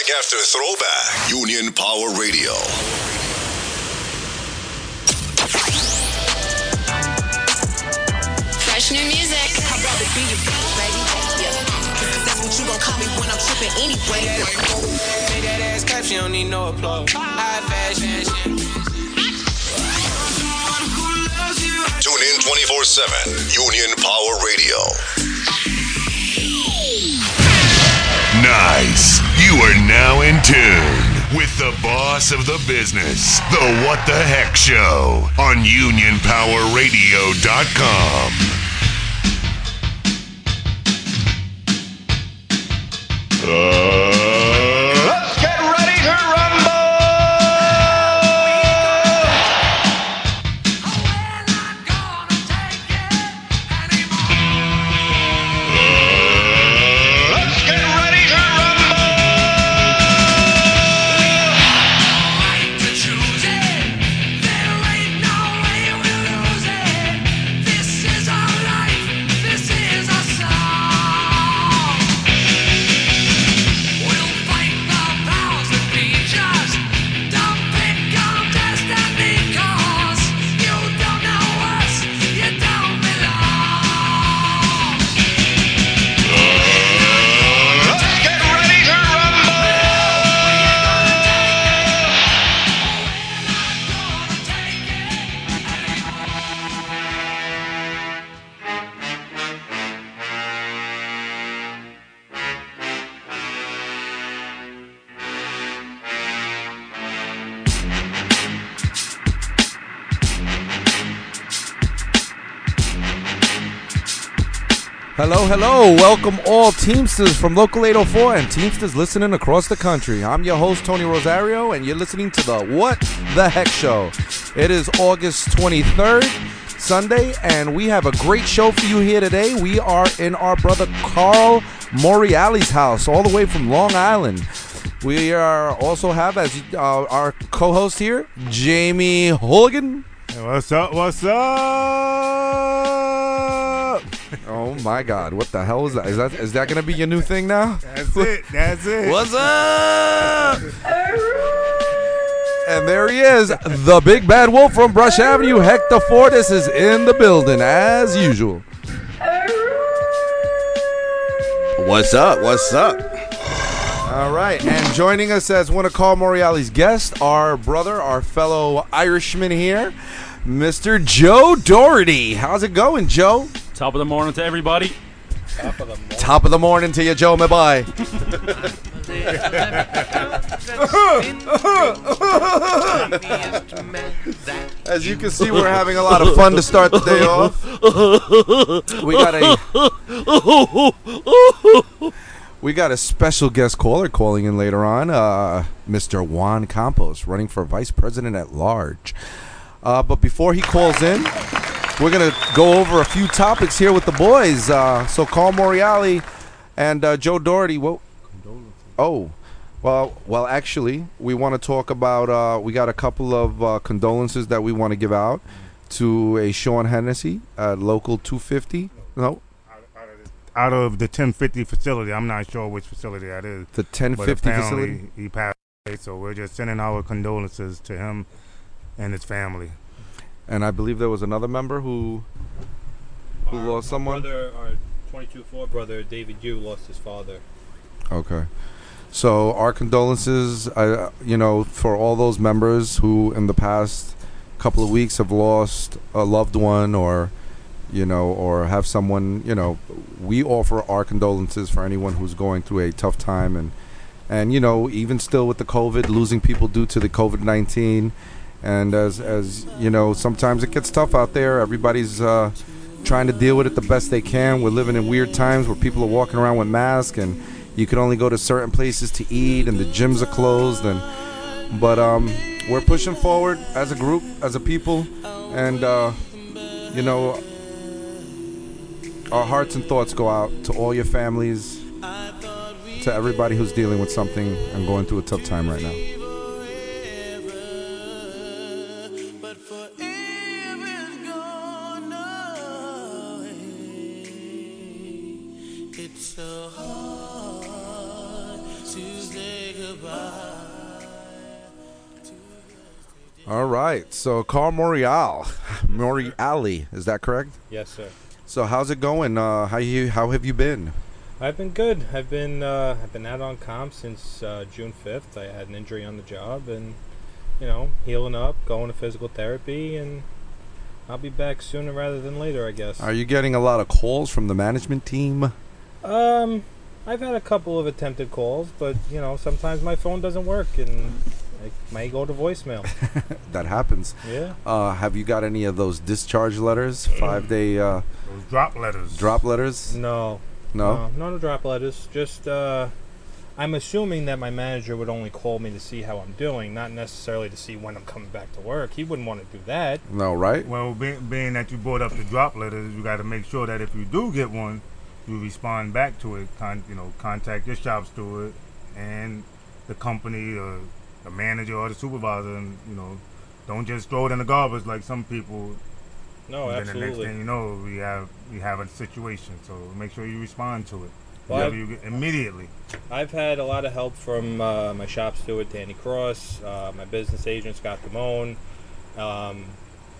Throwback after throwback. Union Power Radio. Fresh new music. I'd rather be your bitch, baby. Yeah. That's what you gon' call me when I'm tripping anyway. Make that ass clap, she don't need no applause. High fashion. Tune in 24 7. Union Power Radio. Nice. You are now in tune with the boss of the business, the What the Heck Show on UnionPowerRadio.com. Uh, Hello. Welcome all Teamsters from Local 804 and Teamsters listening across the country. I'm your host, Tony Rosario, and you're listening to the What the Heck Show. It is August 23rd, Sunday, and we have a great show for you here today. We are in our brother Carl Moriali's house, all the way from Long Island. We are also have as uh, our co-host here, Jamie Hooligan. What's up? What's up? Oh my God! What the hell is that? Is that is that gonna be your new thing now? That's it. That's it. What's up? And there he is, the big bad wolf from Brush Avenue. Hector Fortis is in the building as usual. What's up? What's up? All right, and joining us as one of Carl Moriali's guests, our brother, our fellow Irishman here, Mr. Joe Doherty. How's it going, Joe? Top of the morning to everybody. Top of the morning to you, Joe. My bye. As you can see, we're having a lot of fun to start the day off. We got a we got a special guest caller calling in later on, uh, Mr. Juan Campos, running for vice president at large. Uh, but before he calls in, we're gonna go over a few topics here with the boys. Uh, so Carl Moriali and uh, Joe Doherty. Well, oh, well, well. Actually, we want to talk about. Uh, we got a couple of uh, condolences that we want to give out to a Sean Hennessy at local 250. No, Out of the 1050 facility, I'm not sure which facility that is. the But 1050 apparently facility. he passed away, so we're just sending our condolences to him and his family. And I believe there was another member who who lost someone. Brother, our 22-4 brother, David Yu, lost his father. Okay. So our condolences, uh, you know, for all those members who in the past couple of weeks have lost a loved one or you know or have someone, you know, we offer our condolences for anyone who's going through a tough time and and you know, even still with the COVID, losing people due to the COVID-19 and as as you know, sometimes it gets tough out there. Everybody's uh trying to deal with it the best they can. We're living in weird times where people are walking around with masks and you can only go to certain places to eat and the gyms are closed and but um we're pushing forward as a group, as a people and uh you know our hearts and thoughts go out to all your families to everybody who's dealing with something and going through a tough time right now. All right. So Carl Morial, Moriali, is that correct? Yes, sir. So how's it going? Uh, how you? How have you been? I've been good. I've been uh, I've been out on comp since uh, June fifth. I had an injury on the job, and you know, healing up, going to physical therapy, and I'll be back sooner rather than later, I guess. Are you getting a lot of calls from the management team? Um, I've had a couple of attempted calls, but you know, sometimes my phone doesn't work, and it may go to voicemail. That happens. yeah. Uh, have you got any of those discharge letters, five day uh, Those drop letters. drop letters? No. No. No, no drop letters. Just uh, I'm assuming that my manager would only call me to see how I'm doing, not necessarily to see when I'm coming back to work. He wouldn't want to do that. No, right? Well, be, being that you brought up the drop letters, you got to make sure that if you do get one, you respond back to it. Con, you know, contact your shop steward and the company or the manager or the supervisor, and you know, don't just throw it in the garbage like some people. No, and then the next thing you know, we have we have a situation. So make sure you respond to it. Well, you immediately. I've had a lot of help from uh, my shop steward Danny Cross, uh, my business agent Scott Damone. Um,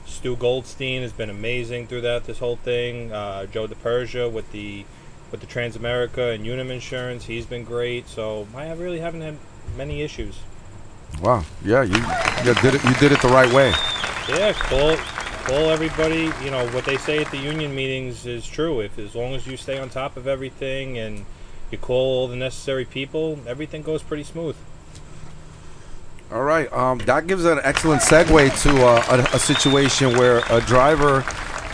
Stu Goldstein has been amazing throughout this whole thing. Uh, Joe DePersia with the with the Transamerica and Unum Insurance, he's been great. So I really haven't had many issues. Wow. Yeah, you, you did it. You did it the right way. Yeah, call call everybody. You know what they say at the union meetings is true. If as long as you stay on top of everything and you call all the necessary people, everything goes pretty smooth. All right. Um, that gives an excellent segue to uh, a, a situation where a driver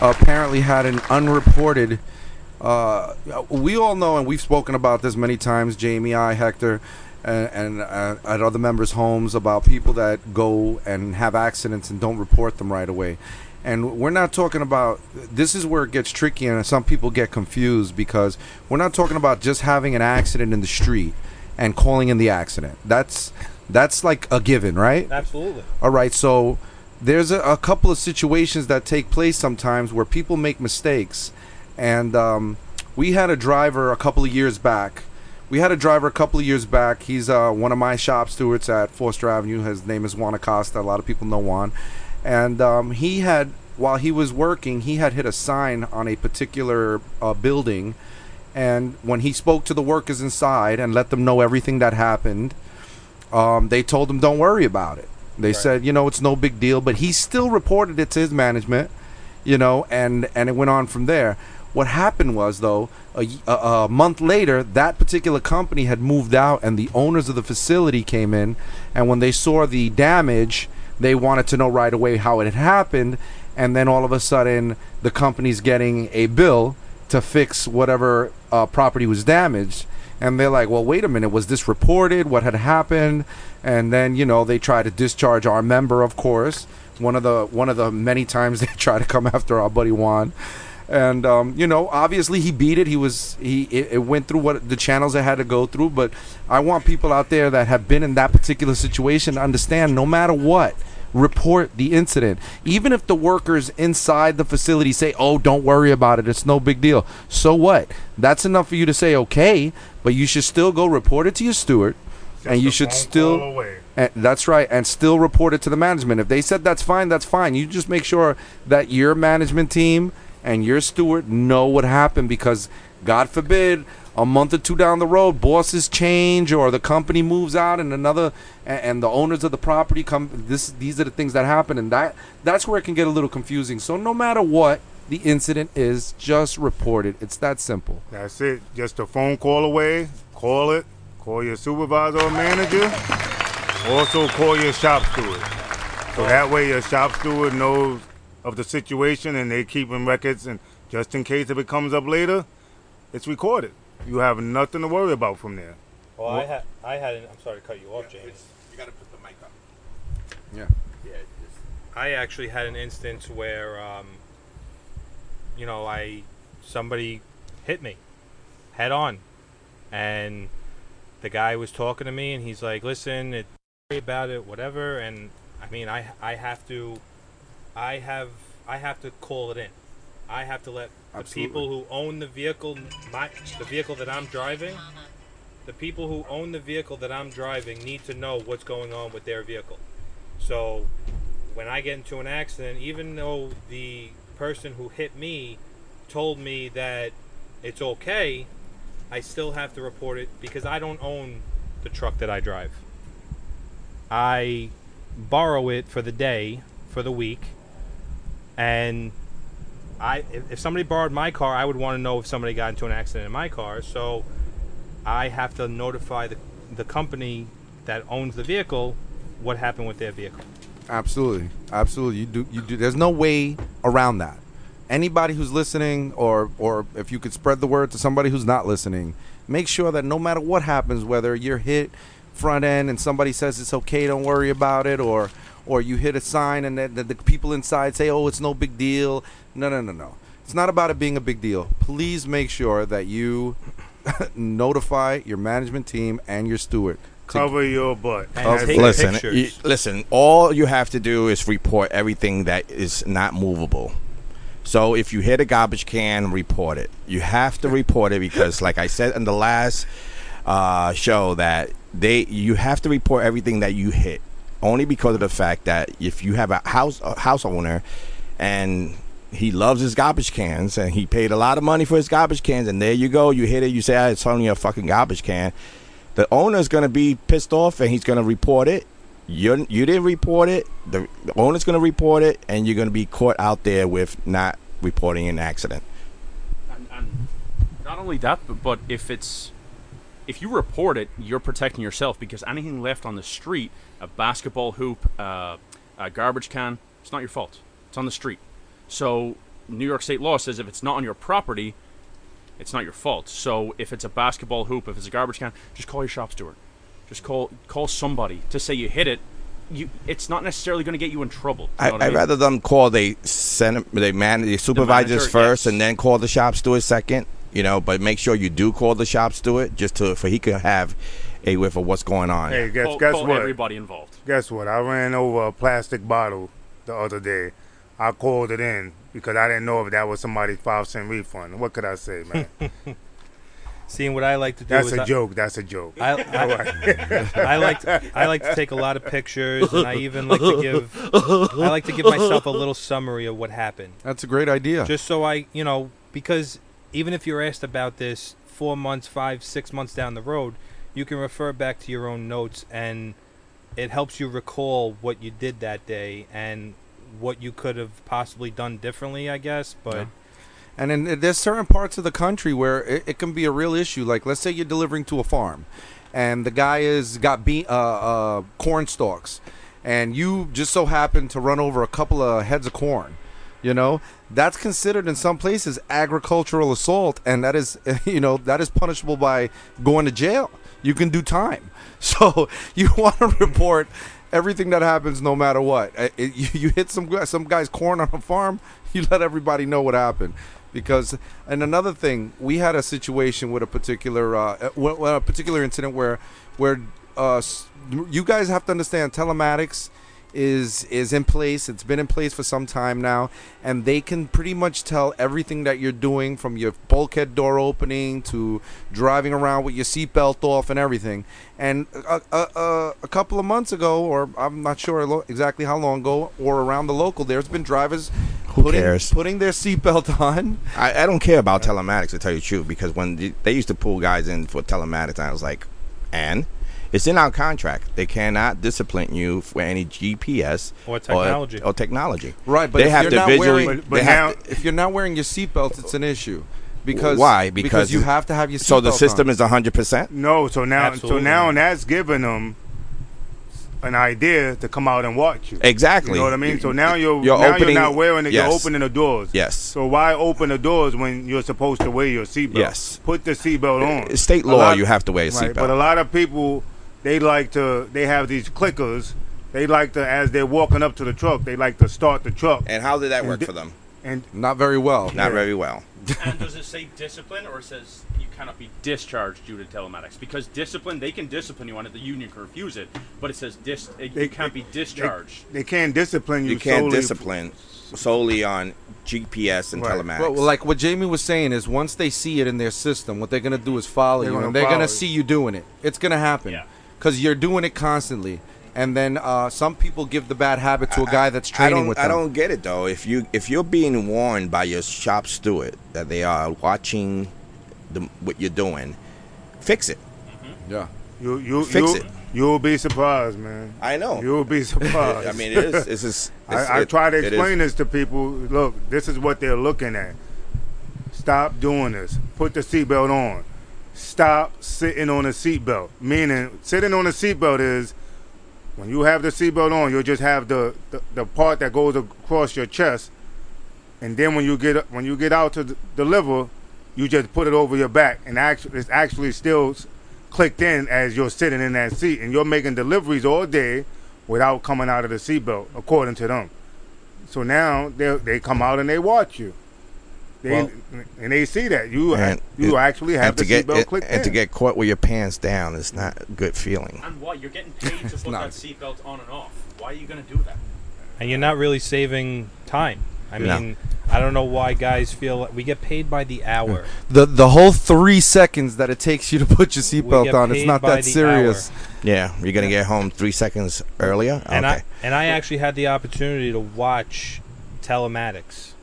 apparently had an unreported. Uh, we all know, and we've spoken about this many times, Jamie, I, Hector, and, and uh, at other members' homes about people that go and have accidents and don't report them right away. And we're not talking about this is where it gets tricky, and some people get confused because we're not talking about just having an accident in the street and calling in the accident. That's that's like a given, right? Absolutely. All right, so there's a, a couple of situations that take place sometimes where people make mistakes, and um, we had a driver a couple of years back. We had a driver a couple of years back. He's uh, one of my shop stewards at Forster Avenue. His name is Juan Acosta. A lot of people know Juan, and um, he had while he was working, he had hit a sign on a particular uh, building, and when he spoke to the workers inside and let them know everything that happened, um, they told him don't worry about it. They said, you know, it's no big deal, but he still reported it to his management, you know, and and it went on from there. What happened was though, a month later, that particular company had moved out, and the owners of the facility came in, and when they saw the damage, they wanted to know right away how it had happened, and then all of a sudden, the company's getting a bill to fix whatever uh, property was damaged and they're like, "Well, wait a minute, was this reported? What had happened?" And then you know they try to discharge our member, of course. One of the one of the many times they try to come after our buddy Juan, and um, you know obviously he beat it. He was he it, it went through what the channels it had to go through. But I want people out there that have been in that particular situation to understand, no matter what. Report the incident. Even if the workers inside the facility say, Oh, don't worry about it, it's no big deal. So what? That's enough for you to say, Okay, but you should still go report it to your steward. and you should still and that's right, and still report it to the management. If they said that's fine, that's fine. You just make sure that your management team and your steward know what happened because, God forbid, a month or two down the road, bosses change or the company moves out, and another, and, and the owners of the property come. This, these are the things that happen, and that that's where it can get a little confusing. So no matter what the incident is, just report it. It's that simple. That's it. Just a phone call away. Call it. Call your supervisor or manager. Also call your shop steward. So that way your shop steward knows of the situation and they keeping records and just in case if it comes up later, it's recorded. You have nothing to worry about from there. Well, I had I had an, I'm sorry to cut you off, James. You gotta put the mic up. Yeah. Yeah. I actually had an instance where, um, you know, I somebody hit me head on, and the guy was talking to me, and he's like, "Listen, it, worry about it, whatever." And I mean, I I have to, I have I have to call it in. I have to let the Absolutely. people who own the vehicle, my the vehicle that I'm driving, the people who own the vehicle that I'm driving need to know what's going on with their vehicle. So when I get into an accident, even though the person who hit me told me that it's okay, I still have to report it because I don't own the truck that I drive. I borrow it for the day, for the week, and I if, somebody borrowed my car, I would want to know if somebody got into an accident in my car. So I have to notify the the company that owns the vehicle what happened with their vehicle. Absolutely, absolutely. You do. You do. There's no way around that. Anybody who's listening, or or if you could spread the word to somebody who's not listening, make sure that no matter what happens, whether you're hit front end and somebody says it's okay, don't worry about it, or or you hit a sign and the, the, the people inside say, oh, it's no big deal. No, no, no, no. It's not about it being a big deal. Please make sure that you notify your management team and your steward. to- Cover your butt. And take listen, pictures. you- listen. All you have to do is report everything that is not movable. So if you hit a garbage can, report it. You have to report it because, like I said in the last uh, show, that they you have to report everything that you hit. Only because of the fact that if you have a house a house owner and he loves his garbage cans and he paid a lot of money for his garbage cans and there you go, you hit it, you say ah, it's only a fucking garbage can. The owner's gonna be pissed off and he's gonna report it. You you didn't report it. The, the owner's gonna report it, and you're gonna be caught out there with not reporting an accident. And, and not only that, but, but if it's if you report it, you're protecting yourself because anything left on the street, a basketball hoop, uh, a garbage can, it's not your fault. It's on the street. So New York State law says if it's not on your property, it's not your fault. So if it's a basketball hoop, if it's a garbage can, just call your shop steward. Just call call somebody to say you hit it. You, it's not necessarily going to get you in trouble. You I, what I'd mean? rather them call they send they man the supervisors manager, first, yes. and then call the shop steward second. You know, but make sure you do call the shop steward just to for he could have a whiff of what's going on. Hey, guess call, guess call what? everybody involved. Guess what? I ran over a plastic bottle the other day. I called it in because I didn't know if that was somebody's five cent refund. What could I say, man? Seeing what I like to do That's is a I- joke. That's a joke. I, I, I like to, I like to take a lot of pictures, and I even like to give I like to give myself a little summary of what happened, That's a great idea. just so I you know because even if you're asked about this four months, five, six months down the road, you can refer back to your own notes, and it helps you recall what you did that day and what you could have possibly done differently, I guess. But Yeah. And then there's certain parts of the country where it, it can be a real issue. Like let's say you're delivering to a farm, and the guy is got be- uh, uh, corn stalks, and you just so happen to run over a couple of heads of corn. You know that's considered in some places agricultural assault, and that is you know that is punishable by going to jail. You can do time. So you want to report everything that happens, no matter what. It- you, you hit some some guy's corn on a farm, you let everybody know what happened. Because and another thing, we had a situation with a particular uh, uh, a particular incident where where uh, you guys have to understand telematics is is in place. It's been in place for some time now, and they can pretty much tell everything that you're doing from your bulkhead door opening to driving around with your seatbelt off and everything. And a, a, a, a couple of months ago, or I'm not sure lo- exactly how long ago, or around the local, there's been drivers Who putting, cares? putting their seatbelt on. I, I don't care about telematics to tell you the truth because when they used to pull guys in for telematics, I was like, and it's in our contract. They cannot discipline you for any GPS Or technology. or, technology. Right, but they if have you're to not visually. wearing- But- but have now- to- If you're not wearing your seatbelt, it's an issue. Because Why? because Because you have to have your seatbelt so the system on. is hundred percent. no, so now, Absolutely. so now that's giving them an idea to come out and watch you. Exactly. You know what I mean? So now you're, You're now opening- you're not wearing it. yes. You're opening the doors. Yes. So why open the doors when you're supposed to wear your seatbelt? Yes. Put the seatbelt on. State law. lot- you have to wear a Right, seatbelt. but a lot of people, they like to. They have these clickers. They like to, as they're walking up to the truck, they like to start the truck. and how did that work di- for them? And Not very well. Not very well. and does it say discipline or it says you cannot be discharged due to telematics? Because discipline, they can discipline you on it. The union can refuse it, but it says dis- it, you can't be discharged. They can't discipline you. You can't solely discipline solely on GPS and telematics. Well, like what Jamie was saying is, once they see it in their system, what they're gonna do is follow They're you, gonna and they're follow gonna you. see you doing it. It's gonna happen Yeah. Because you're doing it constantly. And then uh, some people give the bad habit to a guy that's I training don't, with I don't get it though. If you if you're being warned by your shop steward that they are watching the, what you're doing, fix it. Yeah. You you Fix you, it. You'll be surprised, man. I know. You'll be surprised. I mean, it is. It's just, it's, I, I try to explain this to people. Look, this is what they're looking at. Stop doing this. Put the seatbelt on. Stop sitting on a seatbelt. Meaning, sitting on a seatbelt is when you have the seatbelt on, you'll just have the, the, the part that goes across your chest, and then when you get when you get out to deliver, you just put it over your back, and actually it's actually still clicked in as you're sitting in that seat, and you're making deliveries all day without coming out of the seatbelt, according to them. So now they they come out and they watch you. They, Well- and they see that you And you it- actually have and to get seatbelt it- clicked and in. to get caught with your pants down is not a good feeling. And what? You're getting paid to put not. that seatbelt on and off. Why are you going to do that? and you're not really saving time. I No. mean, I don't know why guys feel like we get paid by the hour. Mm. The the whole three seconds that it takes you to put your seatbelt on, it's not that the serious. Yeah, you're gonna get home three seconds earlier. And okay. I and I actually had the opportunity to watch telematics,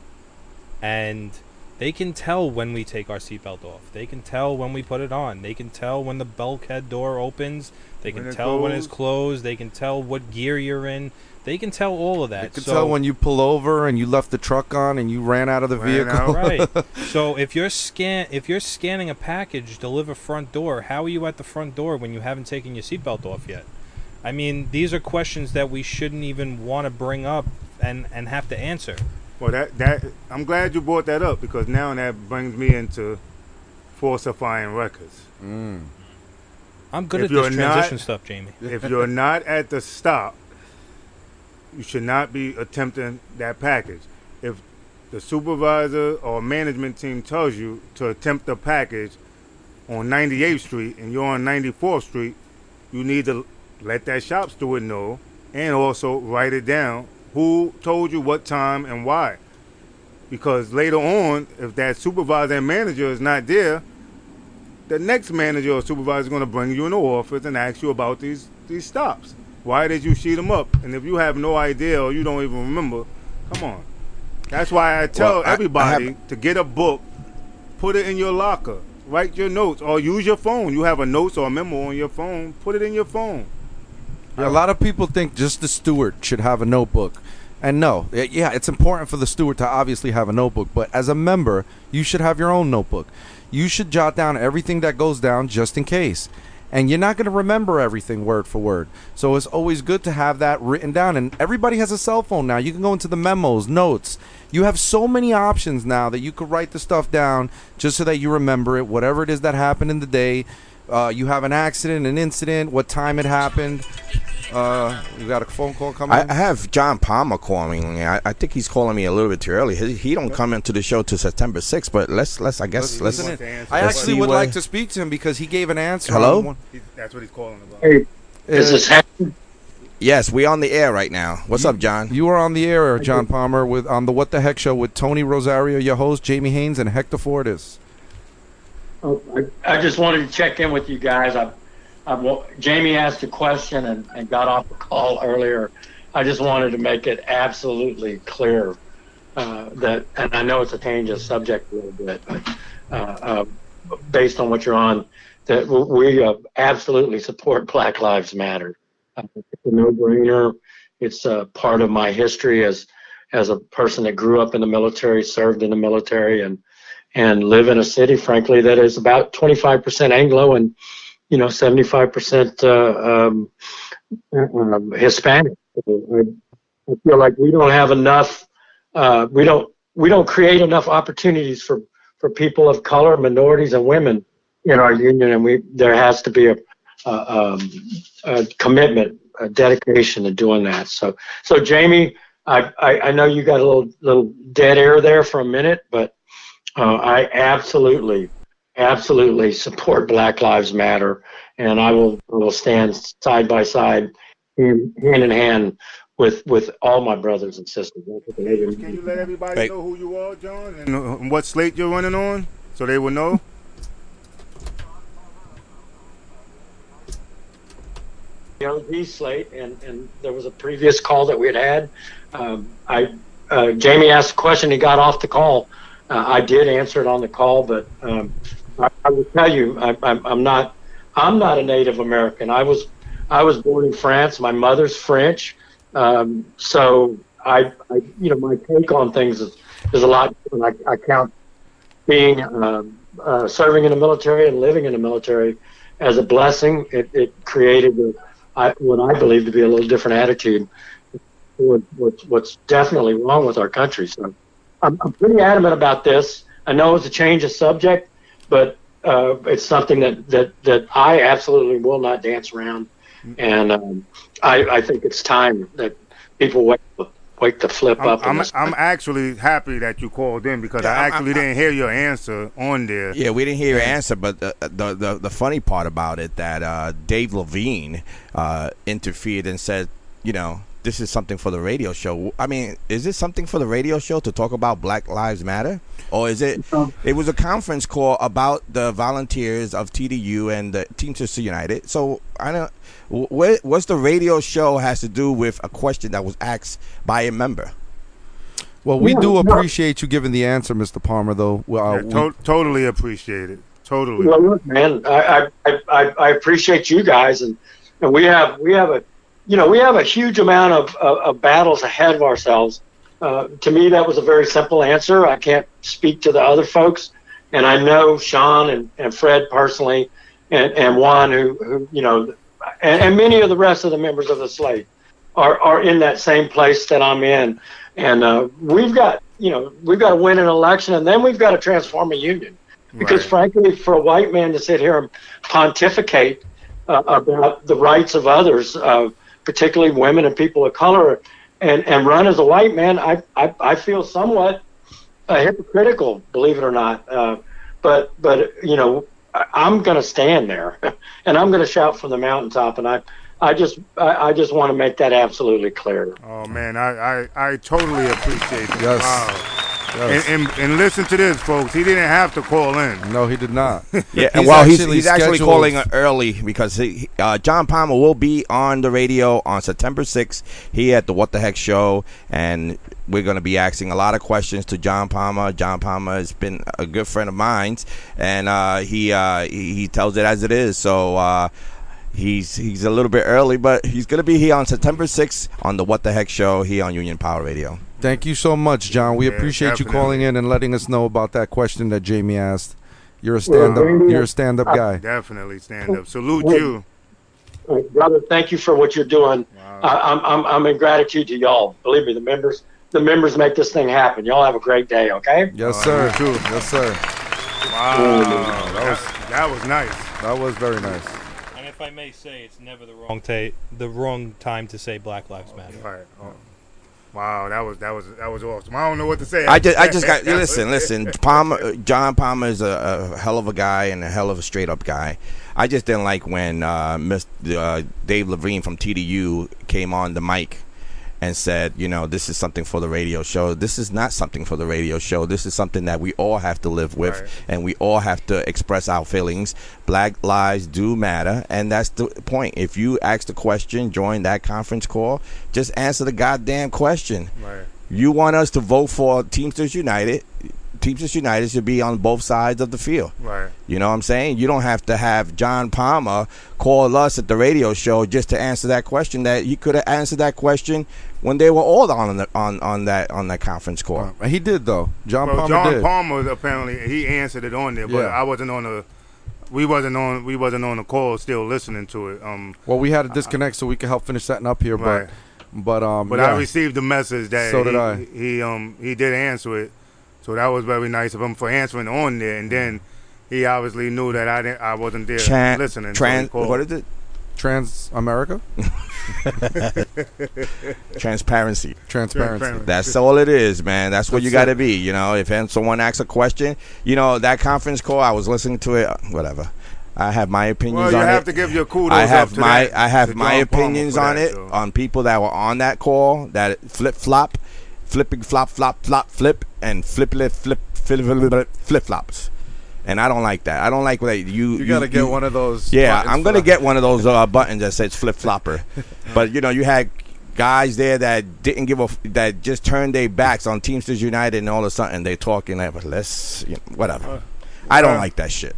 and they can tell when we take our seatbelt off. They can tell when we put it on. They can tell when the bulkhead door opens. They can When it tell when it's closed. closed. They can tell what gear you're in. They can tell all of that. They can so, tell when you pull over and you left the truck on and you ran out of the vehicle. out. right. So if you're scan if you're scanning a package deliver front door, how are you at the front door when you haven't taken your seatbelt off yet? I mean, these are questions that we shouldn't even want to bring up and and have to answer. Well, that that I'm glad you brought that up because now that brings me into falsifying records. Mm. I'm good If at you're this not- transition stuff, Jamie. if you're not at the stop, you should not be attempting that package. If the supervisor or management team tells you to attempt the package on 98th Street and you're on 94th Street, you need to let that shop steward know and also write it down who told you what time and why. Because later on, if that supervisor and manager is not there, the next manager or supervisor is going to bring you in the office and ask you about these these stops. Why did you sheet them up? And if you have no idea or you don't even remember, come on. That's why I tell Well, I- I everybody have- to get a book, put it in your locker, write your notes, or use your phone. You have a notes or a memo on your phone, put it in your phone. Yeah, a lot of people think just the steward should have a notebook. And no, yeah, it's important for the steward to obviously have a notebook, but as a member, you should have your own notebook. You should jot down everything that goes down just in case. And you're not going to remember everything word for word. So it's always good to have that written down. And everybody has a cell phone now. You can go into the memos, notes. You have so many options now that you could write the stuff down just so that you remember it, whatever it is that happened in the day. Uh, you have an accident, an incident, what time it happened. Uh, you got a phone call coming. I. I have John Palmer calling me. I, I think he's calling me a little bit too early. He, he don't come into the show till September 6th, but let's let's I guess let's. Listen, wants to answer I actually would what- like to speak to him because he gave an answer. Hello? on one- He- That's what he's calling about. Hey, is Uh, this happening? Yes, we on the air right now. What's up, John? You are on the air, John Palmer, with on the What the Heck show with Tony Rosario, your host, Jamie Haynes, and Hector Fortis. Oh, I, I just wanted to check in with you guys. I, I, Jamie asked a question and, and got off the call earlier. I just wanted to make it absolutely clear uh, that, and I know it's a change of subject a little bit, but uh, uh, based on what you're on, that we uh, absolutely support Black Lives Matter. Uh, it's a no-brainer. It's a part of my history as as a person that grew up in the military, served in the military, and and live in a city, frankly, that is about 25% Anglo and, you know, 75% uh, um, um, Hispanic. I, feel like we don't have enough. Uh, we don't we don't create enough opportunities for for people of color, minorities, and women in our union, and we there has to be a, a, um, a commitment, a dedication to doing that. So, so Jamie, I, I I know you got a little little dead air there for a minute, but uh, I absolutely absolutely support Black Lives Matter, and I will will stand side by side, hand, hand in hand with with all my brothers and sisters. Can you let everybody know who you are, John, and uh, what slate you're running on, so they will know? the OG slate, and, and there was a previous call that we had had. Um, I uh, Jamie asked a question. He got off the call. Uh, I did answer it on the call, but um, I, I will tell you, I, I'm, I'm not I'm not a Native American. I was I was born in France. My mother's French, um, so I, I you know my take on things is, is a lot different. I, I count being um, uh, serving in the military and living in the military as a blessing. It, it created a, I, what I believe to be a little different attitude. What, what, what's definitely wrong with our country. So I'm, I'm pretty adamant about this. I know it's a change of subject, but uh, it's something that, that, that I absolutely will not dance around. And um, I, I think it's time that people wake, wake the flip I'm, up. I'm, I'm actually happy that you called in because Yeah, I actually I'm- didn't hear your answer on there. Yeah, we didn't hear your answer, but the the the, the funny part about it that uh, Dave Levine uh, interfered and said, you know, this is something for the radio show. I mean, is this something for the radio show to talk about Black Lives Matter, or is it? It was a conference call about the volunteers of TDU and the Teamsters United. So I don't. What what's the radio show has to do with a question that was asked by a member? Well, we Yeah, do no. appreciate you giving the answer, Mr. Palmer. Though, well, uh, Yeah, we- totally appreciate it. Totally. Well, look, man, I, I, I, I appreciate you guys, and, and we have we have a, you know, we have a huge amount of, of, of battles ahead of ourselves. Uh, to me, that was a very simple answer. I can't speak to the other folks, and I know Sean and, and Fred personally, and, and Juan, who, who you know, and, and many of the rest of the members of the slate are, are in that same place that I'm in, and uh, we've got you know we've got to win an election, and then we've got to transform a union. Because Right. frankly, for a white man to sit here and pontificate uh, about the rights of others, uh, particularly women and people of color, and, and run as a white man, I, I, I feel somewhat uh, hypocritical, believe it or not. Uh, but but you know, I, I'm going to stand there, and I'm going to shout from the mountaintop, and I. I just, I, I just want to make that absolutely clear. Oh man, I, I, I totally appreciate it. Yes. Wow. Yes. And, and and listen to this, folks. He didn't have to call in. no, he did not. Yeah, He's well, he's, actually he's actually calling early because he, uh, John Palmer will be on the radio on September 6th here at the What the Heck Show, and we're going to be asking a lot of questions to John Palmer. John Palmer has been a good friend of mine, and uh, he, uh, he he tells it as it is. So. He's he's a little bit early, but he's gonna be here on September 6th on the What the Heck Show here on Union Power Radio. Thank you so much, John. We Yeah, appreciate you calling in and letting us know about that question that Jamie asked. You're a stand up. Jamie, You're a stand up guy. Definitely stand up. Salute you. Uh, brother, thank you for what you're doing. I, I'm, I'm, I'm in gratitude to y'all. Believe me, the members, the members make this thing happen. Y'all have a great day. Okay. Yes, Oh, sir. you too. Yes, sir. Wow. That was that was nice. That was very nice. And if I may say, it's never the wrong ta- the wrong time to say Black Lives Matter. Right. Oh. Wow, that was that was that was awesome. I don't know what to say. I just, I just got listen, listen. Palmer, John Palmer is a, a hell of a guy and a hell of a straight up guy. I just didn't like when uh, Mr. Uh, Dave Levine from TDU came on the mic and said, you know, this is something for the radio show. This is not something for the radio show. This is something that we all have to live with, Right. and we all have to express our feelings. Black lives do matter, and that's the point. If you ask the question, join that conference call. Just answer the goddamn question. Right. You want us to vote for Teamsters United. Teamsters United should be on both sides of the field. Right. You know what I'm saying? You don't have to have John Palmer call us at the radio show just to answer that question. That he could have answered that question when they were all on the, on on that on that conference call. Uh, He did though. John Well, Palmer John did. Palmer apparently he answered it on there, but Yeah. I wasn't on the. We wasn't on. We wasn't on the call. Still listening to it. Um, well, we had to disconnect so we could help finish setting up here, Right. but but um. but yeah. I received the message that So did he, I. he um he did answer it, so that was very nice of him for answering on there. And then he obviously knew that I didn't. I wasn't there Chan, listening. so he tran, called. what is it? Trans America? Transparency. Transparency. That's all it is, man. That's what you got to be. You know, if someone asks a question, you know that conference call. I was listening to it. uh, Whatever. I have my opinions Well, you on have it. to give your kudos I have to my that- I have my opinions on that, it on people that were on that call that flip flop, flipping flop flop flop flip and flip flip flip flip flip flops. And I don't like that. I don't like that you. You gotta get one of those Yeah, I'm gonna get one of those uh, buttons that says flip flopper. but you know, you had guys there that didn't give a that just turned their backs on Teamsters United, and all of a sudden they talking like, "Well, let's you know, whatever. I don't uh, like that shit.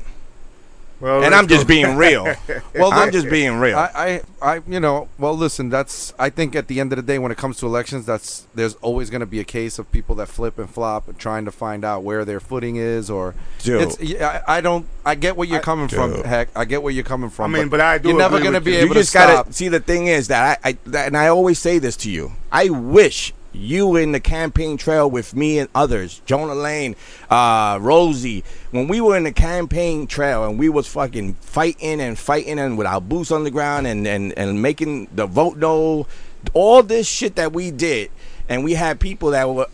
Well, and I'm just go. being real. well, I'm just being real. I, I, I, you know, well, listen. That's. I think at the end of the day, when it comes to elections, that's there's always going to be a case of people that flip and flop and trying to find out where their footing is, or Dude. it's. yeah, I, I don't. I get where you're coming from. Dude. Heck, I get where you're coming from. I mean, but I do You're never going to be you. able you to just stop. gotta see the thing is that I, I that, and I always say this to you. I wish you in the campaign trail with me and others, Jonah Lane, uh, Rosie, when we were in the campaign trail and we was fucking fighting and fighting and with our boots on the ground and and and making the vote no, all this shit that we did, and we had people that were,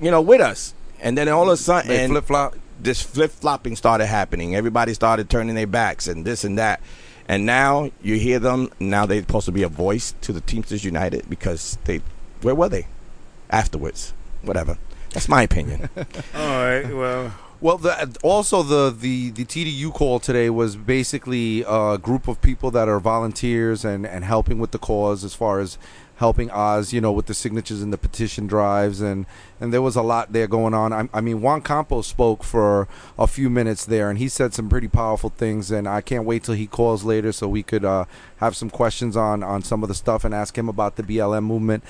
you know, with us, and then all of a sudden They flip-flop? this flip flopping started happening. Everybody started turning their backs and this and that. And now you hear them. Now they're supposed to be a voice to the Teamsters United because they, where were they? Afterwards, whatever. That's my opinion. All right. Well, Well, the, also the, the the TDU call today was basically a group of people that are volunteers and, and helping with the cause as far as helping Oz, you know, with the signatures and the petition drives and and there was a lot there going on. I, I mean, Juan Campos spoke for a few minutes there and he said some pretty powerful things and I can't wait till he calls later so we could uh, have some questions on on some of the stuff and ask him about the BLM movement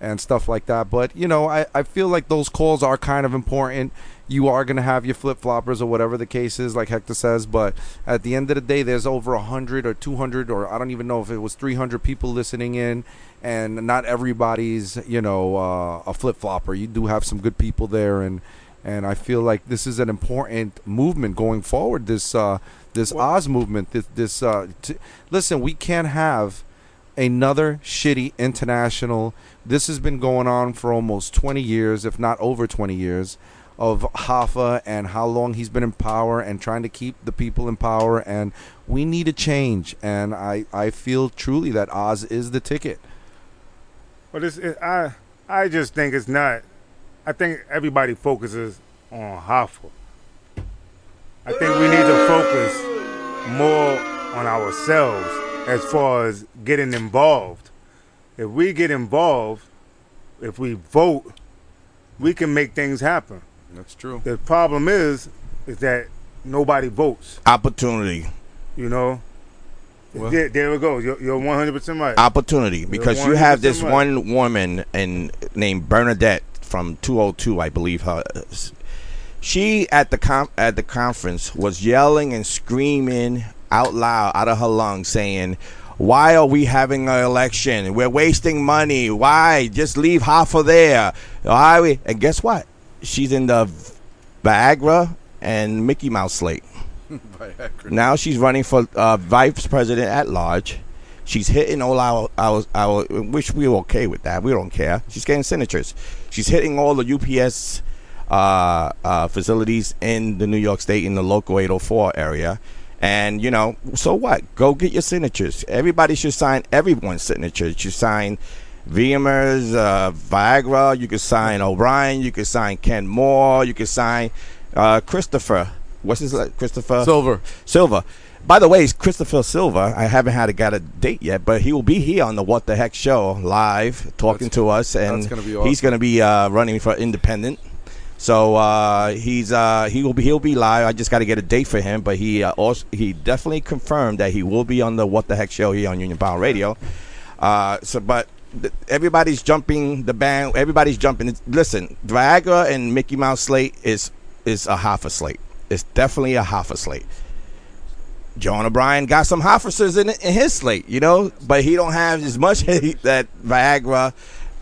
and stuff like that. But you know, I, I feel like those calls are kind of important. You are going to have your flip floppers or whatever the case is, like Hector says. But at the end of the day, there's over a hundred or two hundred, or I don't even know if it was three hundred people listening in, and not everybody's you know uh, a flip flopper. You do have some good people there, and and I feel like this is an important movement going forward. This uh, this Oz movement. This this uh, t- listen, we can't have another shitty international. This has been going on for almost 20 years, if not over 20 years, of Hoffa and how long he's been in power and trying to keep the people in power. And we need a change. And I, I feel truly that Oz is the ticket. Well, it, I I just think it's not. I think everybody focuses on Hoffa. I think we need to focus more on ourselves as far as getting involved. If we get involved, if we vote, we can make things happen. That's true. The problem is, is that nobody votes. Opportunity. You know. Well- there, there we go. You're, you're 100% right. Opportunity because you have this right. one woman in named Bernadette from 202, I believe her. She at the com- at the conference was yelling and screaming out loud out of her lungs, saying, "Why are we having an election? We're wasting money. Why? Just leave Hoffa there. Why we?" And guess what? She's in the Viagra and Mickey Mouse slate. Now she's running for uh, vice president at large. She's hitting all our, our, our, which we're okay with that. We don't care. She's getting signatures. She's hitting all the UPS uh, uh, facilities in the New York State in the local 804 area. And, you know, so what? Go get your signatures. Everybody should sign everyone's signatures. You sign VMers, uh, Viagra, you could sign O'Brien, you could sign Ken Moore, you could sign uh, Christopher. What's his name? Christopher? Silver. Silver. By the way, it's Christopher Silver. I haven't had a got a date yet, but he will be here on the What the Heck show live, talking to us, and that's gonna be he's going to be uh, running for independent. So uh, he's uh, he will be he'll be live. I just got to get a date for him, but he uh, also he definitely confirmed that he will be on the What the Heck show here on Union Power Radio. Uh, so, but th- everybody's jumping the band. Everybody's jumping. Listen, Viagra and Mickey Mouse slate is is a half a slate. It's definitely a half a slate. John O'Brien got some officers in in his slate, you know, but he don't have as much hate that Viagra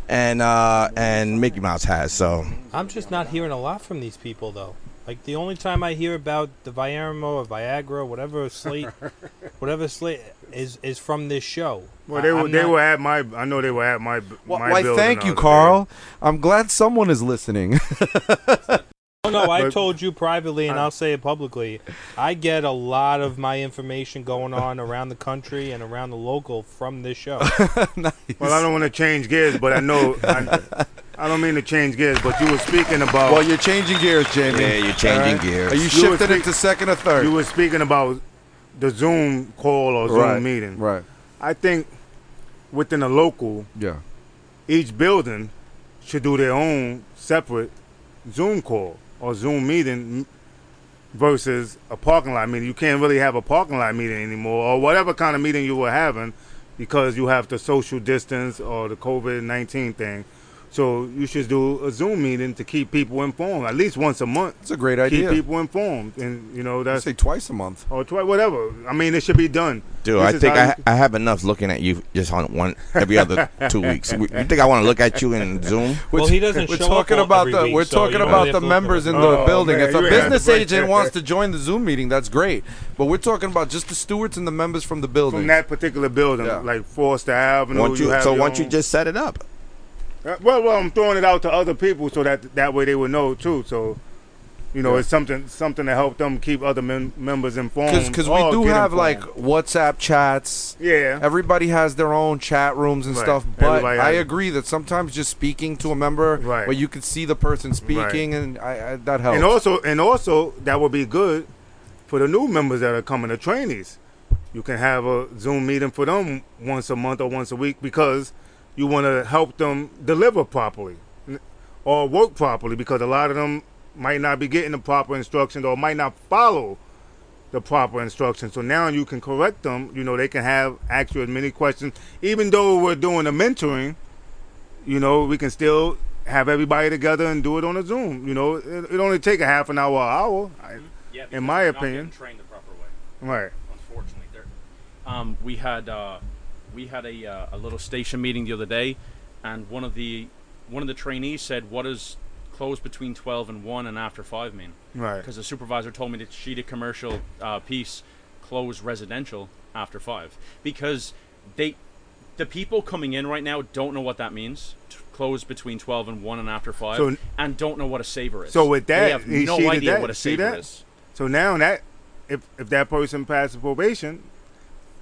and uh, and Mickey Mouse has. So I'm just not hearing a lot from these people, though. Like the only time I hear about the Viagra or Viagra, whatever slate, whatever slate is is from this show. Well, they I- were I'm they not- were at my. I know they were at my. Why, my why thank you, other day. Carl. I'm glad someone is listening. Oh no, I told you privately, and I'll say it publicly. I get a lot of my information going on around the country and around the local from this show. Well, I don't want to change gears, but I know. I, I don't mean to change gears, but you were speaking about. well, you're changing gears, Jamie. Yeah, you're changing All gears. Are you You shifting were speak- into second or third? you were speaking about the Zoom call or Zoom right. meeting. Right. I think within a local, Yeah. each building should do their own separate Zoom call or Zoom meeting versus a parking lot meeting. You can't really have a parking lot meeting anymore or whatever kind of meeting you were having because you have the social distance or the COVID 19 thing. So you should do a Zoom meeting to keep people informed at least once a month. It's a great idea. Keep people informed, and you know I that's say twice a month. Oh, or twice, whatever. I mean, it should be done. Dude, This I think I, you- I have enough looking at you just on one every other two weeks. You think I want to look at you in Zoom? Well, he doesn't We're show talking up about the week, we're so talking about really the have to look at members in the Oh, building. man, if a business to agent that. wants to join the Zoom meeting, that's great. But we're talking about just the stewards and the members from the building. from that particular building, Yeah. like Foster Avenue. Won't you, have so your why don't you just set it up? Uh, well, well, I'm throwing it out to other people so that that way they would know too. So, you know, Yeah. it's something something to help them keep other mem- members informed. because we do have like. WhatsApp chats. yeah, Everybody has their own chat rooms and Right. stuff, but Everybody I has- agree that sometimes just speaking to a member, Right. where you can see the person speaking, and I, I, that helps. and also and also that would be good for the new members that are coming, the trainees. You can have a Zoom meeting for them once a month or once a week because you want to help them deliver properly or work properly because a lot of them might not be getting the proper instructions or might not follow the proper instructions. So now you can correct them. You know, they can have ask you as many questions. Even though we're doing the mentoring, you know, we can still have everybody together and do it on a Zoom. You know, it, it only take a half an hour, hour. I, Yeah, In my opinion. trained the proper way. right. unfortunately. There, um, we had uh, we had a uh, a little station meeting the other day, and one of the one of the trainees said, "What does close between twelve and one and after five mean?" Right. Because the supervisor told me that she did commercial uh, piece, close residential after five, because they the people coming in right now don't know what that means. Close between twelve and one and after five, So- and don't know what a saver is. So with that, they have he- no idea that. what a saver is. So now that if if that person passes probation,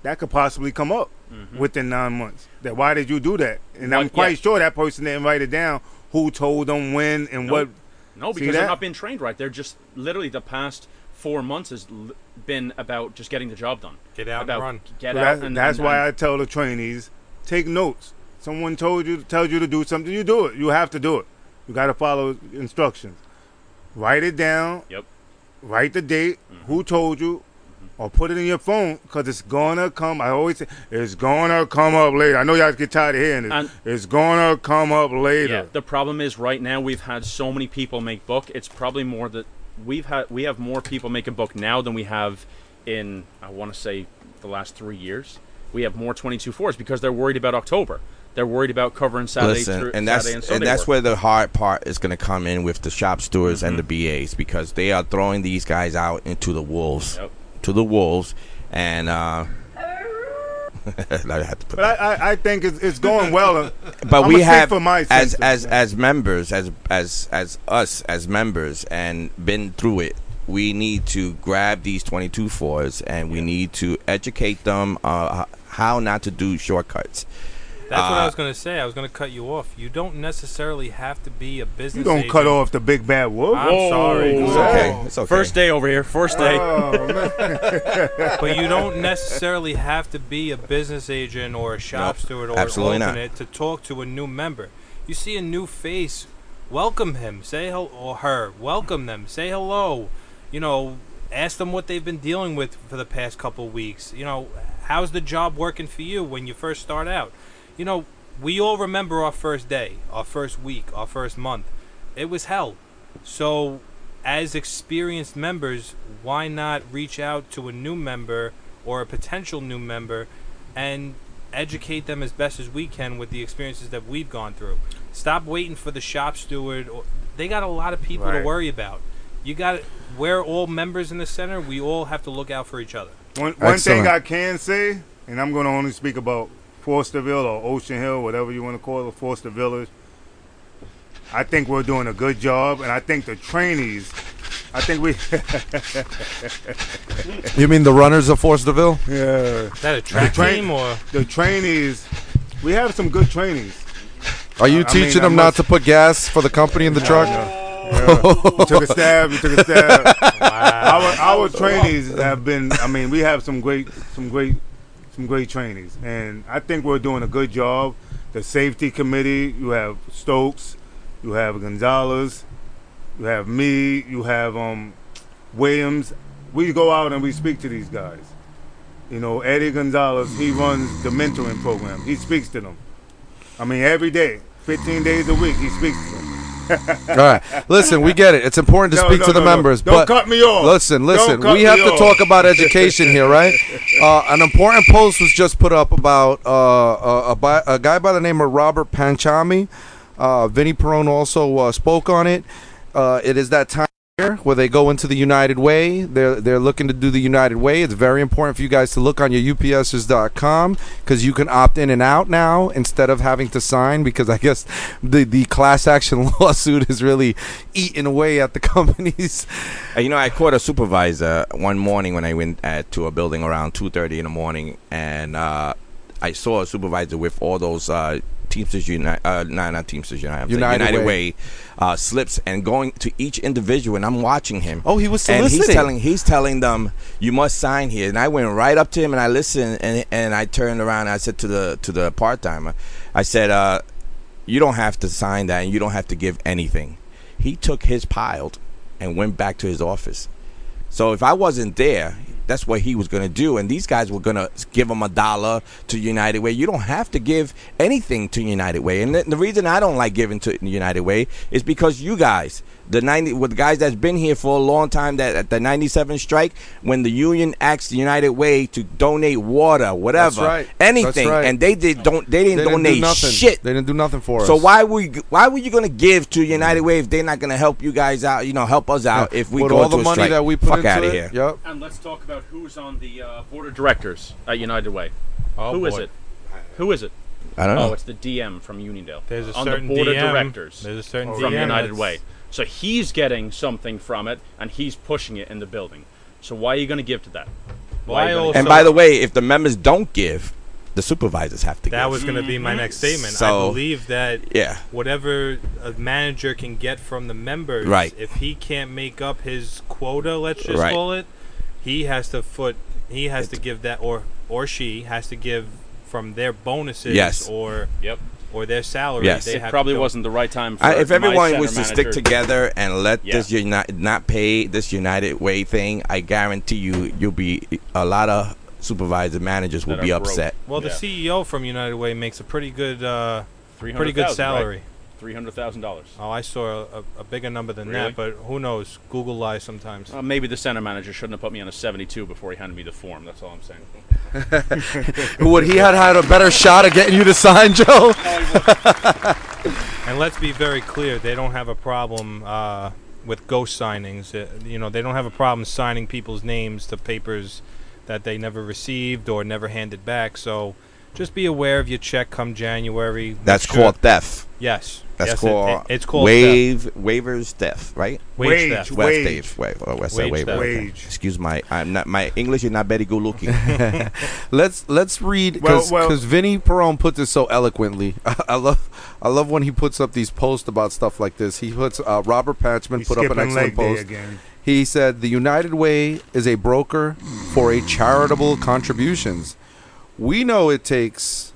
that could possibly come up within nine months. That why did you do that? And I'm quite yeah. sure that person didn't write it down. Who told them when and No. what? No, because they're not being trained right. They're just literally the past four months has l- been about just getting the job done. Get out and run. Get So out, that- and that's and- why and- I tell the trainees take notes. Someone told you tells you to do something, you do it. You have to do it. You got to follow instructions. Write it down. Yep. Write the date. Mm-hmm. Who told you? Or put it in your phone because it's gonna come. I always say it's gonna come up later. I know y'all get tired of hearing it. And- it's gonna come up Yeah. later. The problem is right now we've had so many people make book. It's probably more that we've had we have more people making a book now than we have in I want to say the last three years. We have more 22 fours because they're worried about October. They're worried about covering Saturday Listen, through and that's Saturday and and, Sunday that's work. where the hard part is going to come in with the shop stewards and the Mm-hmm. BAs because they are throwing these guys out into the wolves, Yep. To the wolves, and uh, I had to put But I, I, think it's, it's going well. but I'ma we have for my as as as members as as as us as members and been through it we need to grab these 22 fours and we need to educate them uh, how not to do shortcuts That's what I Uh, was going to say. I was going to cut you off. You don't necessarily have to be a business. Agent. You don't agent. cut off the big bad wolf. I'm sorry. it's Whoa. okay it's okay First day over here. First day. Oh, but you don't necessarily have to be a business agent or a shop Nope, steward or absolutely an not. alternate to talk to a new member. You see a new face, welcome him. Say hello or her. Welcome them. Say hello. You know, ask them what they've been dealing with for the past couple weeks. You know, how's the job working for you when you first start out? You know, we all remember our first day, our first week, our first month. It was hell. So, as experienced members, why not reach out to a new member or a potential new member and educate them as best as we can with the experiences that we've gone through? Stop waiting for the shop steward. Or, they got a lot of people to worry about. you got we're all members in the center. We all have to look out for each other. One, one thing I can say, and I'm going to only speak about Fosterville or Ocean Hill, whatever you want to call it, Foster Village. I think we're doing a good job, and I think the trainees, I think we, You mean the runners of Force Deville? yeah, Is that a track The train- team or the trainees, we have some good trainees. Are you I teaching mean, them not to put gas for the company in the truck? Yeah. You took a stab. You took a stab. Our our trainees have been. I mean, we have some great, some great, some great trainees, and I think we're doing a good job. The safety committee. You have Stokes. You have Gonzalez. You have me. You have um Williams. We go out and we speak to these guys. You know, Eddie Gonzalez. He runs the mentoring program. He speaks to them. I mean, every day, 15 days a week, he speaks to them. All right. Listen, we get it. It's important to No, speak no, to the no, members. Don't but cut me off. Listen, listen. We have to off. talk about education here, right? Uh, an important post was just put up about uh, a, a, a guy by the name of Robert Panchami. Uh, Vinny Perone also uh, spoke on it. Uh, it is that time where they go into the United Way. They're they're looking to do the United Way. It's very important for you guys to look on your UPSers.com because you can opt in and out now instead of having to sign because I guess the the class action lawsuit is really eating away at the companies. Uh, you know, I caught a supervisor one morning when I went at, to a building around two thirty in the morning, and uh, I saw a supervisor with all those uh, Teamsters United, uh, no, not Teamsters United, United United, Way. Way, uh, slips, and going to each individual, and I'm watching him. Oh, he was and he's telling he's telling them you must sign here, and I went right up to him and I listened, and and I turned around and I said to the to the part timer, I said, uh, you don't have to sign that, and you don't have to give anything. He took his piled and went back to his office. So if I wasn't there, that's what he was going to do. And these guys were going to give him a dollar to United Way. You don't have to give anything to United Way. And the, the reason I don't like giving to United Way is because you guys, the 90, with the guys that's been here for a long time, that at the 97 strike, when the union asked the United Way to donate water, whatever, right. anything, That's right. and they did don't they didn't They didn't do donate nothing. shit. They didn't do nothing for us. So why were you, why were you going to give to United Way if they're not going to help you guys out? You know, help us out if we With go all the money strike. that we put Fuck into out of it, here. Yep. And let's talk about who's on the uh, board of directors at United Way. Oh, Who is boy. it? Who is it? I don't know. Oh, it's the DM from Uniondale. There's a on certain the board DM, of directors. there's a certain from DM United Way. So he's getting something from it, and he's pushing it in the building. So why are you going to give to that? Well, Why are I you gonna also- and by the way, if the members don't give, the supervisors have to give. That give. was going to be my mm-hmm. next statement. I believe that yeah. whatever a manager can get from the members, Right. if he can't make up his quota, let's just Right. call it, he has to foot. He has to give that, or or she has to give from their bonuses, Yes. or Yep. Or their salary. Yes. They It have probably wasn't the right time for I, if everyone was to stick together and let Yeah. this United not pay this United Way thing, I guarantee you, you'll be a lot of supervisor managers will be are broke. upset. Well, the CEO from United Way makes a pretty good, uh, pretty good 300,000, salary. Three hundred thousand dollars. Oh, I saw a, a bigger number than Really? that, but who knows? Google lies sometimes. Uh, maybe the center manager shouldn't have put me on a seventy-two before he handed me the form. That's all I'm saying. Would he had had a better shot at getting you to sign, Joe? And let's be very clear, they don't have a problem uh, with ghost signings. Uh, you know, they don't have a problem signing people's names to papers that they never received or never handed back. So just be aware of your check come January. Make That's sure- called theft. Yes. That's Yes, it- called it- it's called wave waivers theft, right? Wage Wage, theft. West wage. theft. Wave, or West Wage waiver. theft. okay. Wage. Excuse my, I'm not my English is not very good looking. let's let's read Well, because well- Vinny Perone put this so eloquently. I love I love when he puts up these posts about stuff like this. He puts uh, Robert Patchman He's put up an skipping excellent day post. again. He said the United Way is a broker for a charitable contributions. We know it takes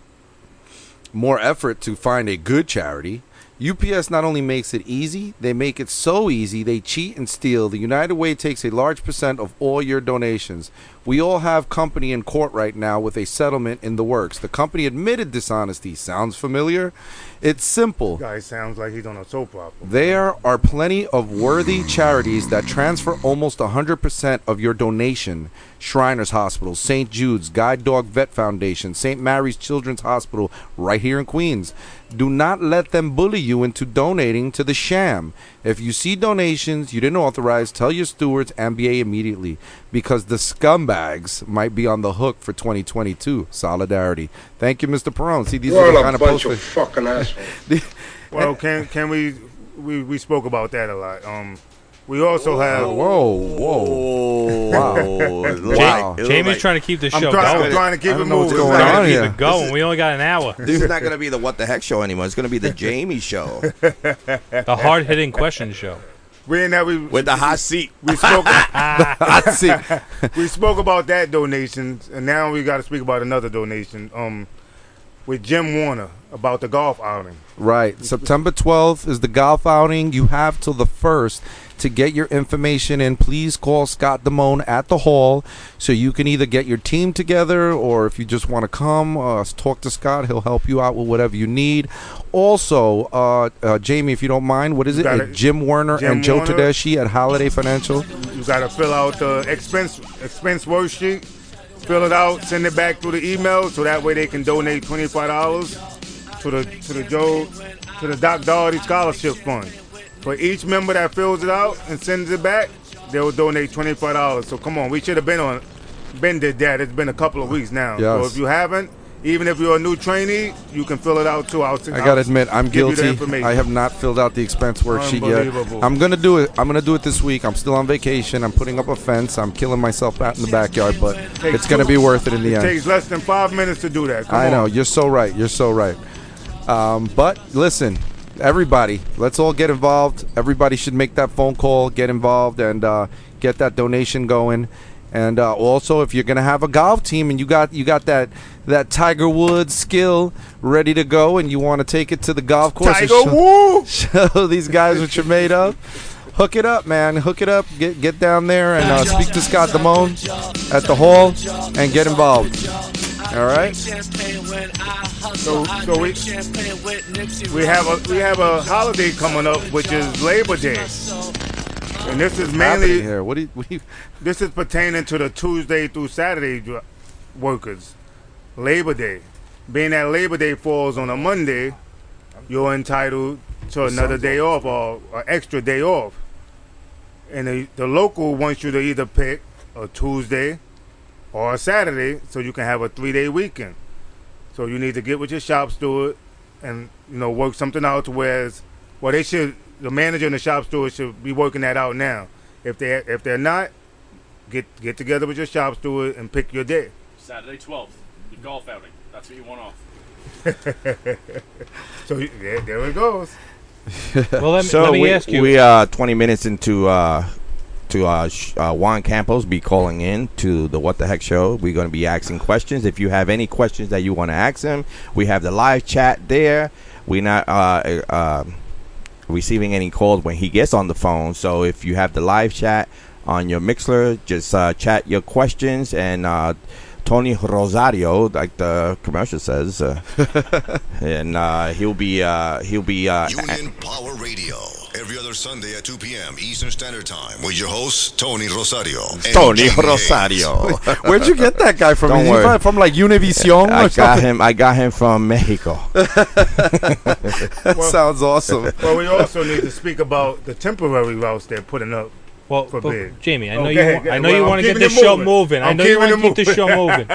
more effort to find a good charity. UPS not only makes it easy, they make it so easy they cheat and steal. The United Way takes a large percent of all your donations. We all have company in court right now with a settlement in the works. The company admitted dishonesty. Sounds familiar? It's simple. Guy sounds like he's on a soap opera. There are plenty of worthy charities that transfer almost 100% of your donation. Shriners Hospital, St. Jude's, Guide Dog Vet Foundation, St. Mary's Children's Hospital, right here in Queens. Do not let them bully you into donating to the sham. If you see donations you didn't authorize, tell your stewards and BA immediately because the scumbags might be on the hook for 2022. Solidarity. Thank you, Mr. Perone. See, these We're are all the a kind of bunch posters. of fucking assholes. Well, can can we we we spoke about that a lot. Um, we also have. Whoa, whoa, wow, wow. Jamie's trying to keep the I'm show trying- I'm going. trying to keep I it moving. going Trying to keep it Going. We only got an hour. This is not going to be the what the heck show anymore. It's going to be the Jamie show The hard hitting question show. We in that we with the hot seat. we spoke Hot seat. we spoke about that donation, and now we got to speak about another donation. Um, with Jim Warner about the golf outing. Right. September 12th is the golf outing. You have till the 1st to get your information in. Please call Scott Damone at the hall so you can either get your team together or if you just want to come, uh, talk to Scott. He'll help you out with whatever you need. Also, uh, uh, Jamie, if you don't mind, what is it? Uh. Jim Werner Jim and Joe Werner. Tedeschi at Holiday Financial. You got to fill out the expense expense worksheet, fill it out, send it back through the email, so that way they can donate twenty five dollars to the to the Joe to the Doc Doherty Scholarship Fund. For each member that fills it out and sends it back, they will donate twenty five dollars. So come on, we should have been on, been did that. It's been a couple of weeks now. So if you haven't, even if you're a new trainee, you can fill it out too. I'll, I gotta admit, I'm give you the guilty. I have not filled out the expense worksheet yet. I'm gonna do it. I'm gonna do it this week. I'm still on vacation. I'm putting up a fence. I'm killing myself out in the backyard, but Takes it's gonna two- be worth it in the It end. It takes less than five minutes to do that. Come I on. know. You're so right. You're so right. Um, but listen, everybody, let's all get involved. Everybody should make that phone call, get involved, and uh, get that donation going. And uh, also, if you're gonna have a golf team and you got you got that that Tiger Woods skill ready to go, and you want to take it to the golf course, Tiger show, show these guys what you're made of. Hook it up, man. Hook it up. Get get down there and uh, speak to Scott Damone at the hall and get involved. All right. So, so we we have a we have a holiday coming up, which is Labor Day, and this is mainly here? What do you, what do you this is pertaining to the Tuesday through Saturday dr- workers. Labor Day, being that Labor Day falls on a Monday, you're entitled to another day off or an extra day off. And the, the local wants you to either pick a Tuesday or a Saturday so you can have a three day weekend. So you need to get with your shop steward and you know work something out to whereas well they should the manager and the shop steward should be working that out now. If they if they're not, get get together with your shop steward and pick your day. Saturday 12th, the golf outing. That's what you want off. So you- there, there it goes. Well, let me, so let me we, ask you. we uh 20 minutes into uh to uh, sh- uh Juan Campos be calling in to the What the Heck show. We're going to be asking questions. If you have any questions that you want to ask him, we have the live chat there. We're not uh, uh receiving any calls when he gets on the phone. So if you have the live chat on your Mixlr, just uh, chat your questions and uh Tony Rosario, like the commercial says, uh, and uh, he'll be uh, he'll be uh, Union Power Radio. Every other Sunday at 2 p.m. Eastern Standard Time with your host, Tony Rosario. Tony Jamie Rosario. Where'd you get that guy from? Don't Is he from, from like Univision I or got something? him. I got him from Mexico. that sounds awesome. Well, we also need to speak about the temporary routes they're putting up. Well, for but bid. Jamie, I know go you. ahead, wa- I know Well, you want to get keeping this show moving. moving. I know you want to keeping keep it this show moving.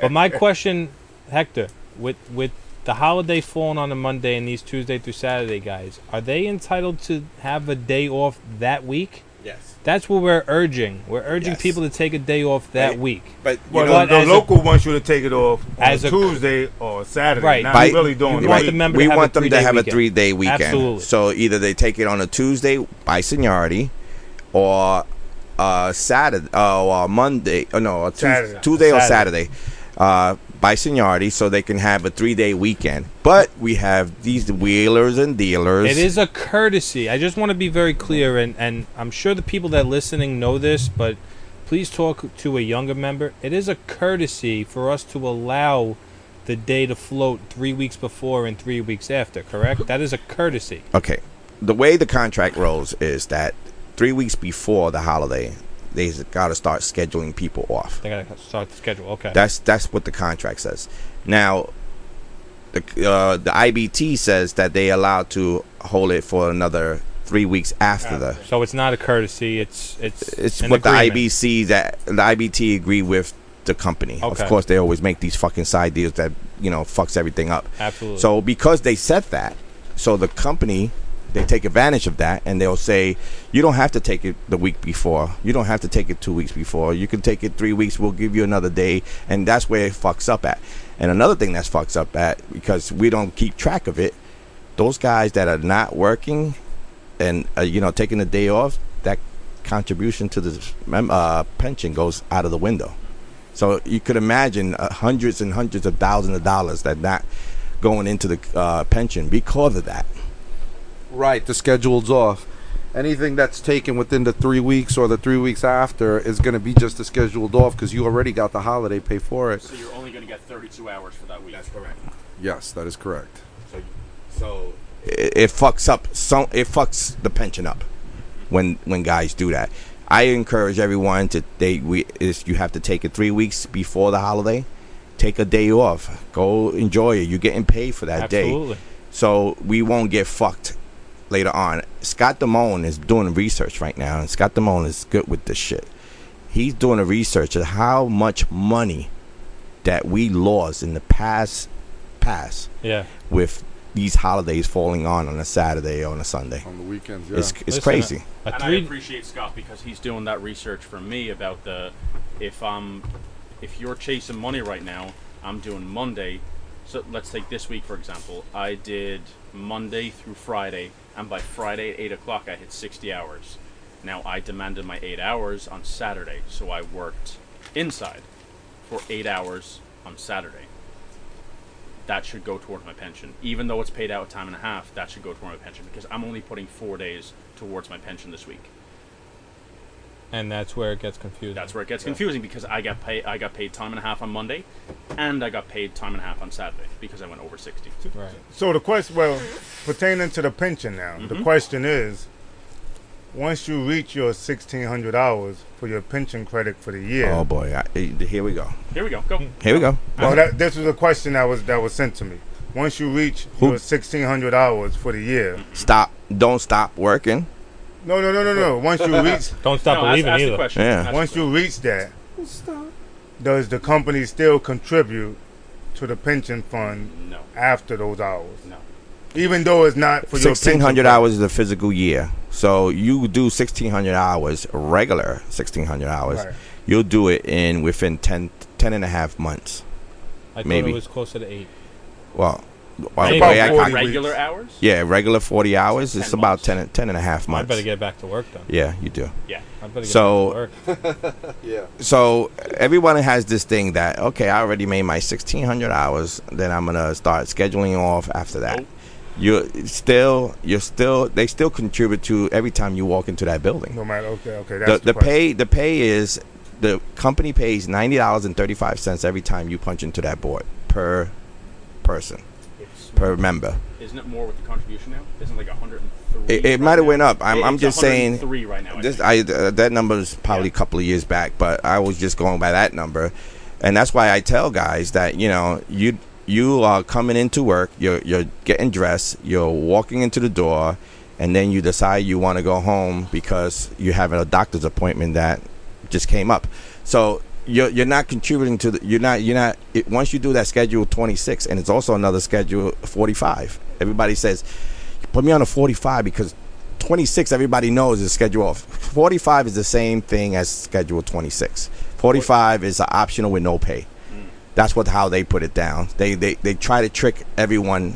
but my question, Hector, with with the holiday falling on a Monday and these Tuesday through Saturday guys, are they entitled to have a day off that week? Yes. That's what we're urging. We're urging Yes. people to take a day off that Right. week. But Well, But the, the as a- local wants you to take it off on As a a- Tuesday or Saturday. Right. Not By- really doing you the want the member we want them to three-day have a three day weekend. Absolutely. So either they take it on a Tuesday by seniority, or uh, Saturday, uh, or Monday. Oh no, a Tues- Saturday. Tuesday or Saturday. Saturday. Uh, by seniority, so they can have a three-day weekend. But we have these wheelers and dealers. It is a courtesy. I just want to be very clear, and, and I'm sure the people that are listening know this, but please talk to a younger member. It is a courtesy for us to allow the day to float three weeks before and three weeks after. Correct? That is a courtesy. Okay. The way the contract rolls is that three weeks before the holiday, they got to start scheduling people off. They gotta start the schedule. Okay. That's that's what the contract says. Now, the uh, the IBT says that they allowed to hold it for another three weeks after the. so it's not a courtesy. It's it's It's what the agreement. IBC that the IBT agree with the company. Okay. Of course, they always make these fucking side deals that you know fucks everything up. Absolutely. So because they said that, so the company they take advantage of that and they'll say you don't have to take it the week before. You don't have to take it two weeks before. You can take it three weeks. We'll give you another day, and that's where it fucks up at. And another thing that's fucks up at because we don't keep track of it. Those guys that are not working and uh, you know taking a day off, that contribution to the uh, pension goes out of the window. So you could imagine uh, hundreds and hundreds of thousands of dollars that not going into the uh, pension because of that. Right, the schedule's off. Anything that's taken within the three weeks or the three weeks after is going to be just the scheduled off because you already got the holiday pay for it. So you're only going to get 32 hours for that week. That's correct. Yes, that is correct. So, so it, it fucks up. So it fucks the pension up when when guys do that. I encourage everyone to they we is you have to take it three weeks before the holiday. Take a day off. Go enjoy it. You're getting paid for that day. Absolutely. day. So we won't get fucked later on. Scott Damone is doing research right now, and Scott Damone is good with this shit. He's doing a research of how much money that we lost in the past past Yeah. with these holidays falling on on a Saturday or on a Sunday. On the weekends, It's, it's Listen, crazy. A and I three, appreciate Scott because he's doing that research for me about the if um if you're chasing money right now, I'm doing Monday. So let's take this week for example. I did Monday through Friday, and by Friday at eight o'clock, I hit 60 hours. Now I demanded my eight hours on Saturday, so I worked inside for eight hours on Saturday. That should go toward my pension, even though it's paid out time and a half. That should go toward my pension because I'm only putting four days towards my pension this week. And that's where it gets confusing. That's where it gets confusing because I got paid. I got paid time and a half on Monday, and I got paid time and a half on Saturday because I went over sixty. Right. So the question, well, pertaining to the pension now, the Mhm. question is, once you reach your 1,600 hours for your pension credit for the year. Oh boy, I, here we go. Here we go. Go. Here we go. Well, that, this was a question that was that was sent to me. Once you reach Who- your 1,600 hours for the year. Stop. Don't stop working. No, no, no, no, no. Once you reach. Don't stop No, ask- believing ask the either. question. Yeah. Ask the Once you question. reach that, does the company still contribute to the pension fund No. after those hours? No. Even though it's not for your Sixteen hundred pension fund. hours is a physical year. So you do sixteen hundred hours, regular sixteen hundred hours. Right. You'll do it in within 10, 10 and a half months. I thought Maybe. it was closer to eight. Well, by the Maybe way I about calc- 40 Regular weeks. hours. yeah, regular forty hours. So It's 10 about months. 10, 10 and a half I months. better get back to work then. yeah, you do. Yeah. I better get So- back to work. Yeah. so everyone has this thing that okay, I already made my sixteen hundred hours. Then I'm gonna start scheduling off after that. Nope. You're still, you're still, they still contribute to every time you walk into that building. No matter. Okay, okay. The, That's the, pay, the pay is the company pays ninety dollars and thirty five cents every time you punch into that board per person It's, per member. isn't it more with the contribution now? Isn't it like 103? It, it right might have went up. I'm, It- I'm just saying. 103 right now. I This. I uh, that number is probably Yeah. a couple of years back, but I was just going by that number, and that's why I tell guys that you know you you are coming into work, you're you're getting dressed, you're walking into the door, and then you decide you want to go home because you have a doctor's appointment that just came up. So you're you're not contributing to the you're not you're not it, once you do that schedule 26 and it's also another schedule 45. Everybody says put me on a 45 because 26 everybody knows is schedule off. 45 is the same thing as schedule 26. 45 is optional with no pay. That's what how they put it down. They they they try to trick everyone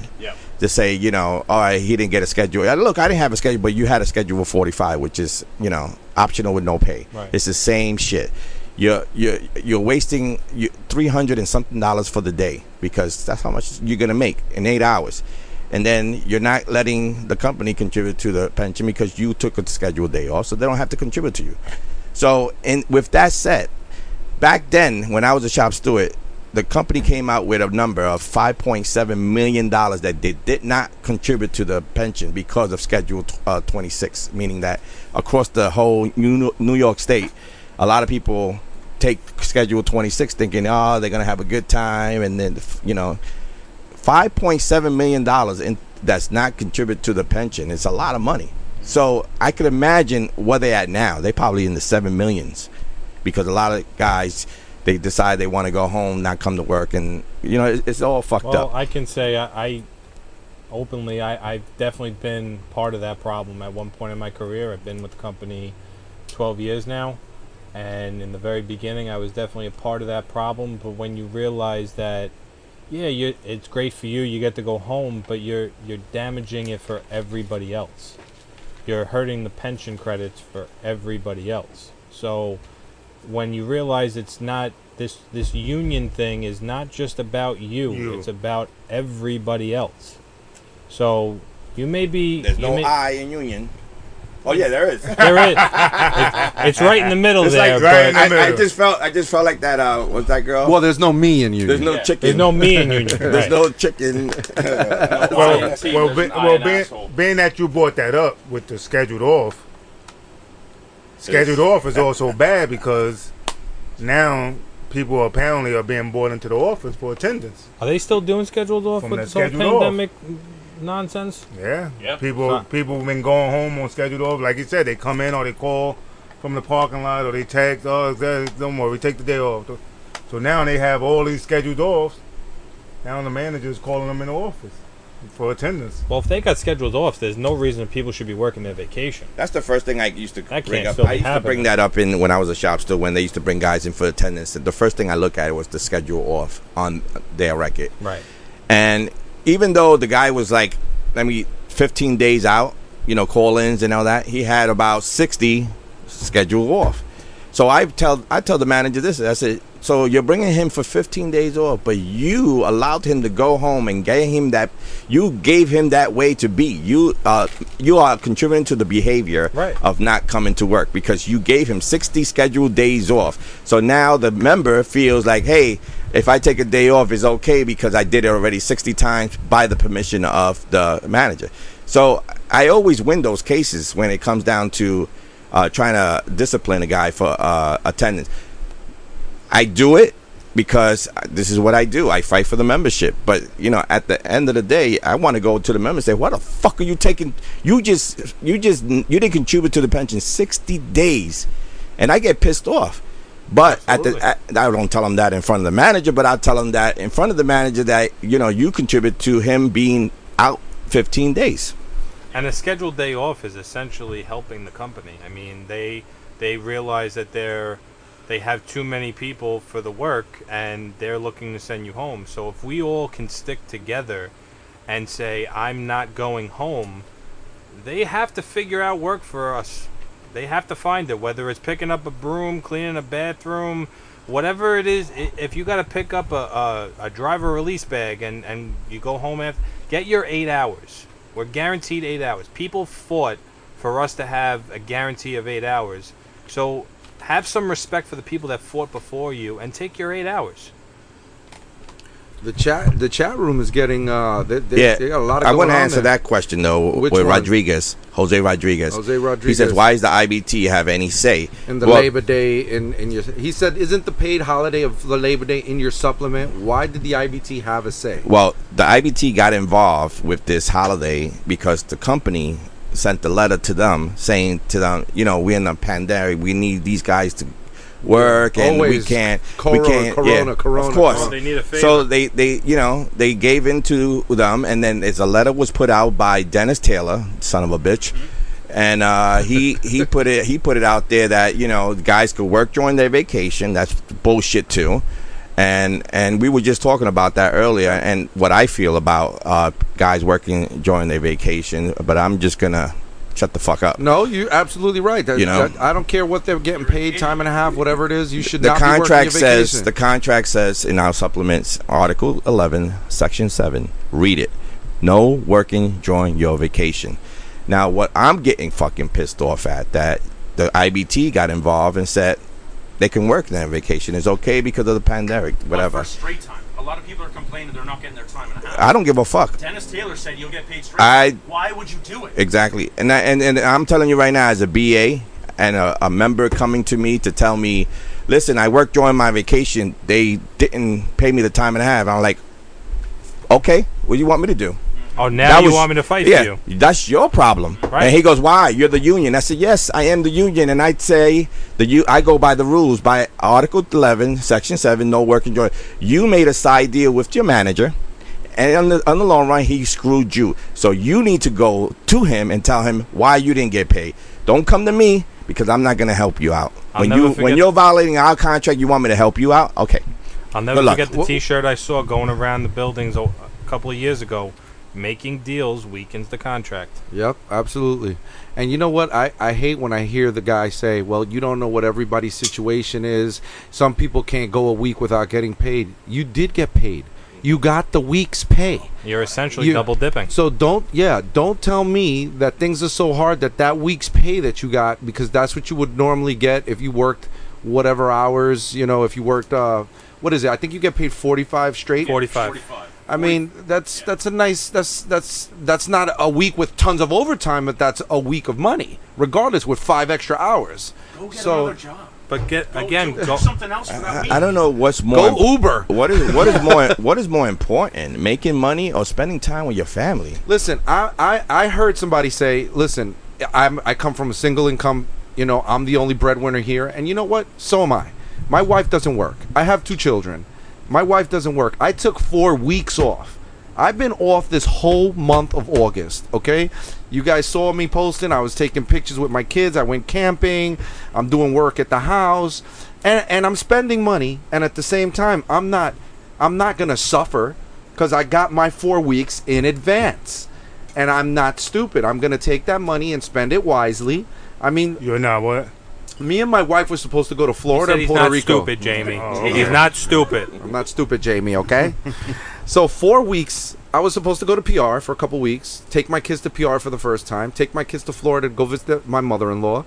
to say, you know, all right, he didn't get a schedule. Uh, Look, I didn't have a schedule, but you had a schedule of 45, which is, you know, optional with no pay. Right. It's the same shit. You're you're you're wasting you, 300 and something dollars for the day because that's how much you're to make in 8 hours. And then you're not letting the company contribute to the pension because you took a scheduled day off, so they don't have to contribute to you. So, and with that said, back then when I was a shop steward, the company came out with a number of 5.7 million dollars that they did not contribute to the pension because of Schedule uh, 26, meaning that across the whole New York State, a lot of people take Schedule 26 thinking, oh, they're gonna have a good time, and then you know, 5.7 million dollars in that's not contribute to the pension. It's a lot of money. So I could imagine where they at now. They probably in the seven millions because a lot of guys they decide they want to go home, not come to work, and you know it, it's all fucked Well, up. I can say I, I openly, I, I've definitely been part of that problem at one point in my career. I've been with the company 12 years now, and in the very beginning, I was definitely a part of that problem. But when you realize that, yeah, you, it's great for you, you get to go home, but you're you're damaging it for everybody else. You're hurting the pension credits for everybody else. So when you realize it's not this this union thing is not just about you, You. it's about everybody else. So you may be There's no may- I in union. Oh yeah, there is. There is. It's, it's right in the middle It's there. like right in but the I, I just felt I just felt like that. Uh, what's that girl? Well, there's no me in you. there's no chicken. there's no me in union. There's no chicken. Well, I well, be, well being, asshole. being that you brought that up with the scheduled off, scheduled off is also bad because now people apparently are being brought into the office for attendance. Are they still doing scheduled off From with the this whole scheduled off. Pandemic nonsense? Yeah, Yep. people So- people been going home on scheduled off. Like you said, they come in or they call from the parking lot or they text. Oh, it's- don't worry, we take the day off. So now they have all these scheduled offs. Now the manager's calling them in the office for attendance. Well, if they got scheduled off, there's no reason people should be working their vacation. That's the first thing I used to That bring up. I be used to bring that up in when I was a shop still when they used to bring guys in for attendance. The first thing I look at was the schedule off on their record. Right. And even though the guy was like, I mean, 15 days out, you know, call-ins and all that, he had about 60 scheduled off. So I tell I tell the manager this. I said, so you're bringing him for 15 days off, but you allowed him to go home and gave him that. You gave him that way to be. You uh, you are contributing to the behavior Right. of not coming to work because you gave him 60 scheduled days off. So now the member feels like, hey, if I take a day off, it's okay because I did it already 60 times by the permission of the manager. So I always win those cases when it comes down to uh, trying to discipline a guy for uh, attendance. I do it because this is what I do. I fight for the membership. But you know, at the end of the day, I want to go to the member and say, "What the fuck are you taking? You just, you just, you didn't contribute to the pension sixty days," and I get pissed off. But at the, at, I don't tell him that in front of the manager, but I'll tell him that in front of the manager that you know you contribute to him being out fifteen days. And a scheduled day off is essentially helping the company. I mean, they they realize that they're they have too many people for the work and they're looking to send you home. So if we all can stick together and say I'm not going home, they have to figure out work for us. They have to find it whether it's picking up a broom, cleaning a bathroom, whatever it is. If you got to pick up a, a, a driver release bag and, and you go home after, get your eight hours. We're guaranteed eight hours. People fought for us to have a guarantee of eight hours. So have some respect for the people that fought before you and take your eight hours. The chat, the chat room is getting. Uh, they, they, yeah, they got a lot of. I want to answer there. that question though Which with one? Rodriguez, Jose Rodriguez. Jose Rodriguez. He says, "Why does the IBT have any say in the Well, Labor Day in, in your he said isn't the paid holiday of the Labor Day in your supplement? Why did the IBT have a say? Well, the IBT got involved with this holiday because the company sent the letter to them saying to them, you know, we're in a pandemic. We need these guys to work, and we can't. corona, we can't. corona, yeah, corona, Of course. corona. They need a favor. So they, they, you know, they gave into them, and then there's a letter was put out by Dennis Taylor, son of a bitch. And uh, he he put it he put it out there that you know guys could work during their vacation. That's bullshit too. And and we were just talking about that earlier, and what I feel about uh, guys working during their vacation. But I'm just gonna shut the fuck up. No, you're absolutely right. That, You know? that- I don't care what they're getting paid, time and a half, whatever it is. You should the not contract be working your says the contract says in our supplements article 11 section 7 read it no working during your vacation now what i'm getting fucking pissed off at that the IBT got involved and said they can work their vacation. It's okay because of the pandemic, whatever. But for straight time. A lot of people are complaining they're not getting their time and a half. I don't give a fuck. Dennis Taylor said you'll get paid straight. I- Why would you do it? Exactly, and I, and and I'm telling you right now, as a BA and a, a member coming to me to tell me, listen, I worked during my vacation. They didn't pay me the time and a half. I'm like, okay, what do you want me to do? Oh, now That you was- want me to fight yeah, you? That's your problem. Right. And he goes, "Why? You're the union." I said, "Yes, I am the union." And I'd say the you I go by the rules by Article 11, Section 7, no working joint. You made a side deal with your manager, and on the on the long run, he screwed you. So you need to go to him and tell him why you didn't get paid. Don't come to me because I'm not going to help you out. I'll when never you when you're violating our contract, you want me to help you out? Okay. I'll never Good luck. forget the T-shirt I saw going around the buildings a a couple of years ago. Making deals weakens the contract. Yep, absolutely. And you know what? I, I hate when I hear the guy say, well, you don't know what everybody's situation is. Some people can't go a week without getting paid. You did get paid. You got the week's pay. You're essentially You- double dipping. So don't, yeah, don't tell me that things are so hard that that week's pay that you got, because that's what you would normally get if you worked whatever hours, you know, if you worked, uh, what is it? I think you get paid 45 straight. 45. I mean, that's that's a nice that's that's that's not a week with tons of overtime, but that's a week of money, regardless with five extra hours. Go get so another job. But get Go again, do go, something else for that I, week. I don't know what's more go Uber. What is what is more what is more important, making money or spending time with your family? Listen, I, I I heard somebody say, listen, I'm I come from a single income. You know, I'm the only breadwinner here, and you know what? So am I. My wife doesn't work. I have two children. My wife doesn't work. I took four weeks off. I've been off this whole month of August, okay? You guys saw me posting. I was taking pictures with my kids. I went camping. I'm doing work at the house. And and I'm spending money and at the same time I'm not I'm not going to suffer cuz I got my 4 weeks in advance. And I'm not stupid. I'm going to take that money and spend it wisely. I mean, You're not what? Me and my wife were supposed to go to he Florida said and he's Puerto not Rico. stupid, Jamie. Oh, okay. He's not stupid. I'm not stupid, Jamie, okay? so, four weeks, I was supposed to go to PR for a couple weeks, take my kids to PR for the first time, take my kids to Florida to go visit my mother in law,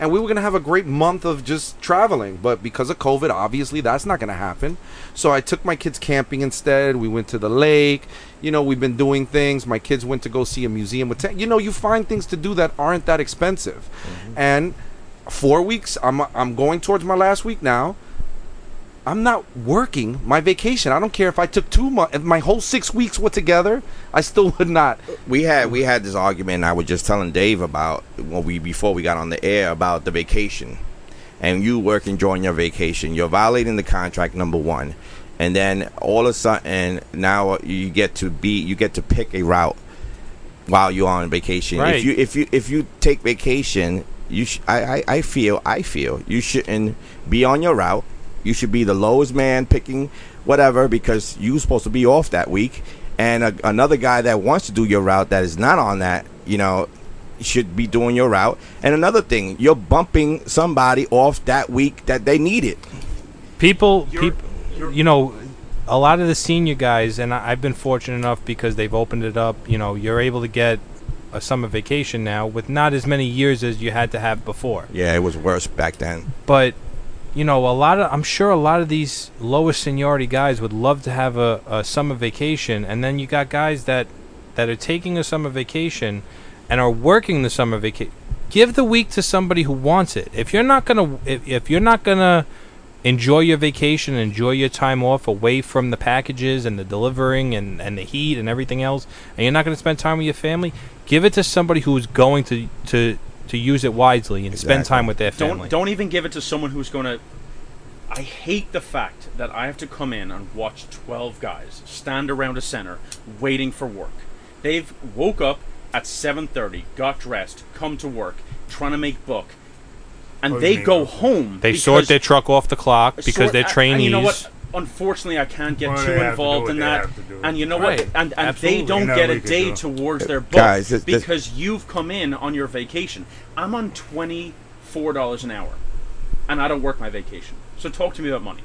and we were going to have a great month of just traveling. But because of COVID, obviously, that's not going to happen. So, I took my kids camping instead. We went to the lake. You know, we've been doing things. My kids went to go see a museum with, te- you know, you find things to do that aren't that expensive. Mm-hmm. And four weeks, I'm, I'm going towards my last week now. I'm not working my vacation. I don't care if I took two months, if my whole six weeks were together, I still would not. We had we had this argument. And I was just telling Dave about when we before we got on the air about the vacation, and you work enjoying your vacation. You're violating the contract number one, and then all of a sudden now you get to be you get to pick a route while you're on vacation. Right. If you if you if you take vacation, you sh- I, I I feel I feel you shouldn't be on your route. You should be the lowest man picking whatever because you're supposed to be off that week, and a, another guy that wants to do your route that is not on that, you know, should be doing your route. And another thing, you're bumping somebody off that week that they need it. People, You're- people, you're- you know, a lot of the senior guys, and I, I've been fortunate enough because they've opened it up. You know, you're able to get a summer vacation now with not as many years as you had to have before. Yeah, it was worse back then. But you know, a lot of I'm sure a lot of these lowest seniority guys would love to have a, a summer vacation, and then you got guys that that are taking a summer vacation and are working the summer vacation. Give the week to somebody who wants it. If you're not gonna, if, if you're not gonna enjoy your vacation, enjoy your time off away from the packages and the delivering and, and the heat and everything else, and you're not gonna spend time with your family, give it to somebody who's going to to to use it wisely and spend time with their family. Don't don't even give it to someone who's going to. I hate the fact that I have to come in and watch twelve guys stand around a center waiting for work. They've woke up at seven thirty, got dressed, come to work, trying to make book, and Oh, they mean- go home. They sort their truck off the clock because sort- they're trainees. And you know what? Unfortunately, I can't get Well, too they to involved in that. have to do. And you know Right. what? And and Absolutely. they don't get a day do. towards their book Guys, this- this- because you've come in on your vacation. I'm on twenty four dollars an hour, and I don't work my vacation. So talk to me about money.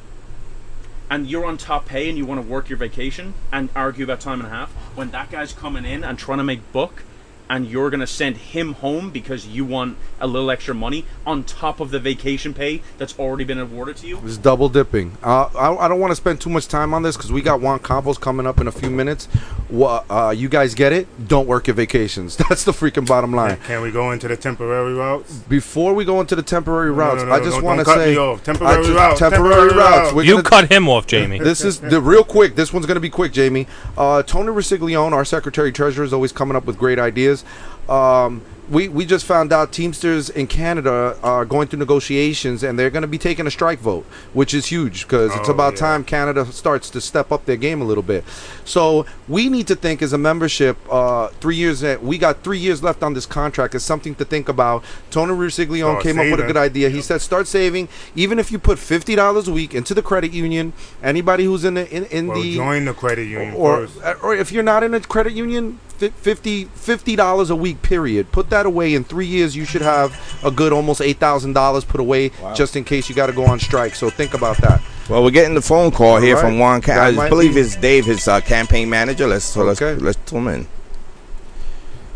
And you're on top pay, and you want to work your vacation and argue about time and a half when that guy's coming in and trying to make book. And you're going to send him home because you want a little extra money on top of the vacation pay that's already been awarded to you? It's double dipping. Uh, I, I don't want to spend too much time on this because we got Juan Campos coming up in a few minutes. Wha- uh, you guys get it? Don't work your vacations. That's the freaking bottom line. Can we go into the temporary routes? Before we go into the temporary routes, no, I no, just don't- want to cut say me off. Temporary I just- routes, Temporary, temporary routes. routes. You gonna- cut him off, Jamie. This is the real quick. This one's going to be quick, Jamie. Uh, Tony Resiglione, our Secretary Treasurer, is always coming up with great ideas. Um, we, we just found out Teamsters in Canada are going through negotiations and they're going to be taking a strike vote, which is huge because it's Oh, about yeah. time Canada starts to step up their game a little bit. So we need to think as a membership, uh, three years. In, we got three years left on this contract. Is something to think about. Tony Resiglione Start came up with a good idea. He said, start saving. Even if you put fifty dollars a week into the credit union, anybody who's in the in, in Well, the join the credit union or first. or if you're not in a credit union, 50 dollars a week. Period. Put that away. In three years, you should have a good almost eight thousand dollars put away just in case you got to go on strike. So think about that. Well, we're getting the phone call here All from right. Juan. Ca- That I believe be- it's Dave, his uh, campaign manager. Let's so Okay. let's let's tune in.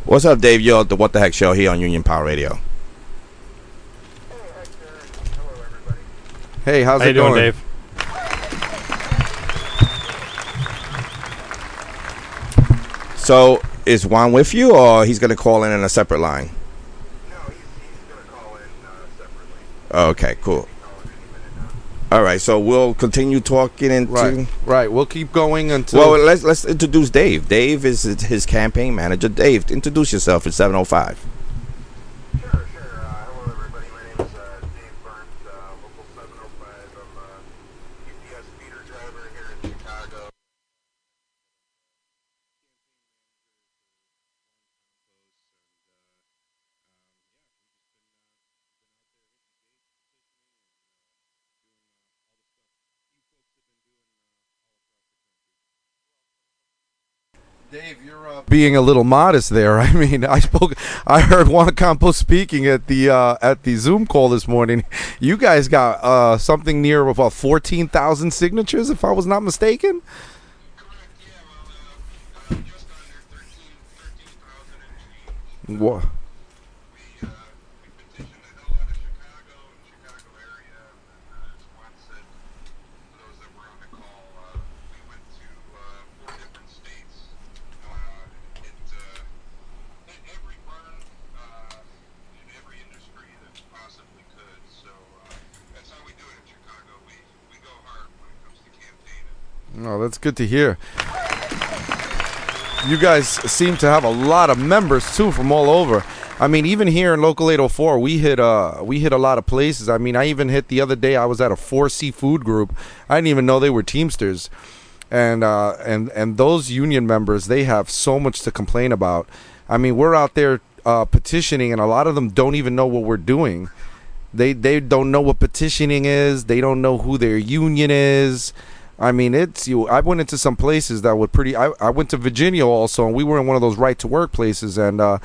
What's up, Dave? You're at the What the Heck show here on Union Power Radio. Hey, how's How it you doing, going, Dave? So is Juan with you, or he's going to call in on a separate line? No, he's, he's going to call in uh, separately. Okay, cool. All right, so we'll continue talking into. Right, right. We'll keep going until. Well, let's let's introduce Dave. Dave is his campaign manager. Dave, introduce yourself at seven oh five. Dave, you're uh, being a little modest there. I mean, I spoke. I heard Juan Campos speaking at the uh, at the Zoom call this morning. You guys got uh, something near about fourteen thousand signatures, if I was not mistaken. What? Oh, that's good to hear. You guys seem to have a lot of members too from all over. I mean, even here in Local 804, we hit uh we hit a lot of places. I mean, I even hit the other day. I was at a 4C food group. I didn't even know they were Teamsters, and uh and and those union members they have so much to complain about. I mean, we're out there uh, petitioning, and a lot of them don't even know what we're doing. They they don't know what petitioning is. They don't know who their union is. I mean, it's you. I went into some places that were pretty. I, I went to Virginia also, and we were in one of those right to work places, and uh,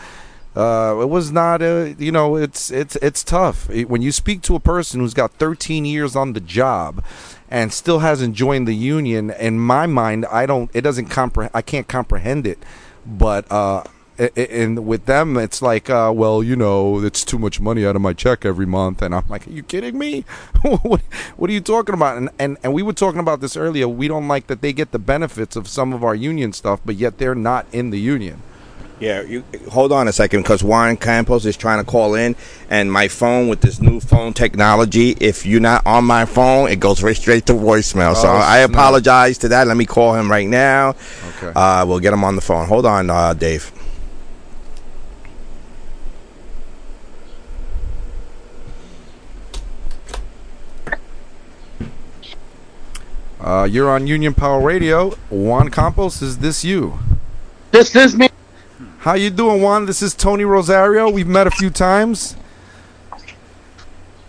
uh, it was not. Uh, you know, it's it's it's tough It- when you speak to a person who's got 13 years on the job and still hasn't joined the union. In my mind, I don't. It doesn't comprehend. I can't comprehend it, but. Uh, a- a- and with them it's like uh, well you know it's too much money out of my check every month and i'm like are you kidding me what, what are you talking about and, and and we were talking about this earlier we don't like that they get the benefits of some of our union stuff but yet they're not in the union Yeah, you hold on a second because Juan Campos is trying to call in, and my phone with this new phone technology, if you're not on my phone, it goes right straight to voicemail. so Oh, I snap. apologize to that. Let me call him right now. Okay. Uh, we'll get him on the phone. Hold on, uh, Dave. Uh, you're on union power radio. Juan campos is this you? This is me. how you doing juan? This is tony rosario. We've met a few times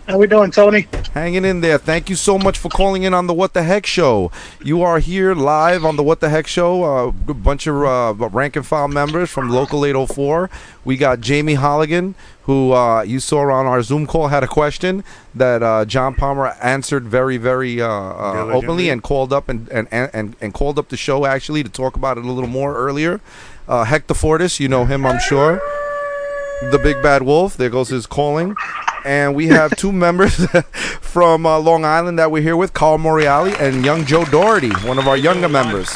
How we doing, Tony? Hanging in there. Thank you so much for calling in on the What the Heck Show. You are here live on the What the Heck Show. Uh, a bunch of uh, rank and file members from Local 804. We got Jamie Holligan, who uh, you saw on our Zoom call, had a question that uh, John Palmer answered very, very uh, uh, openly and called up and, and, and, and called up the show actually to talk about it a little more earlier. Uh, Hector Fortis, you know him, I'm sure. The big bad wolf. There goes his calling. And we have two members from uh, Long Island that we're here with, Carl Moriali and young Joe Doherty, one of our younger members.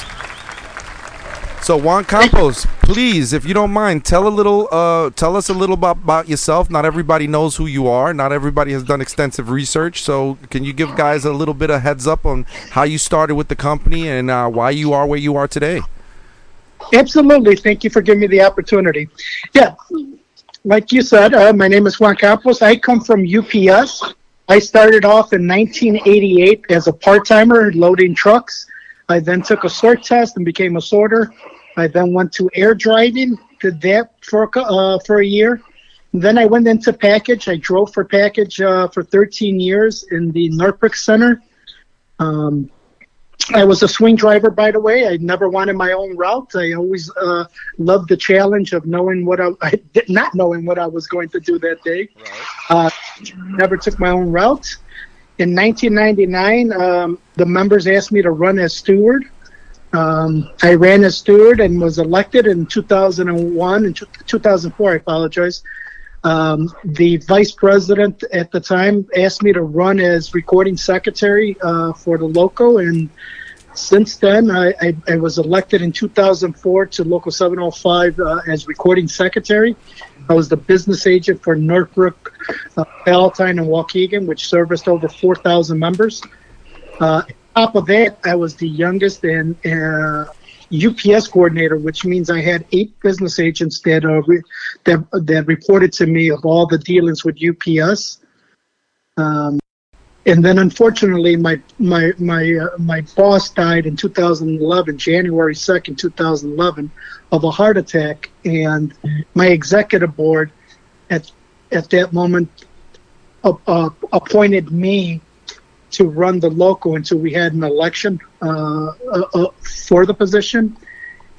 So Juan Campos, please, if you don't mind, tell a little, uh, tell us a little about, about yourself. Not everybody knows who you are. Not everybody has done extensive research. So can you give guys a little bit of heads up on how you started with the company and uh, why you are where you are today? Absolutely. Thank you for giving me the opportunity. Yeah, like you said, uh, my name is Juan Campos. I come from UPS. I started off in 1988 as a part timer loading trucks. I then took a sort test and became a sorter. I then went to air driving, did that for a uh, for a year. Then I went into package. I drove for package uh, for 13 years in the Norfolk Center. Um, I was a swing driver, by the way. I never wanted my own route. I always uh, loved the challenge of knowing what I, I did- not knowing what I was going to do that day. Uh, never took my own route. In 1999, um, the members asked me to run as steward. Um, I ran as steward and was elected in 2001 and 2004. I apologize. Um, the vice president at the time asked me to run as recording secretary uh, for the local, and since then I, I, I was elected in 2004 to local 705 uh, as recording secretary. I was the business agent for Northbrook, uh, Palatine, and Waukegan, which serviced over 4,000 members. Uh, top of that, I was the youngest and UPS coordinator, which means I had eight business agents that uh, re- that that reported to me of all the dealings with UPS. Um, and then, unfortunately, my my my uh, my boss died in 2011, January 2nd, 2011, of a heart attack, and my executive board at at that moment uh, uh, appointed me to run the local until we had an election uh, uh, uh, for the position.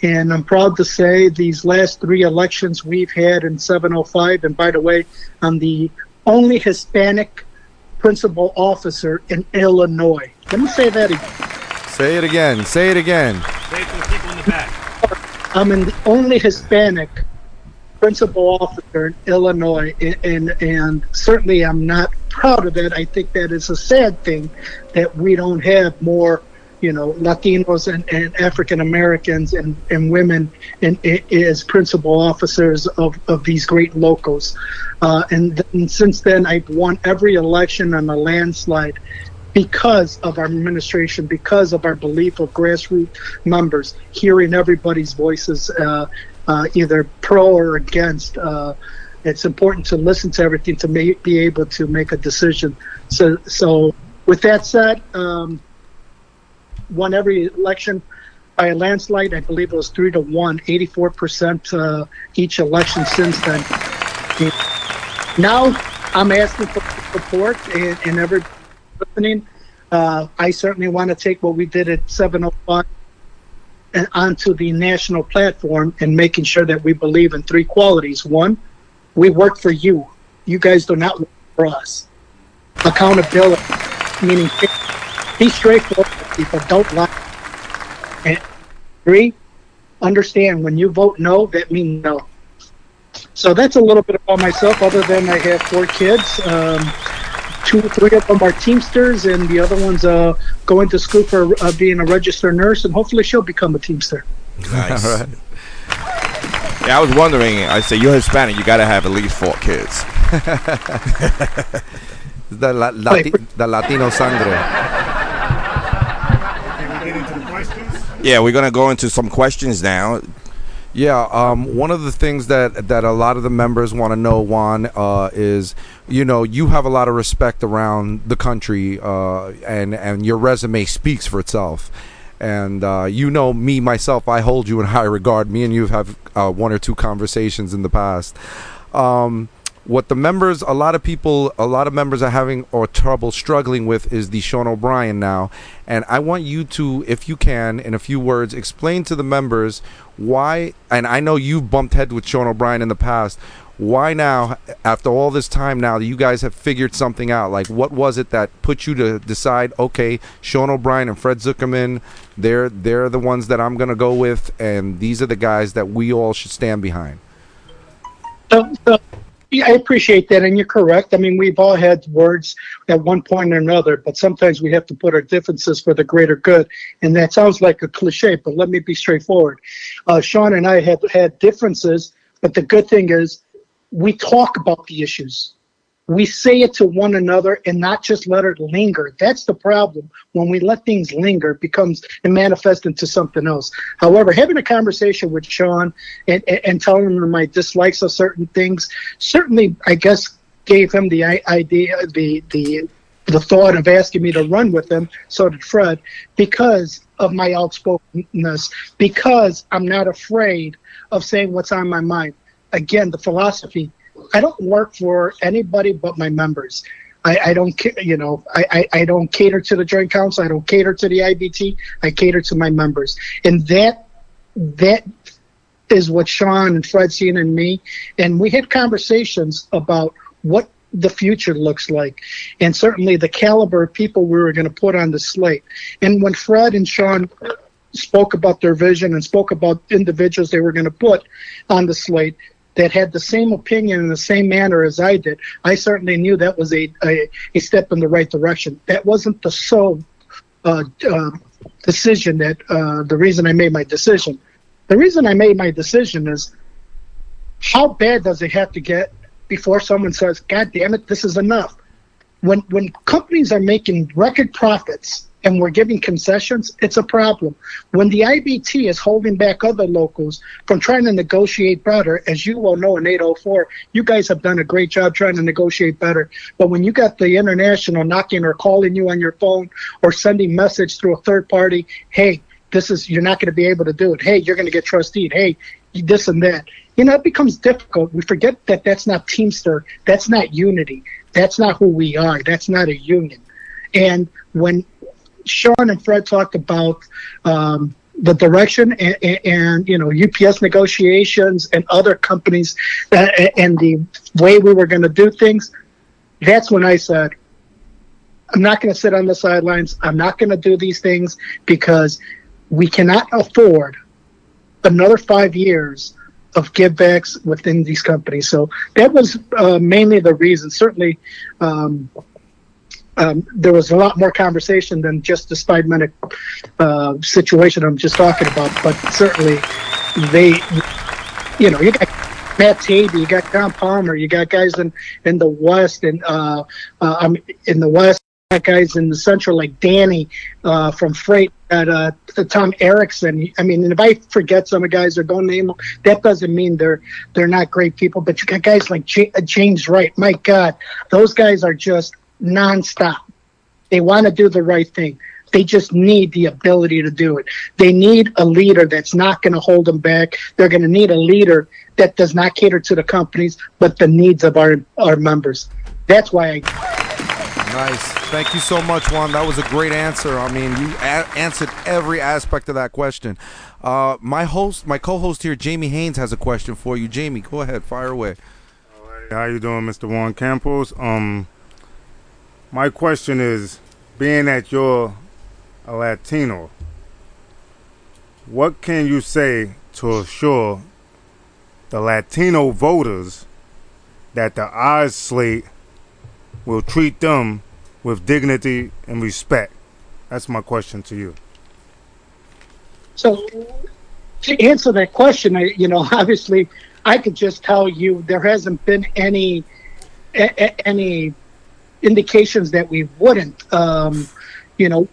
And I'm proud to say these last three elections we've had in 705, and by the way, I'm the only Hispanic principal officer in Illinois. Let me say that again. Say it again. Say it again. Say it to the people in the back. I'm the only Hispanic principal officer in Illinois, and, and and certainly I'm not proud of that. I think that is a sad thing that we don't have more, you know, Latinos and, and African Americans and, and women as principal officers of, of these great locals. Uh, and, then since then, I've won every election on a landslide because of our administration, because of our belief of grassroots members, hearing everybody's voices, uh, uh, either pro or against. Uh, it's important to listen to everything to ma- be able to make a decision. So, so with that said, um, won every election by a landslide. I believe it was three to one, 84 percent uh, each election since then. Now I'm asking for support and, and every listening. Uh, I certainly want to take what we did at 705 and onto the national platform and making sure that we believe in three qualities. One, we work for you. You guys do not work for us. Accountability, meaning be straightforward with people, don't lie. And three, understand when you vote no, that means no. So that's a little bit about myself. Other than I have four kids, um, two, three of them are Teamsters, and the other one's uh, going to school for uh, being a registered nurse, and hopefully she'll become a Teamster. Nice. Yeah, I was wondering. I say you're Hispanic. You got to have at least four kids. the, la- Lati- the Latino sangre. Yeah, we're gonna go into some questions now. Yeah, um, one of the things that that a lot of the members want to know, Juan, uh, is you know you have a lot of respect around the country, uh, and and your resume speaks for itself. And uh, you know me myself, I hold you in high regard. Me and you have uh, one or two conversations in the past. Um, what the members, a lot of people, a lot of members are having or trouble struggling with is the Sean O'Brien now. And I want you to, if you can, in a few words, explain to the members why. And I know you've bumped heads with Sean O'Brien in the past. Why now, after all this time now, that you guys have figured something out? Like, what was it that put you to decide? Okay, Sean O'Brien and Fred Zuckerman, they're they're the ones that I'm gonna go with, and these are the guys that we all should stand behind. So, so, yeah, I appreciate that, and you're correct. I mean, we've all had words at one point or another, but sometimes we have to put our differences for the greater good. And that sounds like a cliche, but let me be straightforward. Uh, Sean and I have had differences, but the good thing is we talk about the issues. We say it to one another and not just let it linger. That's the problem. When we let things linger, it becomes and manifest into something else. However, having a conversation with Sean and, and, and telling him my dislikes of certain things certainly, I guess, gave him the idea, the the the thought of asking me to run with him. So did Fred, because of my outspokenness, because I'm not afraid of saying what's on my mind. Again, the philosophy. I don't work for anybody but my members. I, I don't, you know, I, I, I don't cater to the Joint Council. I don't cater to the IBT. I cater to my members, and that that is what Sean and Fred seen in me. And we had conversations about what the future looks like, and certainly the caliber of people we were going to put on the slate. And when Fred and Sean spoke about their vision and spoke about individuals they were going to put on the slate that had the same opinion in the same manner as I did, I certainly knew that was a, a, a step in the right direction. That wasn't the sole uh, uh, decision that uh, the reason I made my decision. The reason I made my decision is how bad does it have to get before someone says, God damn it, this is enough? When, when companies are making record profits and we're giving concessions, it's a problem. When the IBT is holding back other locals from trying to negotiate better, as you well know in 804, you guys have done a great job trying to negotiate better. But when you got the international knocking or calling you on your phone or sending message through a third party, hey, this is you're not going to be able to do it. Hey, you're going to get trusteed. Hey, this and that. You know, it becomes difficult. We forget that that's not Teamster. That's not unity. That's not who we are. That's not a union. And when Sean and Fred talked about um, the direction and, and, you know UPS negotiations and other companies uh, and the way we were going to do things. That's when I said, I'm not going to sit on the sidelines. I'm not going to do these things because we cannot afford another five years of givebacks within these companies. So that was uh, mainly the reason. Certainly, um, um, there was a lot more conversation than just the five minute uh, situation I'm just talking about. But certainly, they, you know, you got Matt Taibi, you got Tom Palmer, you got guys in in the West and uh, uh, I'm in the West. Guys in the Central, like Danny uh, from Freight, at uh, Tom Erickson. I mean, if I forget some of the guys or don't name them, that doesn't mean they're they're not great people. But you got guys like J- James Wright. My God, those guys are just nonstop. They want to do the right thing. They just need the ability to do it. They need a leader that's not going to hold them back. They're going to need a leader that does not cater to the companies, but the needs of our our members. That's why I Nice. Thank you so much, Juan. That was a great answer. I mean, you a- answered every aspect of that question. Uh, my host, my co-host here, Jamie Haynes, has a question for you. Jamie, go ahead, fire away. How you doing, Mr. Juan Campos? Um, my question is, being that you're a Latino, what can you say to assure the Latino voters that the Oz slate will treat them with dignity and respect? That's my question to you. So to answer that question, you know, obviously, I could just tell you there hasn't been any a, a- any indications that we wouldn't. Um, you know,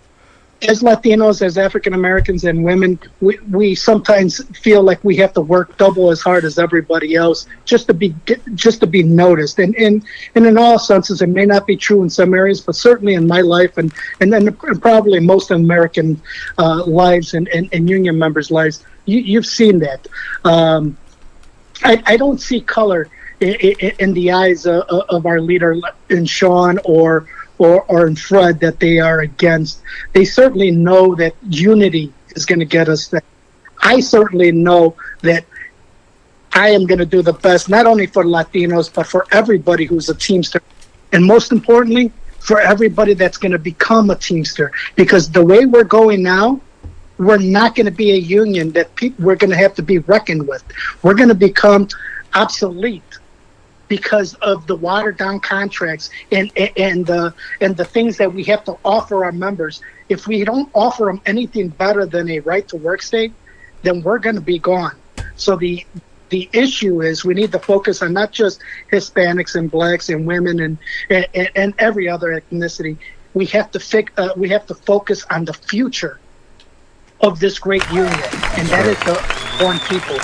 as Latinos, as African Americans, and women, we, we sometimes feel like we have to work double as hard as everybody else just to be just to be noticed. And and, and in all senses, it may not be true in some areas, but certainly in my life, and and then probably most American uh, lives and, and, and union members' lives, you, you've seen that. Um, I, I don't see color in the eyes of, our leader in Sean or or or in Fred that they are against. They certainly know that unity is going to get us there. I certainly know that I am going to do the best, not only for Latinos, but for everybody who's a Teamster. And most importantly, for everybody that's going to become a Teamster. Because the way we're going now, we're not going to be a union that pe- we're going to have to be reckoned with. We're going to become obsolete because of the watered down contracts and and the and the things that we have to offer our members. If we don't offer them anything better than a right to work state, then we're going to be gone. So the the issue is we need to focus on not just Hispanics and blacks and women and and, and every other ethnicity. We have to fix, uh, we have to focus on the future of this great union, and that is the born people.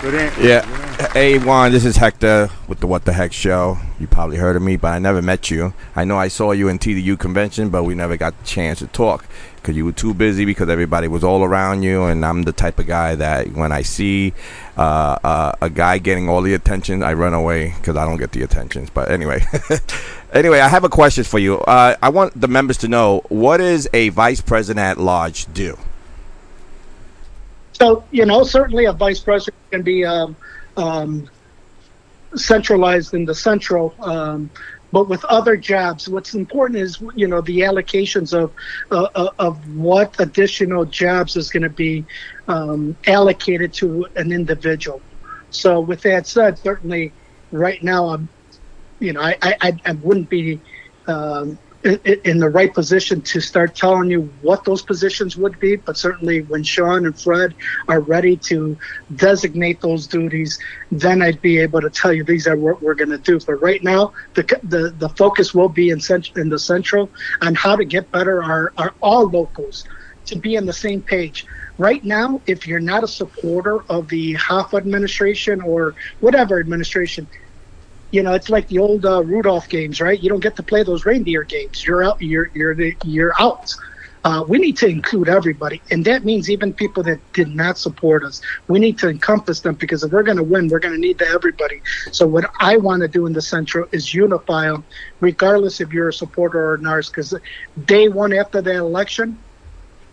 Good answer. Yeah. Hey, Juan, this is Hector with the What the Heck Show. You probably heard of me, but I never met you. I know I saw you in TDU convention, but we never got the chance to talk because you were too busy because everybody was all around you. And I'm the type of guy that when I see uh, uh, a guy getting all the attention, I run away because I don't get the attentions. But anyway. Anyway, I have a question for you. Uh, I want the members to know what does a vice president at large do? So, you know, certainly a vice president can be um, um, centralized in the central, um, but with other jobs, what's important is, you know, the allocations of uh, uh, of what additional jobs is going to be um, allocated to an individual. So, with that said, certainly right now, I'm, you know, I, I, I- wouldn't be um, in the right position to start telling you what those positions would be, but certainly when Sean and Fred are ready to designate those duties, then I'd be able to tell you these are what we're going to do. But right now, the the, the focus will be in cent- in the central on how to get better our, our all locals to be on the same page. Right now, if you're not a supporter of the Hoffa administration or whatever administration, you know, it's like the old uh, Rudolph games, right? You don't get to play those reindeer games. You're out. You're you're the, you're out. Uh, we need to include everybody, and that means even people that did not support us. We need to encompass them because if we're going to win, we're going to need everybody. So what I want to do in the Central is unify them, regardless if you're a supporter or not. Because day one after the election,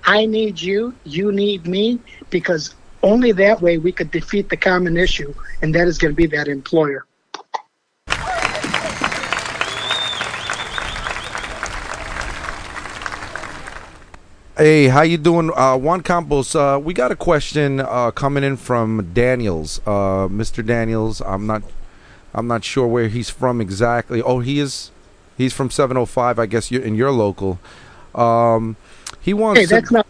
I need you, you need me, because only that way we could defeat the common issue, and that is going to be that employer. Hey, how you doing, uh, Juan Campos? Uh, we got a question uh, coming in from Daniels, uh, Mr. Daniels. I'm not, I'm not sure where he's from exactly. Oh, he is, he's from 705, I guess, You're in your local. Um, he wants. Hey, to- that's not.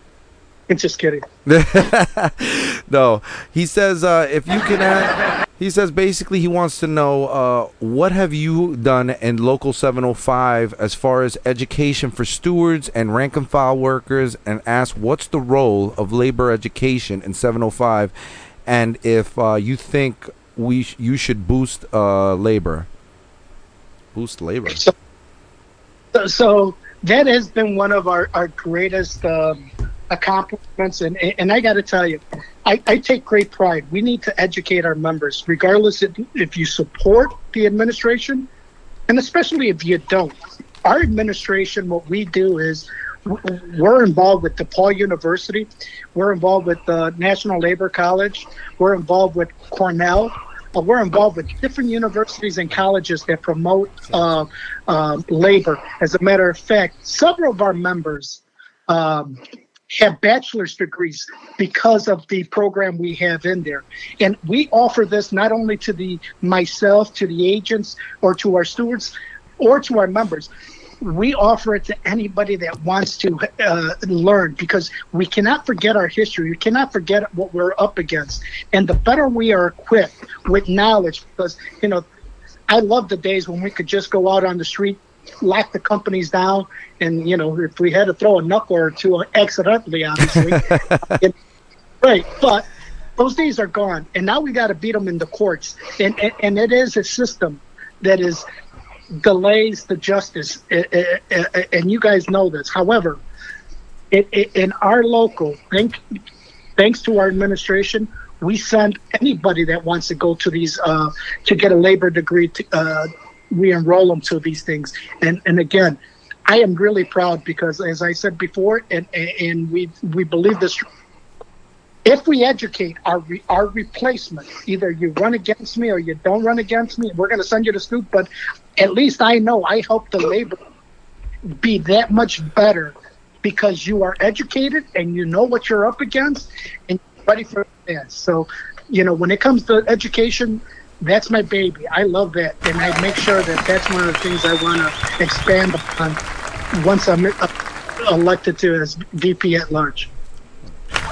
Just kidding. no, he says uh, if you can add, he says basically he wants to know uh, what have you done in local 705 as far as education for stewards and rank and file workers, and ask what's the role of labor education in 705, and if uh, you think we sh- you should boost uh, labor. Boost labor. So, so that has been one of our, our greatest um, accomplishments. And, and I got to tell you, I, I take great pride. We need to educate our members, regardless if, if you support the administration, and especially if you don't. Our administration, what we do is we're involved with DePaul University, we're involved with the National Labor College, we're involved with Cornell, uh, we're involved with different universities and colleges that promote uh, uh, labor. As a matter of fact, several of our members um, have bachelor's degrees because of the program we have in there. And we offer this not only to the myself, to the agents, or to our stewards, or to our members. We offer it to anybody that wants to uh, learn because we cannot forget our history. We cannot forget what we're up against. And the better we are equipped with knowledge, because, you know, I love the days when we could just go out on the street, lock the companies down, and you know, if we had to throw a knuckle or two accidentally, obviously, it- right? But those days are gone, and now we got to beat them in the courts, and, and and it is a system that is delays the justice, eh, eh, eh, and you guys know this. However, in our local, thank, thanks to our administration, we send anybody that wants to go to these uh, to get a labor degree to uh, re-enroll them to these things. And and again, I am really proud because, as I said before, and and we we believe this. If we educate our our replacement, either you run against me or you don't run against me, we're going to send you to stoop. But at least I know I help the labor be that much better because you are educated and you know what you're up against and you're ready for it. So, you know, when it comes to education, that's my baby. I love that, and I make sure that that's one of the things I want to expand upon once I'm elected to as VP at large.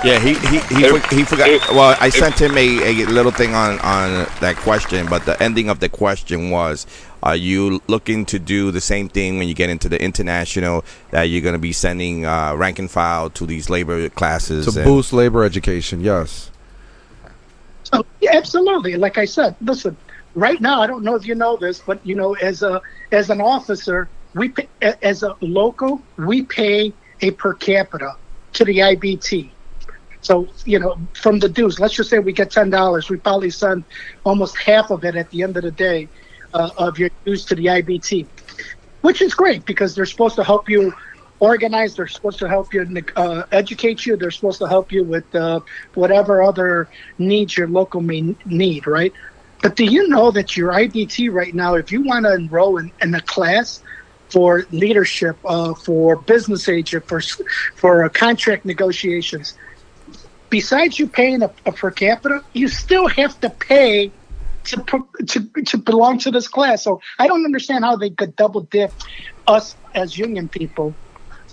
Yeah, he he he, he forgot. Well, I sent him a, a little thing on on that question, but the ending of the question was, are you looking to do the same thing when you get into the international that you're going to be sending uh, rank and file to these labor classes to and- boost labor education. Yes. Absolutely. Like I said, listen. Right now, I don't know if you know this, but you know, as a as an officer, we pay, as a local, we pay a per capita to the IBT. So you know, from the dues, let's just say we get ten dollars, we probably send almost half of it at the end of the day uh, of your dues to the IBT, which is great because they're supposed to help you organize. They're supposed to help you uh, educate you. They're supposed to help you with uh, whatever other needs your local may need, right? But do you know that your IBT right now, if you want to enroll in, in a class for leadership, uh, for business agent, for for uh, contract negotiations, besides you paying a, a per capita, you still have to pay to, to to belong to this class. So I don't understand how they could double dip us as union people.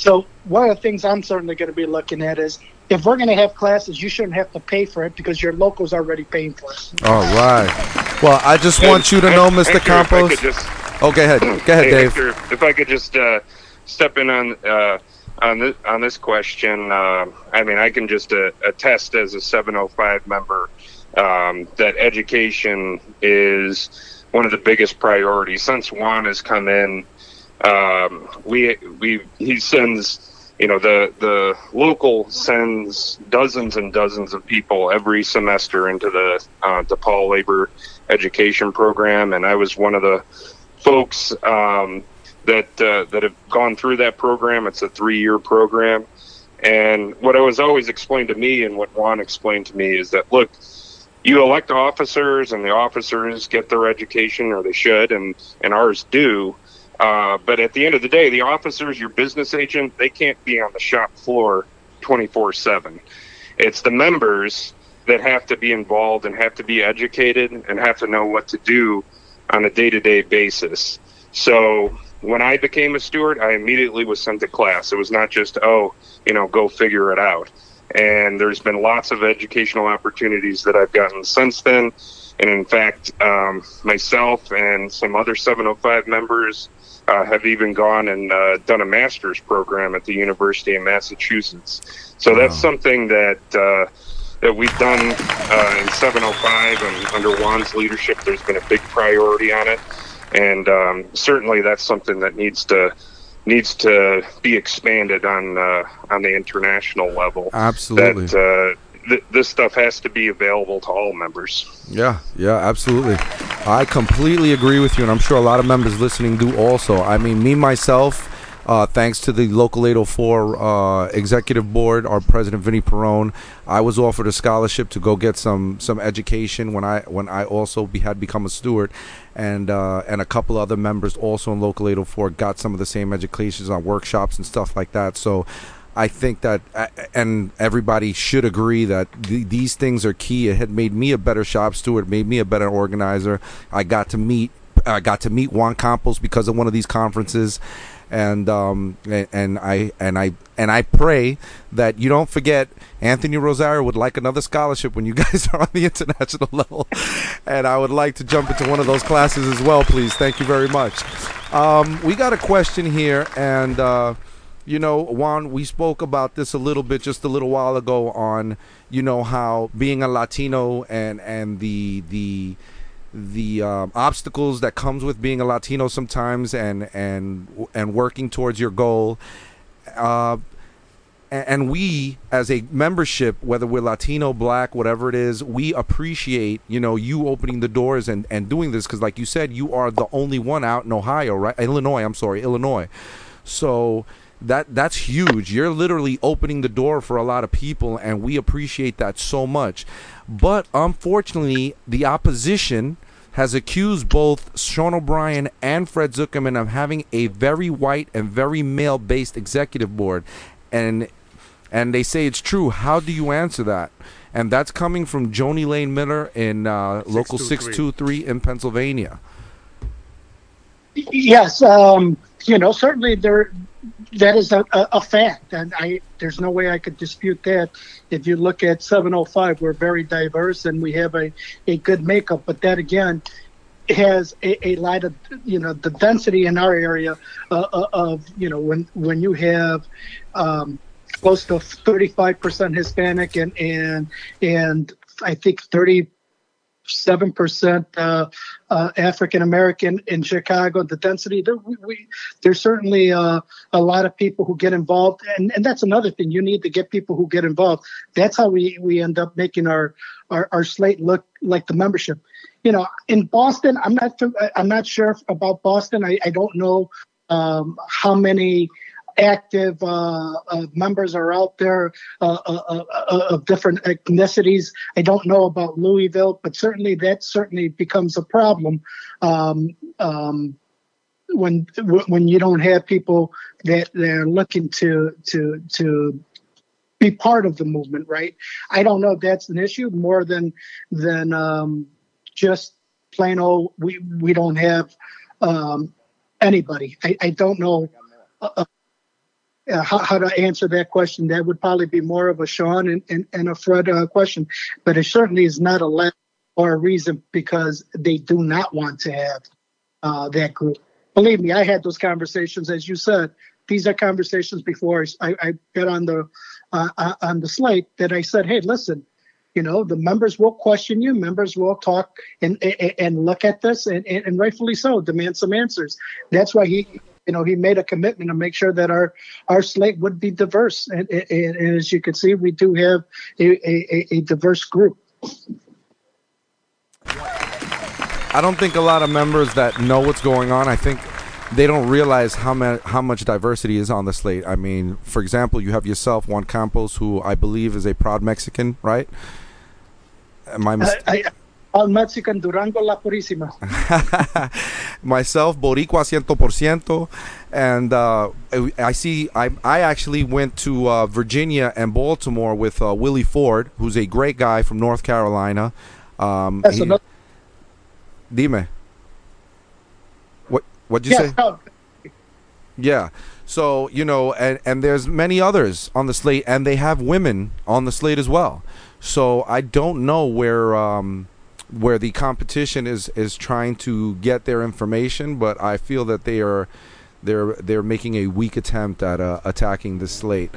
So one of the things I'm certainly going to be looking at is if we're going to have classes, you shouldn't have to pay for it because your local's already paying for it. All right. Well, I just want you to know, Mr. Hector, Campos. could just- Oh, go ahead. Go ahead, hey, Dave. Hector, if I could just uh, step in on uh, on this on this question, uh, I mean, I can just uh, attest as a 705 member um, that education is one of the biggest priorities since Juan has come in. Um, we we he sends. You know the the local sends dozens and dozens of people every semester into the uh, DePaul labor education program, and I was one of the folks um, that uh, that have gone through that program. It's a three-year program, and what I was always explained to me, and what Juan explained to me, is that look, you elect officers, and the officers get their education, or they should, and and ours do. Uh, but at the end of the day, the officers, your business agent, they can't be on the shop floor 24 7. It's the members that have to be involved and have to be educated and have to know what to do on a day to day basis. So when I became a steward, I immediately was sent to class. It was not just, oh, you know, go figure it out. And there's been lots of educational opportunities that I've gotten since then. And in fact, um, myself and some other 705 members uh, have even gone and uh, done a master's program at the University of Massachusetts. So that's something that uh, that we've done uh, in 705 and under Juan's leadership. There's been a big priority on it, and um, certainly that's something that needs to needs to be expanded on uh, on the international level. Absolutely. That uh, th- this stuff has to be available to all members. Yeah, yeah, absolutely. I completely agree with you, and I'm sure a lot of members listening do also. I mean, me myself, uh, thanks to the local 804 uh, executive board, our president Vinnie Perrone, I was offered a scholarship to go get some some education when I when I also be, had become a steward, and uh, and a couple other members also in local 804 got some of the same educations on workshops and stuff like that. So. I think that, and everybody should agree that th- these things are key. It had made me a better shop steward, made me a better organizer. I got to meet, I got to meet Juan Campos because of one of these conferences, and um, and, and I and I and I pray that you don't forget Anthony Rosario would like another scholarship when you guys are on the international level, and I would like to jump into one of those classes as well, please. Thank you very much. Um, we got a question here, and. Uh, you know, Juan, we spoke about this a little bit just a little while ago on, you know, how being a Latino and and the the the um, obstacles that comes with being a Latino sometimes and and and working towards your goal. Uh, And we, as a membership, whether we're Latino, Black, whatever it is, we appreciate you know you opening the doors and and doing this because, like you said, you are the only one out in Ohio, right? Illinois. I'm sorry, Illinois. So that that's huge. You're literally opening the door for a lot of people, and we appreciate that so much. But unfortunately, the opposition has accused both Sean O'Brien and Fred Zuckerman of having a very white and very male-based executive board, and and they say it's true. How do you answer that? And that's coming from Joni Lane Miller in uh, local 623 in Pennsylvania. Yes, um, you know, certainly there that is a, a, fact, and I there's no way I could dispute that. If you look at 705, we're very diverse and we have a, a good makeup, but that again has a, a lot of you know the density in our area uh, uh, of you know when when you have um, close to 35% Hispanic and and and I think 30 seven percent uh, uh, African American in Chicago. The density there, we, we, there's certainly uh, a lot of people who get involved, and, and that's another thing. You need to get people who get involved. That's how we, we end up making our, our our slate look like the membership. You know, in Boston, I'm not I'm not sure about Boston. I, I don't know um, how many active uh, uh, members are out there uh, of different ethnicities. I don't know about Louisville, but certainly that certainly becomes a problem um, um, when when you don't have people that they're looking to to to be part of the movement, right? I don't know if that's an issue more than than um, just plain old we we don't have um, anybody. I, I don't know. Uh, uh, how, how to answer that question. That would probably be more of a Sean and, and, and a Fred uh, question, but it certainly is not a let or a reason because they do not want to have uh, that group. Believe me, I had those conversations, as you said. These are conversations before I, I got on the uh, uh, on the slate that I said, "Hey, listen, you know, the members will question you. Members will talk and and, and look at this, and, and rightfully so, demand some answers." That's why he you know, he made a commitment to make sure that our our slate would be diverse. And, and, and as you can see, we do have a, a, a diverse group. I don't think a lot of members that know what's going on. I think they don't realize how ma- how much diversity is on the slate. I mean, for example, you have yourself Juan Campos, who I believe is a proud Mexican, right? Am I mis- I, I, all Mexican Durango La Purísima. myself, Boricua ciento por ciento, and uh, I- I see. I I actually went to uh, Virginia and Baltimore with uh, Willie Ford, who's a great guy from North Carolina. Um, That's he- another- Dime. What what'd you Yeah, say? no, Yeah. So, you know, and, and there's many others on the slate, and they have women on the slate as well. So I don't know where um, where the competition is, is trying to get their information, but I feel that they are they're they're making a weak attempt at uh, attacking the slate.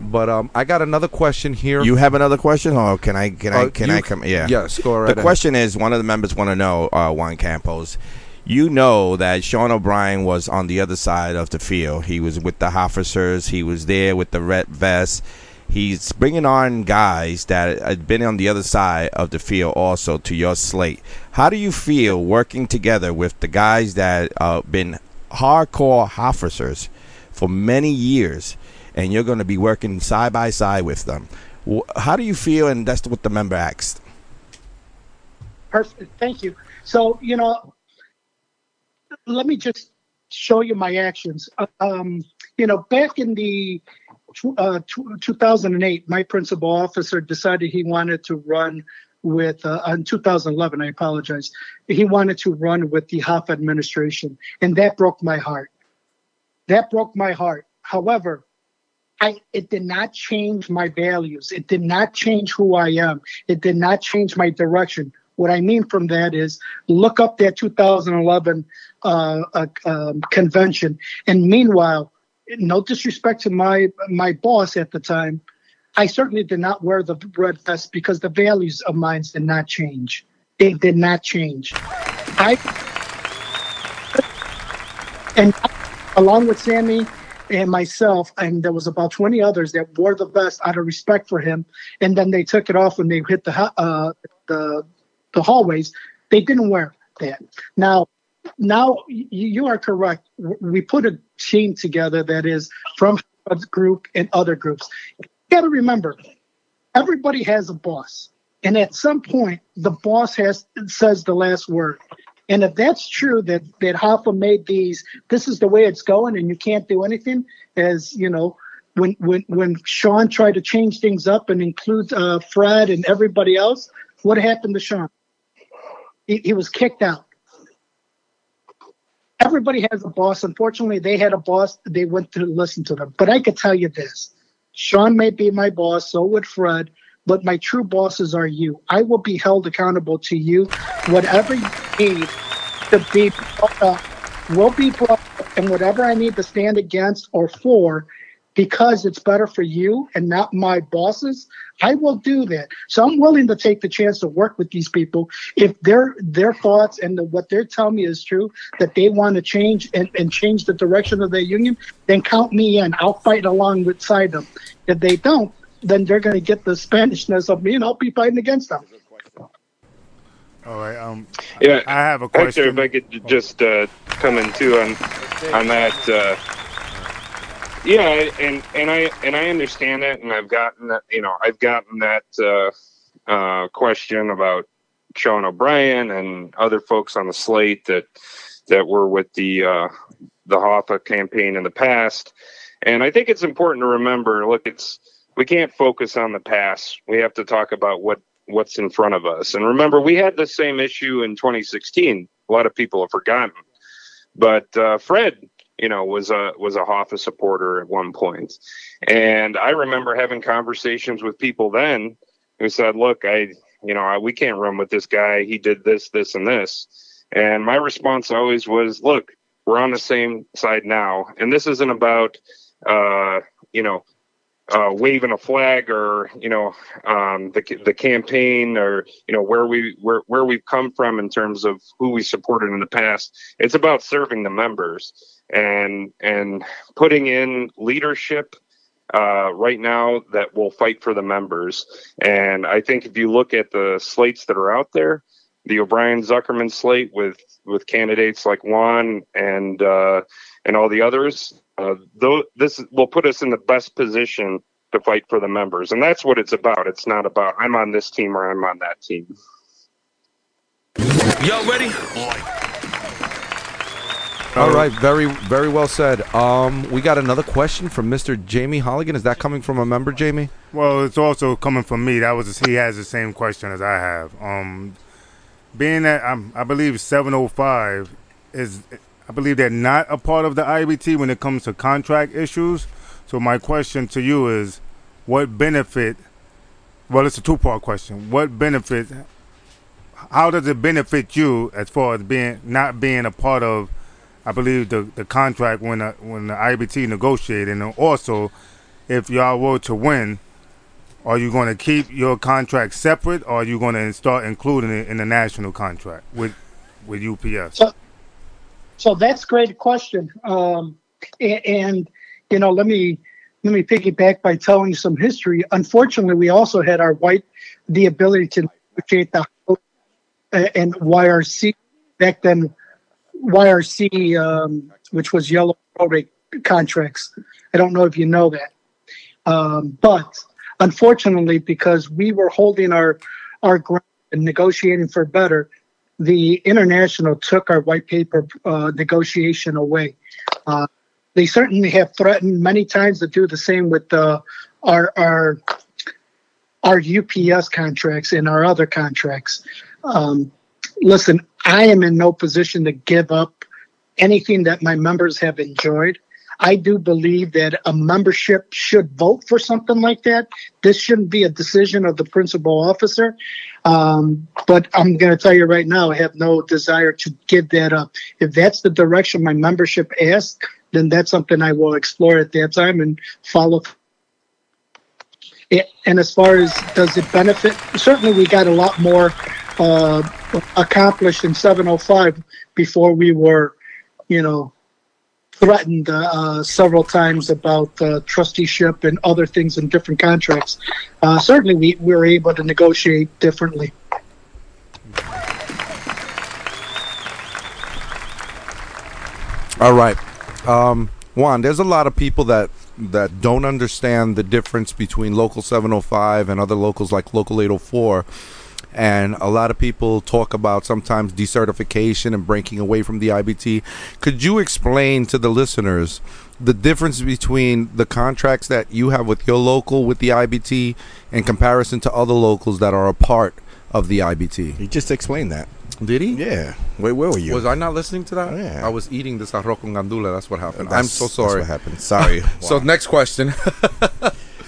But um, I got another question here. You have another question, or can I? Can I? Uh, Can you I come? Yeah. yes, go right The ahead. question is, one of the members want to know, uh, Juan Campos. You know that Sean O'Brien was on the other side of the field. He was with the officers. He was there with the red vest. He's bringing on guys that had been on the other side of the field also to your slate. How do you feel working together with the guys that uh, been hardcore officers for many years, and you're going to be working side by side with them? How do you feel? And that's what the member asked. Perfect. Thank you. So, you know, let me just show you my actions. Um, you know, back in the uh, 2008, my principal officer decided he wanted to run with, uh, in 2011, I apologize, he wanted to run with the Hoff administration. And that broke my heart. That broke my heart. However, I, it did not change my values. It did not change who I am. It did not change my direction. What I mean from that is look up that 2011 uh, uh, um, convention. And meanwhile, no disrespect to my my boss at the time, I certainly did not wear the red vest because the values of mine did not change. They did not change. I and along with Sammy and myself, and there was about 20 others that wore the vest out of respect for him, and then they took it off when they hit the uh, the the hallways. They didn't wear that. Now, now you, are correct. We put a team together that is from group and other groups. You got to remember, everybody has a boss, and at some point, the boss has says the last word. And if that's true that that Hoffa made these, this is the way it's going, and you can't do anything. As you know, when when when Sean tried to change things up and include uh, Fred and everybody else, what happened to Sean? He, he was kicked out. Everybody has a boss. Unfortunately, they had a boss. They went to listen to them. But I could tell you this: Sean may be my boss, so would Fred. But my true bosses are you. I will be held accountable to you. Whatever you need to be brought up will be brought up, and whatever I need to stand against or for, because it's better for you and not my bosses, I will do that. So I'm willing to take the chance to work with these people if their their thoughts and the, what they're telling me is true, that they want to change and, and change the direction of their union, then count me in. I'll fight along beside them. If they don't, then they're going to get the Spanishness of me, and I'll be fighting against them. All right. Um. Yeah, I have a Hector, question. if I could j- just uh, come in too on on that. Uh, yeah, and and I and I understand that, and I've gotten that. You know, I've gotten that uh, uh, question about Sean O'Brien and other folks on the slate that that were with the uh, the Hoffa campaign in the past. And I think it's important to remember. Look, it's we can't focus on the past. We have to talk about what what's in front of us. And remember, we had the same issue in 2016. A lot of people have forgotten, but uh, Fred, you know, was a was a Hoffa supporter at one point, and I remember having conversations with people then who said, "Look, I, you know, I, we can't run with this guy. He did this, this, and this." And my response always was, "Look, we're on the same side now, and this isn't about, uh, you know." Uh, waving a flag or you know um, the the campaign or you know where we where where we've come from in terms of who we supported in the past. It's about serving the members and and putting in leadership uh, right now that will fight for the members. And I think if you look at the slates that are out there, the O'Brien Zuckerman slate with with candidates like Juan and uh, and all the others, uh, though this will put us in the best position to fight for the members, and that's what it's about. It's not about I'm on this team or I'm on that team. Y'all ready? All right, very very well said. Um, we got another question from Mr. Jamie Holligan. Is that coming from a member, Jamie? Well, it's also coming from me. That was he has the same question as I have. Um, being that I'm, I believe 705 is, I believe they're not a part of the IBT when it comes to contract issues. So my question to you is, what benefit? Well, it's a two-part question. What benefit? How does it benefit you as far as being not being a part of? I believe the the contract when the, when the IBT negotiated, and also if y'all were to win, are you going to keep your contract separate, or are you going to start including it in the national contract with with UPS? So, so that's a great question. Um, a- and, you know, let me let me piggyback by telling some history. Unfortunately, we also had our white the ability to negotiate the and YRC back then. YRC, um, which was yellow probate contracts. I don't know if you know that, um, but unfortunately, because we were holding our our ground and negotiating for better, the international took our white paper uh, negotiation away. Uh, they certainly have threatened many times to do the same with uh, our our our UPS contracts and our other contracts. Um, listen, I am in no position to give up anything that my members have enjoyed. I do believe that a membership should vote for something like that. This shouldn't be a decision of the principal officer. Um, but I'm going to tell you right now, I have no desire to give that up. If that's the direction my membership asks, then that's something I will explore at that time and follow. It, and as far as does it benefit, certainly we got a lot more uh, accomplished in 705 before we were, you know, threatened uh, uh, several times about uh, trusteeship and other things in different contracts. Uh, certainly, we, we were able to negotiate differently. All right, um, Juan. There's a lot of people that that don't understand the difference between local 705 and other locals like local 804 and a lot of people talk about sometimes decertification and breaking away from the IBT. Could you explain to the listeners the difference between the contracts that you have with your local with the IBT in comparison to other locals that are a part of the IBT? He just explained that. Did he? Yeah. Wait, where were you? Was I not listening to that? Yeah. I was eating this arroz con gandula. That's what happened. I'm That's- so that's sorry. what happened. Sorry. so next question.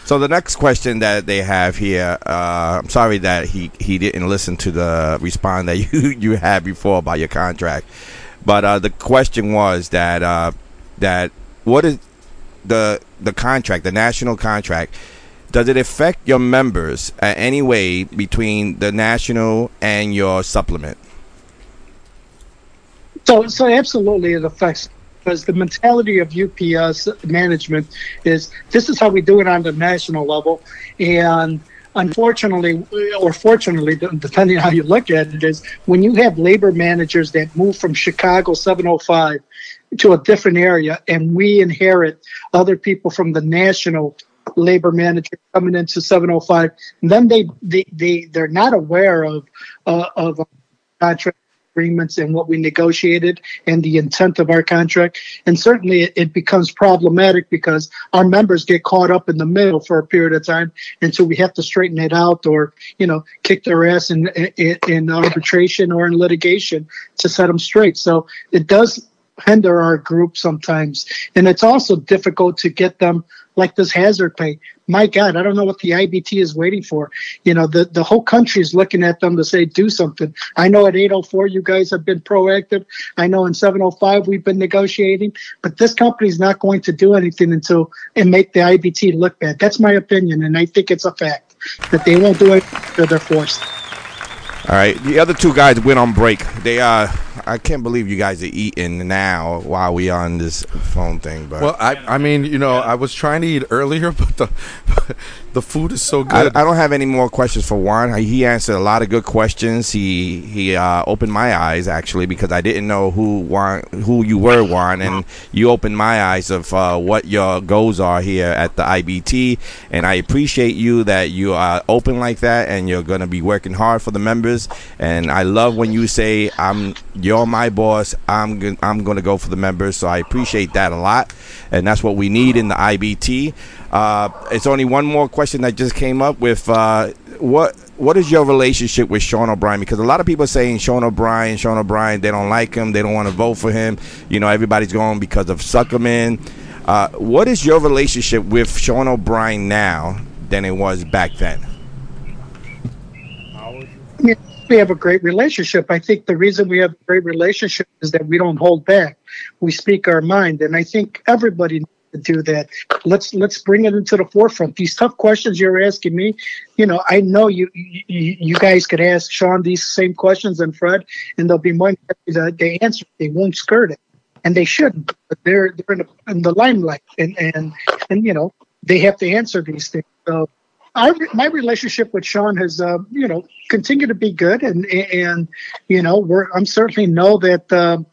So the next question that they have here, uh, I'm sorry that he, he didn't listen to the response that you you had before about your contract, but uh, the question was that uh, that what is the the contract, the national contract, does it affect your members in any way between the national and your supplement? So, so absolutely, it affects because the mentality of UPS management is this is how we do it on the national level, and unfortunately, or fortunately, depending on how you look at it, is when you have labor managers that move from Chicago 705 to a different area, and we inherit other people from the national labor manager coming into 705 then they they, they they're not aware of uh, of contract agreements and what we negotiated and the intent of our contract. And certainly it, becomes problematic because our members get caught up in the middle for a period of time. And so we have to straighten it out or, you know, kick their ass in, in, in arbitration or in litigation to set them straight. So it does hinder our group sometimes. And it's also difficult to get them like this hazard pay. My God, I don't know what the IBT is waiting for. You know, the, the whole country is looking at them to say, do something. I know at 804, you guys have been proactive. I know in 705, we've been negotiating, but this company is not going to do anything until and make the IBT look bad. That's my opinion. And I think it's a fact that they won't do it until they're forced. All right, the other two guys went on break. They uh, I can't believe you guys are eating now while we on this phone thing. But Well, I I mean, you know, I was trying to eat earlier, but the the food is so good. I don't have any more questions for Juan. He answered a lot of good questions. He he uh, opened my eyes actually because I didn't know who Juan who you were Juan, and you opened my eyes of uh, what your goals are here at the IBT. And I appreciate you that you are open like that, and you're gonna be working hard for the members. And I love when you say I'm you're my boss. I'm gon- I'm gonna go for the members. So I appreciate that a lot, and that's what we need in the IBT. Uh, it's only one more question that just came up with uh, what what is your relationship with Sean O'Brien? Because a lot of people are saying Sean O'Brien, Sean O'Brien, they don't like him, they don't want to vote for him. You know, everybody's going because of Zuckerman. Uh, what is your relationship with Sean O'Brien now than it was back then? We have a great relationship. I think the reason we have a great relationship is that we don't hold back. We speak our mind, and I think everybody to do that. Let's let's bring it into the forefront. These tough questions you're asking me, you know, I know you you, you guys could ask Sean these same questions and Fred, and they'll be more to they answer. They won't skirt it, and they shouldn't. But they're they're in the, in the limelight, and and and you know they have to answer these things. So our, my relationship with Sean has, uh, you know, continued to be good, and and you know, we're I'm certainly know that um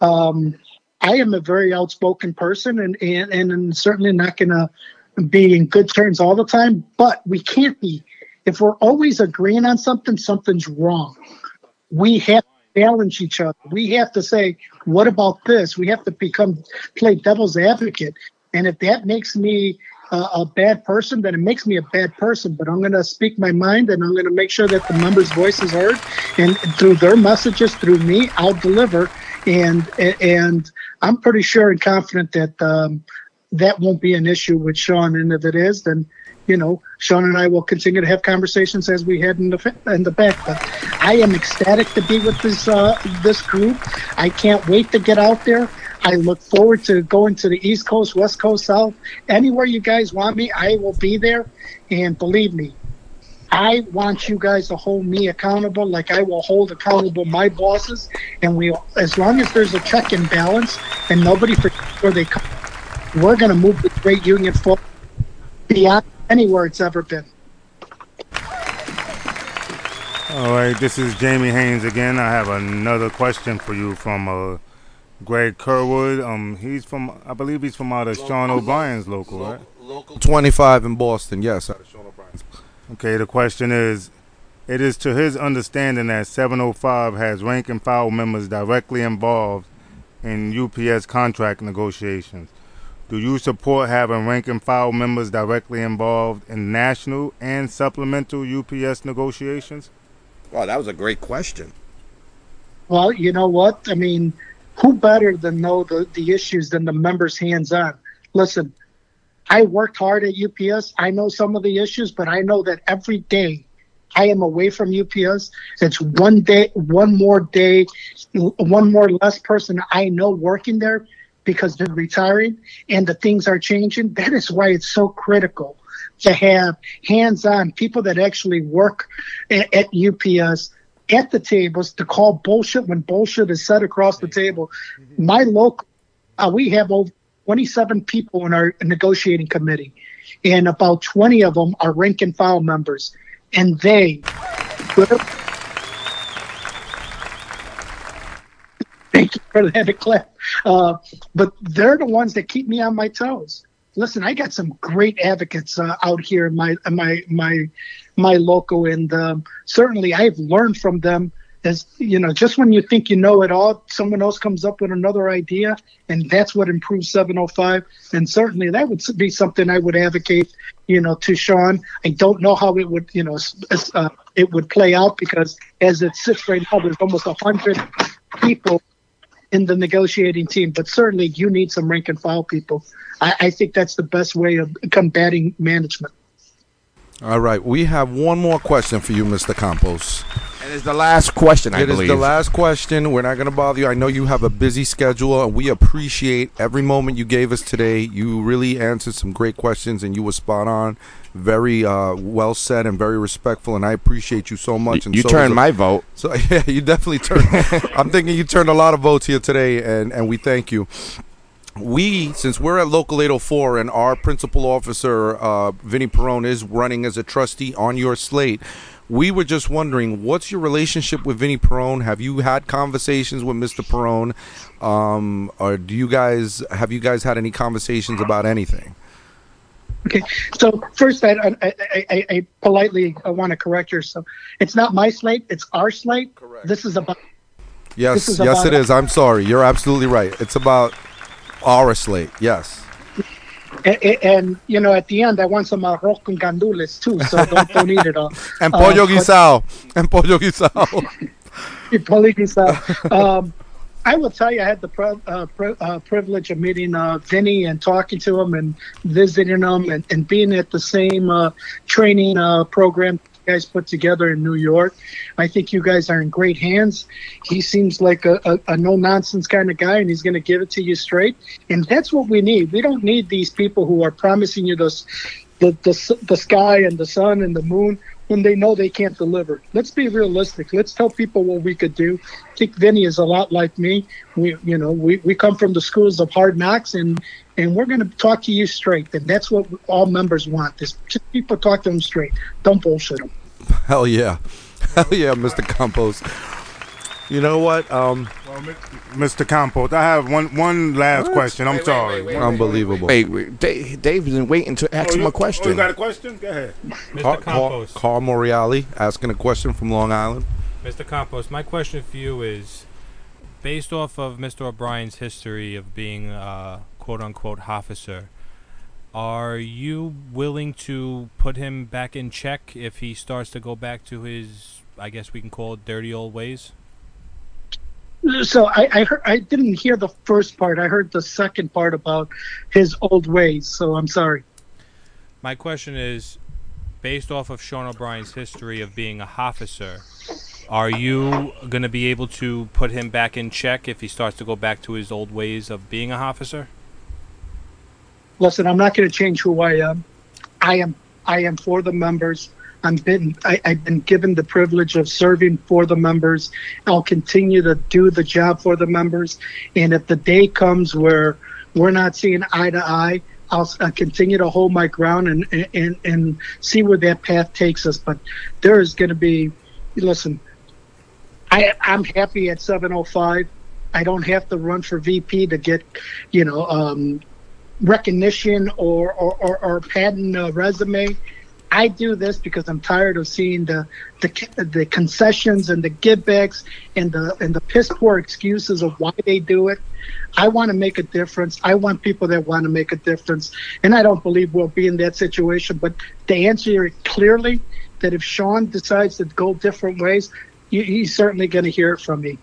um, I am a very outspoken person, and and and I'm certainly not going to be in good terms all the time. But we can't be if we're always agreeing on something, something's wrong. We have to balance each other. We have to say, what about this? We have to become play devil's advocate, and if that makes me uh, a bad person, then it makes me a bad person. But I'm going to speak my mind, and I'm going to make sure that the members' voice is heard, and through their messages, through me, I'll deliver. And and I'm pretty sure and confident that um, that won't be an issue with Sean. And if it is, then you know, Sean and I will continue to have conversations as we head in the in the back. But I am ecstatic to be with this uh, this group. I can't wait to get out there. I look forward to going to the East Coast, West Coast, South, anywhere you guys want me. I will be there, and believe me, I want you guys to hold me accountable, like I will hold accountable my bosses. And we, as long as there's a check and balance, and nobody forgets where they come. We're going to move the great union forward beyond anywhere it's ever been. All right, this is Jamie Haynes again. I have another question for you from uh, Greg Kerwood. Um, he's from, I believe he's from out of Sean O'Brien's local, right? Local 25 in Boston, yes. out of Sean O'Brien's. Okay, the question is It is to his understanding that 705 has rank and file members directly involved in UPS contract negotiations. Do you support having rank and file members directly involved in national and supplemental UPS negotiations? Wow, that was a great question. Well, you know what? I mean, who better than know the, the issues than the members hands on? Listen, I worked hard at UPS. I know some of the issues, but I know that every day I am away from UPS. It's one day, one more day, one more less person I know working there because they're retiring and the things are changing. That is why it's so critical to have hands-on people that actually work at, at UPS at the tables to call bullshit when bullshit is said across the table. My local, uh, we have over 27 people in our negotiating committee, and about 20 of them are rank and file members, and they. Thank you for that clap. Uh, but they're the ones that keep me on my toes. Listen, I got some great advocates uh, out here in my in my my my local, and um, certainly I've learned from them. As you know, just when you think you know it all, someone else comes up with another idea, and that's what improves 705. And certainly that would be something I would advocate. You know, to Sean. I don't know how it would, you know, uh, it would play out because as it sits right now, there's almost a hundred people in the negotiating team, but certainly you need some rank and file people. I, I think that's the best way of combating management. All right, we have one more question for you, Mr. Campos. And it's the last question, I It is believe. the last question. We're not going to bother you. I know you have a busy schedule, and we appreciate every moment you gave us today. You really answered some great questions, and you were spot on. Very uh, well said and very respectful, and I appreciate you so much. You- and you so turned my vote. So yeah, you definitely turned. I'm thinking you turned a lot of votes here today, and and we thank you. We, since we're at Local 804 and our principal officer, uh, Vinnie Perrone, is running as a trustee on your slate, we were just wondering what's your relationship with Vinnie Perrone? Have you had conversations with Mr. Perrone? Um, or do you guys have you guys had any conversations about anything? Okay, so first, I, I, I, I- I politely want to correct yourself. It's not my slate; it's our slate. Correct. This is about. Yes, is yes, about- it is. I'm sorry. You're absolutely right. It's about our slate. Yes. And, and you know, at the end, I want some arroz con gandules too. So don't, don't eat it all. And Uh, pollo but- guisado. And pollo guisado. Polygisa. um, I will tell you, I had the pri- uh, pri- uh, privilege of meeting uh, Vinnie and talking to him and visiting him and, and being at the same uh, training uh, program guys put together in New York. I think you guys are in great hands. He seems like a, a, a no nonsense kind of guy, and he's going to give it to you straight. And that's what we need. We don't need these people who are promising you this, the, the, the sky and the sun and the moon when they know they can't deliver. Let's be realistic. Let's tell people what we could do. I think Vinnie is a lot like me. We, you know, we, we come from the schools of hard knocks, and and we're going to talk to you straight. And that's what all members want. Is just people talk to them straight. Don't bullshit them. Hell yeah. Hell yeah, Mr. Campos. You know what? Um, Mr. Campos, I have one one last question. I'm sorry. Unbelievable. Wait, wait Dave, Dave's been waiting to ask Oh, him you- a question. Oh, you got a question? Go ahead. Carl, Carl, Carl Moriali asking a question from Long Island. Mr. Campos, my question for you is based off of Mr. O'Brien's history of being a quote unquote officer, are you willing to put him back in check if he starts to go back to his, I guess we can call it dirty old ways? So I, I heard I didn't hear the first part. I heard the second part about his old ways. So I'm sorry. My question is based off of Sean O'Brien's history of being a officer, are you going to be able to put him back in check if he starts to go back to his old ways of being a officer? Listen, I'm not going to change who I am. I am I am for the members. I'm been I, I've been given the privilege of serving for the members. I'll continue to do the job for the members, and if the day comes where we're not seeing eye to eye, I'll, i continue to hold my ground and and and see where that path takes us. But there is going to be, listen, I I'm happy at 705. I don't have to run for VP to get, you know, um, recognition or or, or, or patent uh, resume. I do this because I'm tired of seeing the the, the concessions and the givebacks and the and the piss poor excuses of why they do it. I want to make a difference. I want people that want to make a difference, and I don't believe we'll be in that situation. But to answer it clearly, that if Sean decides to go different ways, you, he's certainly going to hear it from me.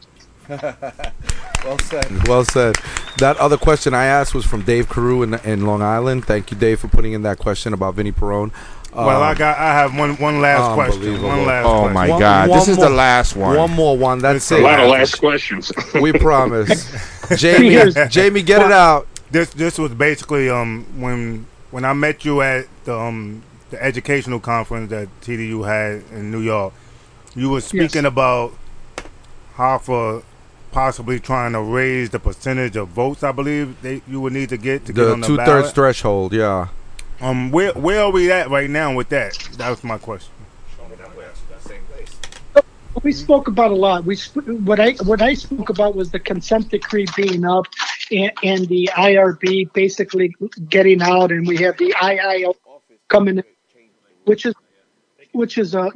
well said. Well said. That other question I asked was from Dave Carew in, in Long Island. Thank you, Dave, for putting in that question about Vinnie Perrone. Well, I Um, got. I have one. One last question. One last. Oh question. my One- God! one this is more- the last one. One more one. That's A it. lot of last questions. We promise. Jamie, Jamie, get it out. This this was basically um when when I met you at the um the educational conference that TDU had in New York. You were speaking about how for possibly trying to raise the percentage of votes. I believe they you would need to get to get The on the two thirds threshold. Yeah. Um, where where are we at right now with that? That was my question. We spoke about a lot. We sp- what I what I spoke about was the consent decree being up, and, and the IRB basically getting out, and we have the IIO coming, in, which is which is a,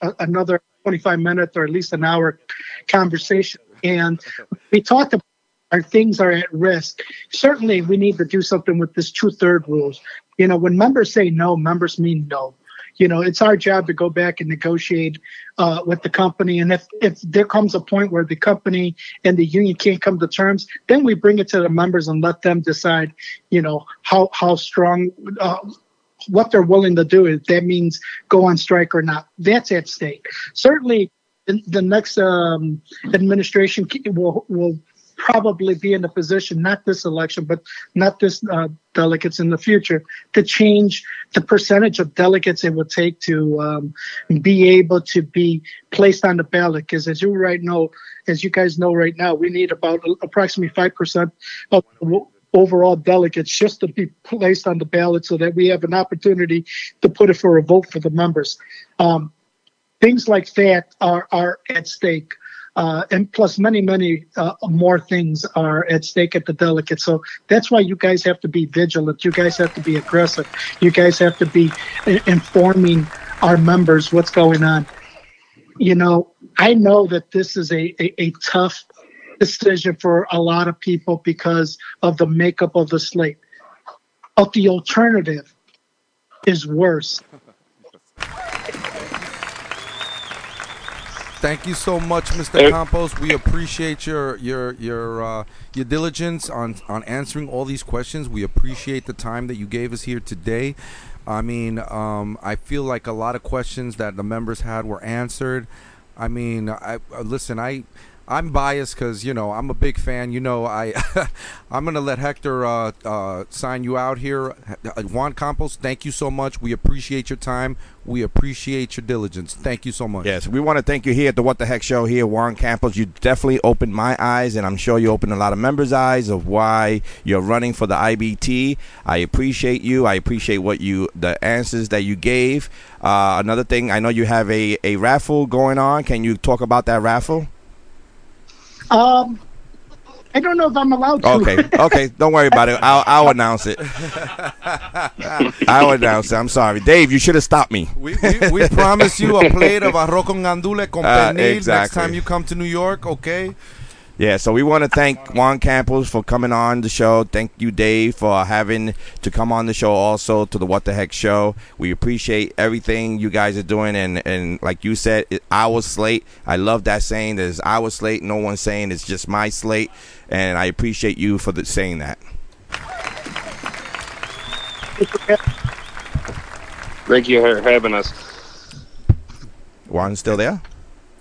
a another twenty five minute or at least an hour conversation, and we talked about our things are at risk. Certainly, we need to do something with this two third rules. You know, when members say no, members mean no. You know it's our job to go back and negotiate uh, with the company. And if if there comes a point where the company and the union can't come to terms then we bring it to the members and let them decide you know how how strong uh, what they're willing to do if that means go on strike or not. That's at stake. Certainly the, next um, administration will will probably be in a position, not this election, but not this uh, delegates in the future, to change the percentage of delegates it will take to um, be able to be placed on the ballot. Because as you right know, as you guys know right now, we need about approximately five percent of overall delegates just to be placed on the ballot, so that we have an opportunity to put it for a vote for the members. Um, things like that are are at stake. Uh, and plus many, many uh, more things are at stake at the delegate. So that's why you guys have to be vigilant. You guys have to be aggressive. You guys have to be informing our members what's going on. You know, I know that this is a, a, a tough decision for a lot of people because of the makeup of the slate. But the alternative is worse. Thank you so much, Mr. Campos. We appreciate your your your uh, your diligence on on answering all these questions. We appreciate the time that you gave us here today. I mean, um, I feel like a lot of questions that the members had were answered. I mean, I uh, listen. I I'm biased because you know I'm a big fan. You know, I I'm gonna let Hector uh, uh, sign you out here. Uh, Juan Campos, thank you so much. We appreciate your time. We appreciate your diligence. Thank you so much. Yes, we want to thank you here at the What the Heck Show here, Juan Campos. You definitely opened my eyes, and I'm sure you opened a lot of members' eyes of why you're running for the IBT. I appreciate you. I appreciate what you, the answers that you gave. Uh, another thing, I know you have a, a raffle going on. Can you talk about that raffle? Um, I don't know if I'm allowed to. Okay, okay, don't worry about it. I'll, I'll announce it. I'll announce it. I'm sorry, Dave. You should have stopped me. We, we, we promise you a plate of arroz con gandule con Uh, pernil next time you come to New York, okay? Yeah, so we want to thank Juan Campos for coming on the show. Thank you, Dave, for having to come on the show also to the What the Heck show. We appreciate everything you guys are doing. And, and like you said, it, our slate. I love that saying. There's our slate. No one's saying it's just my slate. And I appreciate you for the, saying that. Thank you for having us. Juan's still there?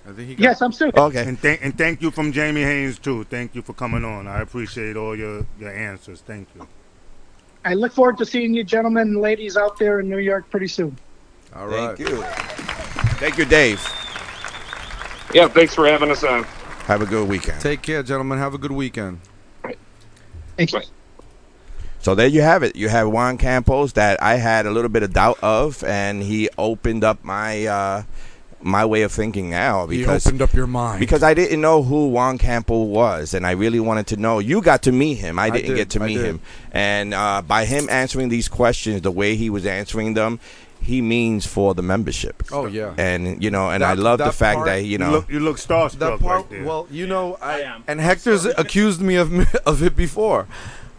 I think he Yes, I'm still. Okay. And thank and thank you from Jamie Haynes too. Thank you for coming on. I appreciate all your your answers. Thank you. I look forward to seeing you, gentlemen and ladies, out there in New York pretty soon. All right. Thank you. Thank you, Dave. Yeah, thanks for having us on. Have a good weekend. Take care, gentlemen. Have a good weekend. Thank you. So there you have it. You have Juan Campos that I had a little bit of doubt of, and he opened up my uh, my way of thinking now He because opened up your mind. because I didn't know who Juan Campbell was, and I really wanted to know. You got to meet him. I I didn't did, get to I meet did. him, and uh, by him answering these questions, the way he was answering them, he means for the membership. Oh, yeah. and you know, and I love the fact part- that you You know. look- you look starstruck That part, right there. well, you know, I, am and Hector's accused me of of it before.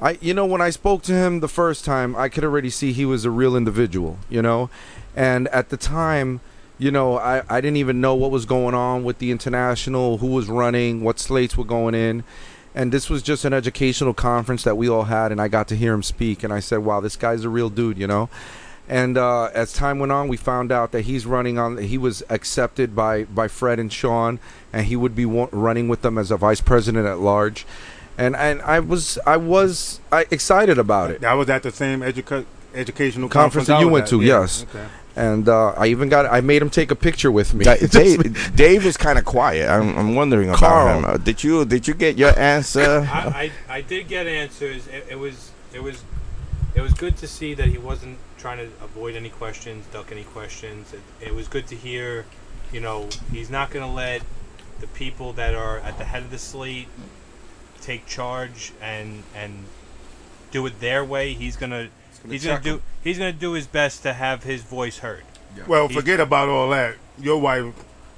I, you know, when I spoke to him the first time, I could already see he was a real individual. You know, and at the time, you know, I, I didn't even know what was going on with the international, who was running, what slates were going in. And this was just an educational conference that we all had, and I got to hear him speak. And I said, wow, this guy's a real dude, you know? And uh, as time went on, we found out that he's running on. He was accepted by by Fred and Sean, and he would be wa- running with them as a vice president at large. And and I was I was I, excited about it. That was at the same educa- educational Conference conference, that you went at. to, Yeah, yes. okay. And uh, I even got I made him take a picture with me. Da- Dave, Dave is kind of quiet. I'm, I'm wondering about him. Uh, did you did you get your answer? I, I, I did get answers. It, it was it was it was good to see that he wasn't trying to avoid any questions, duck any questions. It, it was good to hear, you know, he's not going to let the people that are at the head of the slate take charge and and do it their way. He's gonna gonna he's gonna check do 'em. he's gonna do his best to have his voice heard. Well, He's- forget about all that. Your wife,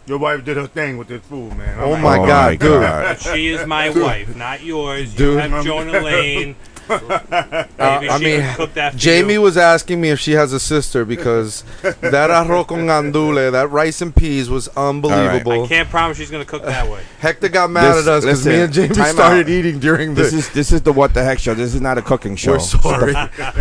your wife did her thing with this fool, man. Oh I'm my like- God, oh dude. She is my Dude. wife, not yours. Dude. You have Jonah Lane. Uh, I mean, would cook that for Jamie you. was asking me if she has a sister because that arroz con gandule, that rice and peas was unbelievable. I can't promise she's gonna cook that way. Hector got mad This- at us because me and Jamie started out. eating during This this. is this is the what the heck show. This is not a cooking show. We're sorry.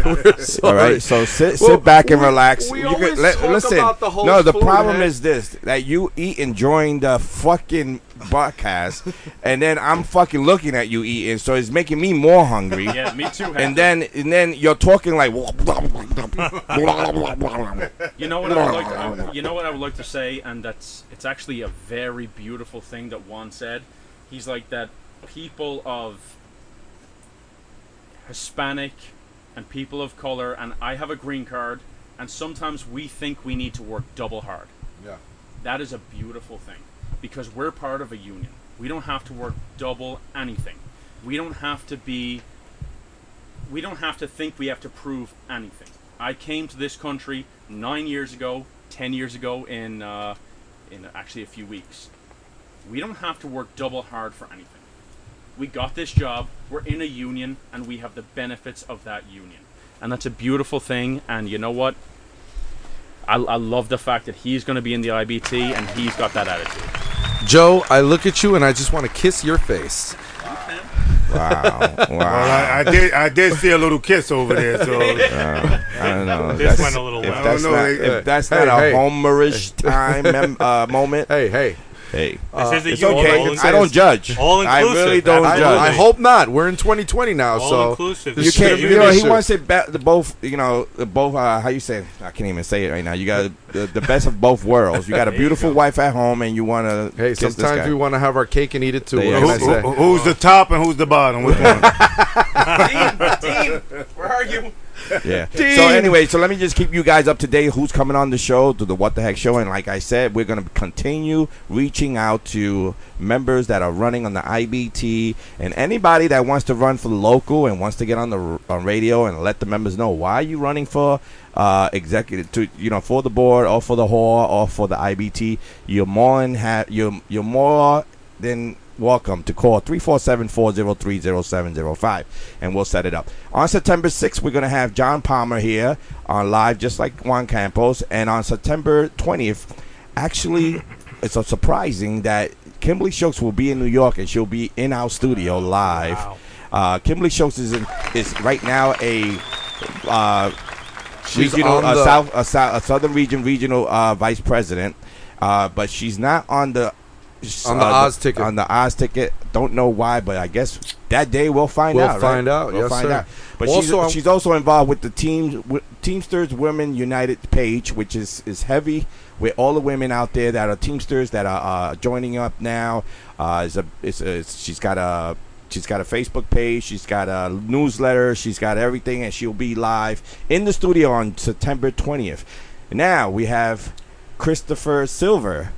We're sorry. All right, so sit sit Well, back and we- relax. we You always let- talk listen. about the host no, the food, problem man. is this: that you eat enjoying the fucking broadcast, and then I'm fucking looking at you eating, so it's making me more hungry. Yeah, me too, Hector. And then and then you're talking like. You know what I would like to, I- you know what I would like to say, and that's it's actually a very beautiful thing that Juan said. He's like that people of Hispanic and people of color, and I have a green card, and sometimes we think we need to work double hard. Yeah. That is a beautiful thing because we're part of a union. We don't have to work double anything. We don't have to be we don't have to think we have to prove anything. I came to this country nine years ago, ten years ago, in uh, in actually a few weeks. We don't have to work double hard for anything. We got this job. We're in a union, and we have the benefits of that union, and that's a beautiful thing. And you know what? I, I love the fact that he's going to be in the IBT, and he's got that attitude. Joe, I look at you and I just want to kiss your face. Wow! Wow! Well, I, I did. I did see a little kiss over there. So Uh, I don't know. This That's- went a little if well. That's I don't know, not, they- if that's Hey, not a hey. homerish time mem- uh, moment, Hey, hey. Hey, This is a it's union. okay. All I don't judge. All inclusive. I really don't I, judge. I hope not. We're in 2020 now, All so inclusive. you can't. You be an know, he wants it be- the both. You know, the both. Uh, how you say? I can't even say it right now. You got the, the best of both worlds. You got a beautiful go. wife at home, and you want to. Hey, kiss this sometimes guy. we want to have our cake and eat it too. There What you can go. I who, who- who's the top and who's the bottom? Which one? Dean, where are you? Yeah. Dean. So anyway, so let me just keep you guys up to date. Who's coming on the show to the What the Heck show? And like I said, we're gonna continue reaching out to members that are running on the IBT and anybody that wants to run for local and wants to get on the on radio and let the members know why are you running for uh, executive to you know for the board or for the hall or for the IBT. You're more ha- you're you're more than welcome to call 347-403-0705 and we'll set it up. On September 6th, we're going to have John Palmer here on live, just like Juan Campos. And on September 20th, actually, it's so surprising that Kimberly Shokes will be in New York and she'll be in our studio live. Wow. Uh, Kimberly Shokes is, in, is right now a uh, She's regional, on uh, south, uh, south, uh, southern region regional uh, vice president, uh, but she's not on the On the Oz ticket. On the Oz ticket. Don't know why, but I guess that day we'll find We'll out. right? find out, We'll yes, find sir. out. But Also, she's, she's also involved with the team Teamsters Women United page, which is is heavy with all the women out there that are Teamsters that are uh, joining up now. Uh, is a, is a, she's got a she's got a Facebook page, she's got a newsletter, she's got everything, and she'll be live in the studio on September twentieth. Now we have Christopher Silver.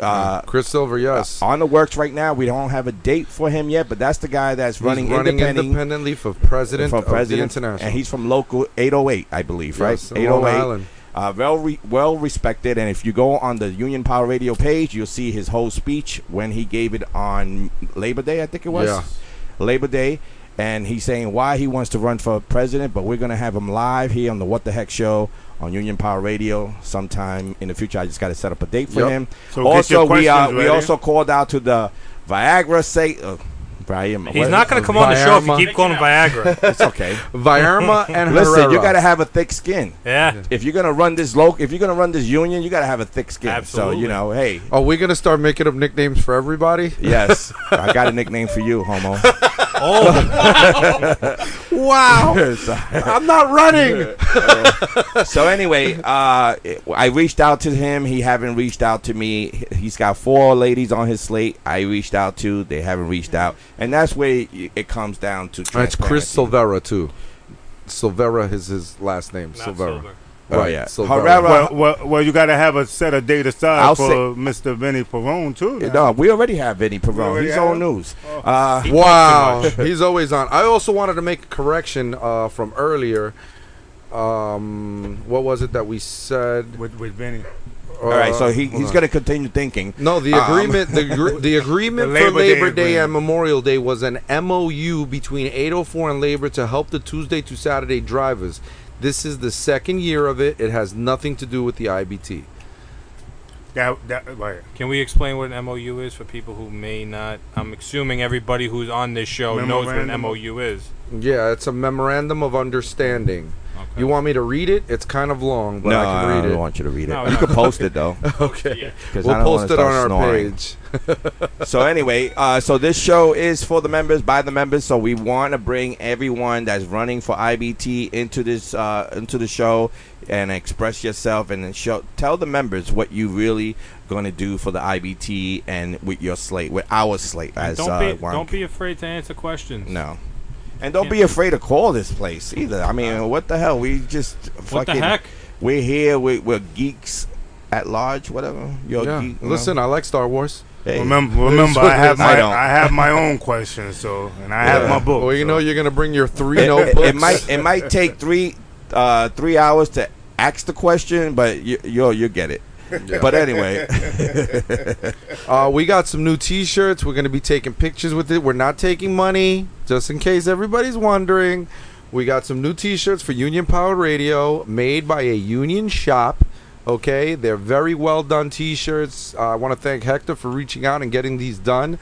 Uh, Chris Silver, yes. on the works right now. We don't have a date for him yet, but that's the guy that's He's running, running independent, independently for president for of the president, International. and he's from local 808, I believe, right? Yes, Long Island. Uh, well, re- well respected, and if you go on the Union Power Radio page, you'll see his whole speech when he gave it on Labor Day, I think it was. Yeah. Labor Day, and he's saying why he wants to run for president. But we're gonna have him live here on the What the Heck Show on Union Power Radio sometime in the future. I just got to set up a date for Yep. him. So also, we uh, questions we ready. also called out to the Viagra say. Uh, Viagra. He's not going to come on the show if you keep calling him Viagra. It's okay. Vairma and Listen, you got to have a thick skin. Yeah. If you're gonna run this local, if you're gonna run this union, you got to have a thick skin. Absolutely. So you know, hey, Are we gonna start making up nicknames for everybody? yes, I got a nickname for you, homo. Oh, wow. So- I'm not running. so anyway, uh, I reached out to him. He haven't reached out to me. He's got four ladies on his slate. I reached out to. They haven't reached out, and that's where it comes down to. That's Chris. Silvera too. Silvera is his last name. Not Silvera. Silver. Oh, yeah. Silvera. Herrera- Well, well, well, you got to have a set of data aside I'll for say- Mr. Vinnie Perrone too. now. No, we already have Vinnie Perrone. He's on him? news. Uh, Wow, he's always on. I also wanted to make a correction uh, from earlier. Um, what was it that we said? with with Vinnie. all right, so he, he's going to continue thinking. No, the Um, agreement, the, agre- the agreement The for Labor Day Day, and. Memorial Day was an MOU between 804 and Labor to help the Tuesday to Saturday drivers. This is the second year of it. It has nothing to do with the IBT. That that right. Can we explain what an MOU is for people who may not? I'm assuming everybody who's on this show knows what an MOU is. Yeah, it's a memorandum of understanding. Okay. You want me to read it? It's kind of long, but no, I can read don't it. want you to read it. No, you no. can post it though. Okay, 'Cause I we'll post it on our snoring. page. so anyway, uh, so this show is for the members by the members. So we want to bring everyone that's running for IBT into this uh, into the show and express yourself and show tell the members what you really going to do for the IBT and with your slate, with our slate. And As don't uh, be Juan- don't be afraid to answer questions. no. And don't be afraid to call this place either. I mean, what the hell? We just What the fucking. heck? We're here. We, we're geeks at large. Whatever. You're a Yeah. geek. you Listen, know? I like Star Wars. Hey. Remember, remember, I have my don't. I, have my own questions, so and I have my book. Well, you so. know you're gonna bring your three it, it- notebooks. it might it might take three uh, three hours to ask the question, but you you you get it. But anyway, Uh, we got some new T-shirts. We're gonna be taking pictures with it. We're not taking money, just in case everybody's wondering. We got some new T-shirts for Union Power Radio, made by a union shop. Okay, they're very well done T-shirts. Uh, I want to thank Hector for reaching out and getting these done.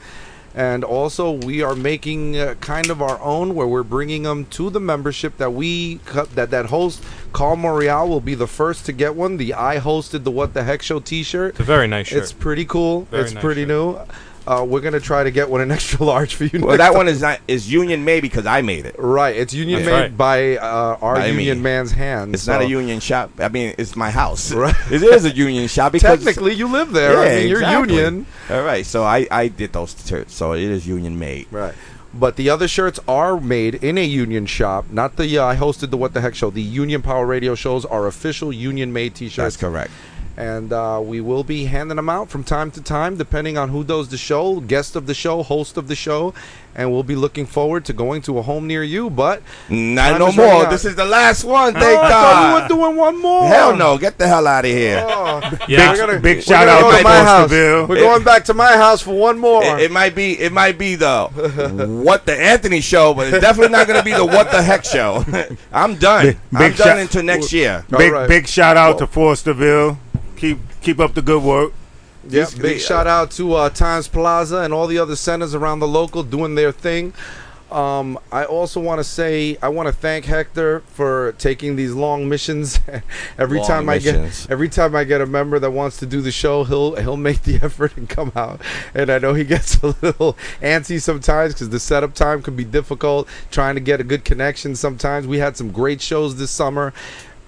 And also, we are making uh, kind of our own, where we're bringing them to the membership that we that that host. Carl Morial will be the first to get one. The I hosted the What the Heck Show T-shirt. It's a very nice shirt. It's pretty cool. Very it's nice pretty shirt. new. Uh, we're gonna try to get one an extra large for you. well, next that time. one is not is union made because I made it. right. It's union That's made right. by uh, our By me. union man's hands. It's not a union shop. I mean, it's my house. Right. It is a union shop because Technically, you live there. I Yeah, mean, you're union. All right, so I I did those shirts, so it is union made. Right. But the other shirts are made in a union shop. Not the uh, I hosted the What the Heck show. The Union Power Radio shows are official union made T-shirts. That's correct. And uh, we will be handing them out from time to time, depending on who does the show, guest of the show, host of the show, and we'll be looking forward to going to a home near you. But Not no more. out. This is the last one. Oh, Thank I thought God. we were doing one more. Hell no! Get the hell out of here. Oh. Yeah. We're gonna- Big shout out go to to my house. Fosterville. We're going back to my house for one more. It, it might be. It might be the what the Anthony show, but it's definitely not going to be the what the heck show. I'm done. Big- I'm big done shot- until next year. Big right. big shout out to Fosterville. Keep keep up the good work. Yep, big shout out to uh, Times Plaza and all the other centers around the local doing their thing. Um, I also want to say I want to thank Hector for taking these long missions. every Long time I get every time I get a member that wants to do the show, he'll he'll make the effort and come out. And I know he gets a little antsy sometimes because the setup time can be difficult. Trying to get a good connection sometimes. We had some great shows this summer.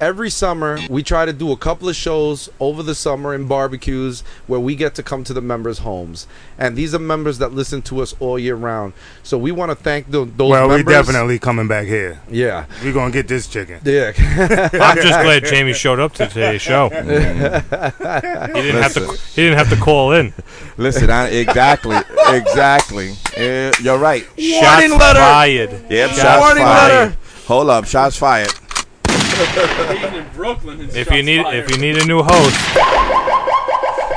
Every summer, we try to do a couple of shows over the summer in barbecues where we get to come to the members' homes, and these are members that listen to us all year round. So we want to thank tho- those. well, we members. definitely coming back here. Yeah. We're going to get this chicken. Yeah. I'm just glad Jamie showed up to today's show. he didn't have to. He didn't have to call in. Listen, I, exactly, exactly. Uh, you're right. Shots fired. Yep, Shots shots Warning fired. letter. Hold up, shots fired. In Brooklyn. If you need, fired. if you need a new host,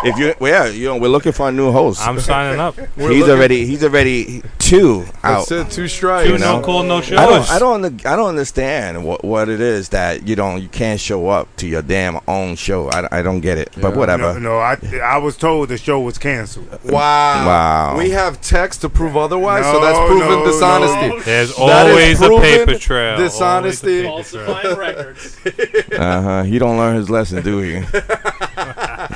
If you, well, yeah, you know, we're looking for a new host. I'm signing up. He's already, he's already two out. That's it, two strikes. Two no call, no shows. I don't, I don't, I don't understand what what it is that you don't, you can't show up to your damn own show. I, I don't get it, but whatever. No, no, I I was told the show was canceled. Wow. Wow. We have text to prove otherwise, so that's proven no, dishonesty. no. There's That is always a paper trail. Dishonesty. Falsifying records. Uh huh. He don't learn his lesson, do he?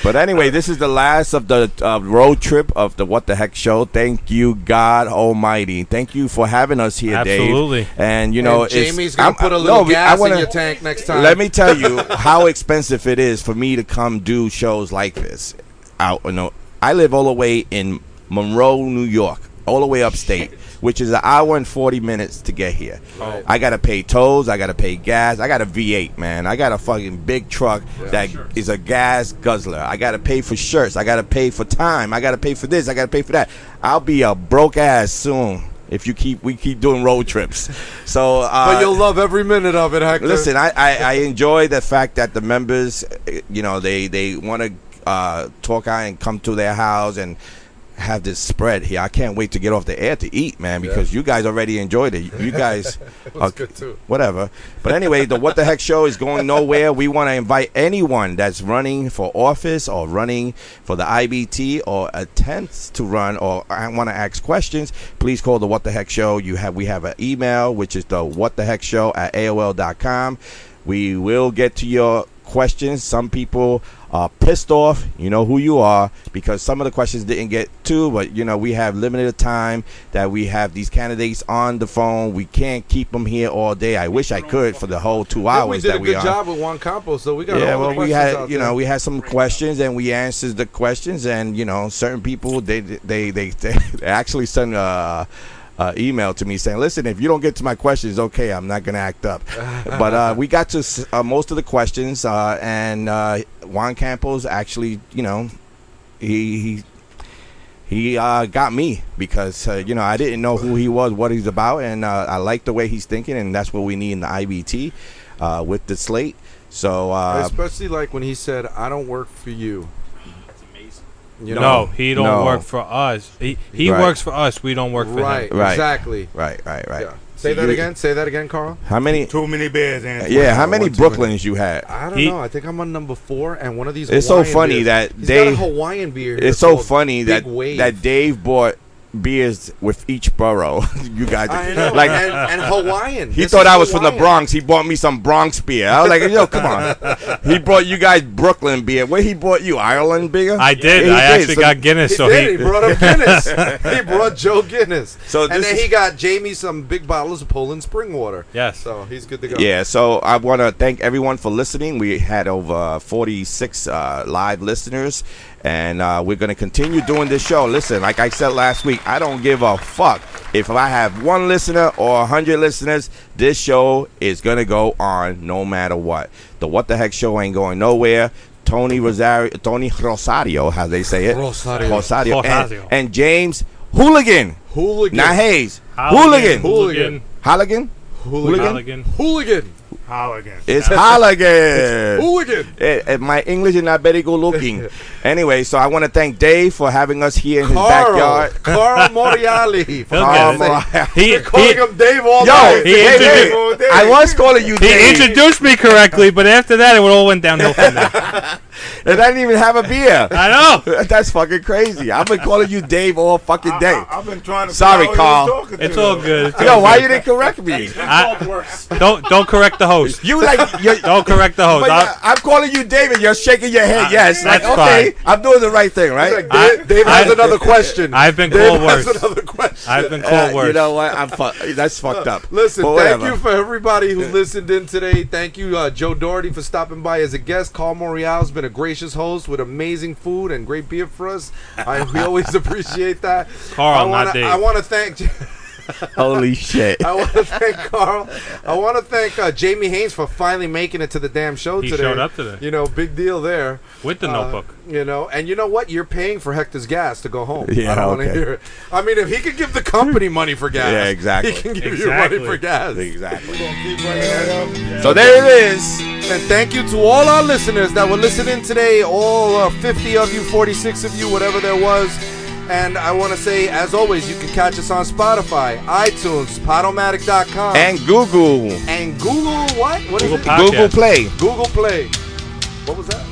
but anyway, this is the last of the uh, road trip of the What the Heck show. Thank you, God Almighty. Thank you for having us here, Absolutely. Dave. And you know, And Jamie's gonna I'm- put a little no, gas I wanna- in your tank next time. Let me tell you how expensive it is for me to come do shows like this. Out, you know, I live all the way in Monroe, New York, all the way upstate, which is an hour and forty minutes to get here. Right. I gotta pay tolls, I gotta pay gas. I got a V8, man. I got a fucking big truck that is a gas guzzler. I gotta pay for shirts. I gotta pay for time. I gotta pay for this. I gotta pay for that. I'll be a broke ass soon if you keep we keep doing road trips. So, uh, but you'll love every minute of it, Hector. Listen, I, I, I enjoy the fact that the members, eh, you know, they they want to uh, talk out and come to their house and have this spread here. I can't wait to get off the air to eat, man, because you guys already enjoyed it. You guys, It was good, too. whatever. But anyway, the What the Heck show is going nowhere. We want to invite anyone that's running for office or running for the IBT or attempts to run or want to ask questions. Please call the What the Heck show. You have we have an email which is the What the Heck show at AOL.com. We will get to your questions. Some people are pissed off. You know who you are because some of the questions didn't get to, but you know we have limited time that we have these candidates on the phone. We can't keep them here all day. I wish I could for the whole two hours we did a good job with Juan Campos, so we got Yeah, well, we had you know we had some questions and we answered the questions and you know certain people they they they, they, actually sent a, a email to me saying, listen, if you don't get to my questions, okay, I'm not gonna act up. but uh, we got to uh, most of the questions uh, and uh, Juan Campos actually you know he he. He uh, got me because uh, you know I didn't know who he was, what he's about, and uh, I like the way he's thinking, and that's what we need in the IBT uh, with the slate. So uh, Especially like when he said, "I don't work for you." That's amazing. You no, know? he don't No. work for us. He he Right. works for us. We don't work for Right, him. Right. exactly. Right, right, right. Yeah. Say So that you- again. Say that again, Carl. How many? Too many bears, and Yeah, how many One too many. Brooklyns you had? I don't He- know. I think I'm on number four, and one of these. It's so Hawaiian funny beers. that He's they- got a Hawaiian beer. here It's so called funny Big that Wave. that Dave bought beers with each borough. you guys, I know, like and, and Hawaiian. he This thought I was from the Bronx. He bought me some Bronx beer. I was like, yo, come on. he brought you guys Brooklyn beer. Where he bought you Ireland beer? I did. Yeah, I did. actually So- got Guinness. He so did. He, he, brought up Guinness. he brought Joe Guinness. So and then is- he got Jamie some big bottles of Poland spring water. Yes. So he's good to go. Yeah, so I want to thank everyone for listening. We had over 46 uh, live listeners, and uh, we're going to continue doing this show. Listen, like I said last week, I don't give a fuck if I have one listener or 100 listeners. This show is going to go on no matter what. The What the Heck show ain't going nowhere. Tony Rosario, Tony Rosario, how they say it, Rosario. Rosario, and, Rosario. and James Hooligan, Hooligan. not Hayes, Hooligan. Hooligan, Hooligan. Hooligan, Hooligan. Hooligan. Hooligan. Halligan. it's Halligan. Hooligan. Eh, eh, my English is not very good looking. anyway, so I want to thank Dave for having us here in his Carl. backyard. Carl Moriali. For He'll God's get it. sake. He, They're calling he, him Dave all Yo, night. he hey, hey, introduced- I was calling you Dave. he Dave. introduced me correctly, but after that, it all went downhill from there. and I didn't even have a beer. I know. That's fucking crazy. I've been calling you Dave all fucking day. I, have been trying to. Sorry, figure out who Carl. It's all good. It's Yo, all why good. you didn't correct me? I- don't don't correct the host. You like you're, Don't correct the host. But I'll- yeah, I'm calling you David. You're shaking your head. Uh, yes. Like, okay, fine. I'm doing the right thing, right? I- Dave, Dave has I- another question. I've been Dave called has worse. another question. I've been Uh, called worse. you know what? I'm fu- That's fucked up. Listen, But thank whatever. you for everybody who listened in today. Thank you, uh, Joe Doherty, for stopping by as a guest. Carl Morial's been a gracious host with amazing food and great beer for us. I, we always appreciate that. Carl, I wanna, not Dave. I want to thank. Holy shit. I want to thank Carl. I want to thank uh, Jamie Haynes for finally making it to the damn show He today. showed up today. You know, big deal there. With the Uh, notebook. You know, and you know what? You're paying for Hector's gas to go home. Yeah, I don't want to okay. hear it. I mean, if he could give the company money for gas, Yeah, exactly. He can give Exactly. you money for gas. Exactly. Keep bringing that up. So there it is. And thank you to all our listeners that were listening today, all uh, 50 of you, 46 of you, whatever there was. And I want to say, as always, you can catch us on Spotify, iTunes, Podomatic.com, And Google. and Google what? What is Google it? Podcast. Google Play. Google Play. What was that?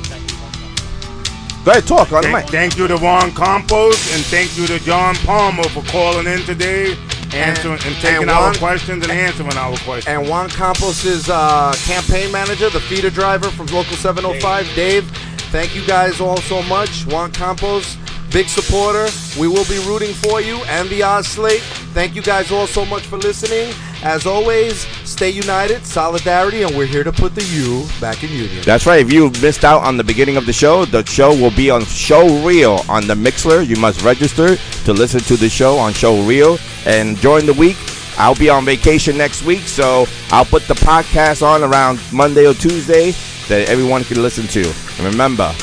Go ahead, talk on the Thank, mic. thank you to Juan Campos and thank you to John Palmer for calling in today, answering and, taking and our questions and answering our questions. And Juan Campos is uh, campaign manager, the feeder driver from Local 705. Dave, thank you guys all so much. Juan Campos, big supporter. We will be rooting for you and the Oz Slate. Thank you guys all so much for listening. As always, stay united, solidarity, and we're here to put the U back in union. That's right. If you missed out on the beginning of the show, the show will be on Show Reel on the Mixlr. You must register to listen to the show on Show Reel. And during the week, I'll be on vacation next week, so I'll put the podcast on around Monday or Tuesday that everyone can listen to. And remember,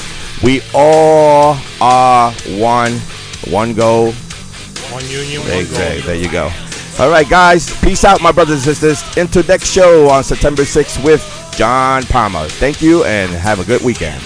we all are one, one goal. One union, one Exactly. goal. There you go. All right, guys. Peace out, my brothers and sisters. Into next show on September 6th with John Palmer. Thank you and have a good weekend.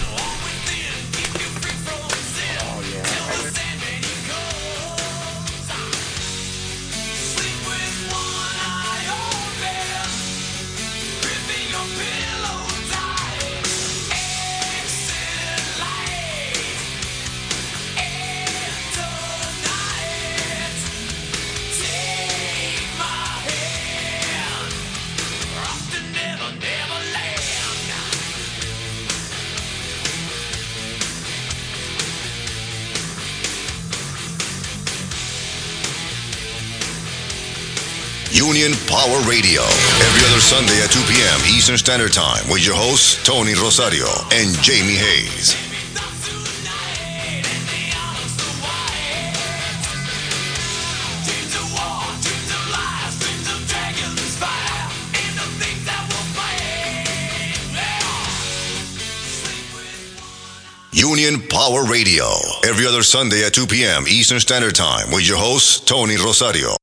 Power Radio. Every other Sunday at 2 p.m. Eastern Standard Time with your hosts, Tony Rosario and Jamie Hayes. Union Power Radio. Every other Sunday at 2 p.m. Eastern Standard Time with your hosts, Tony Rosario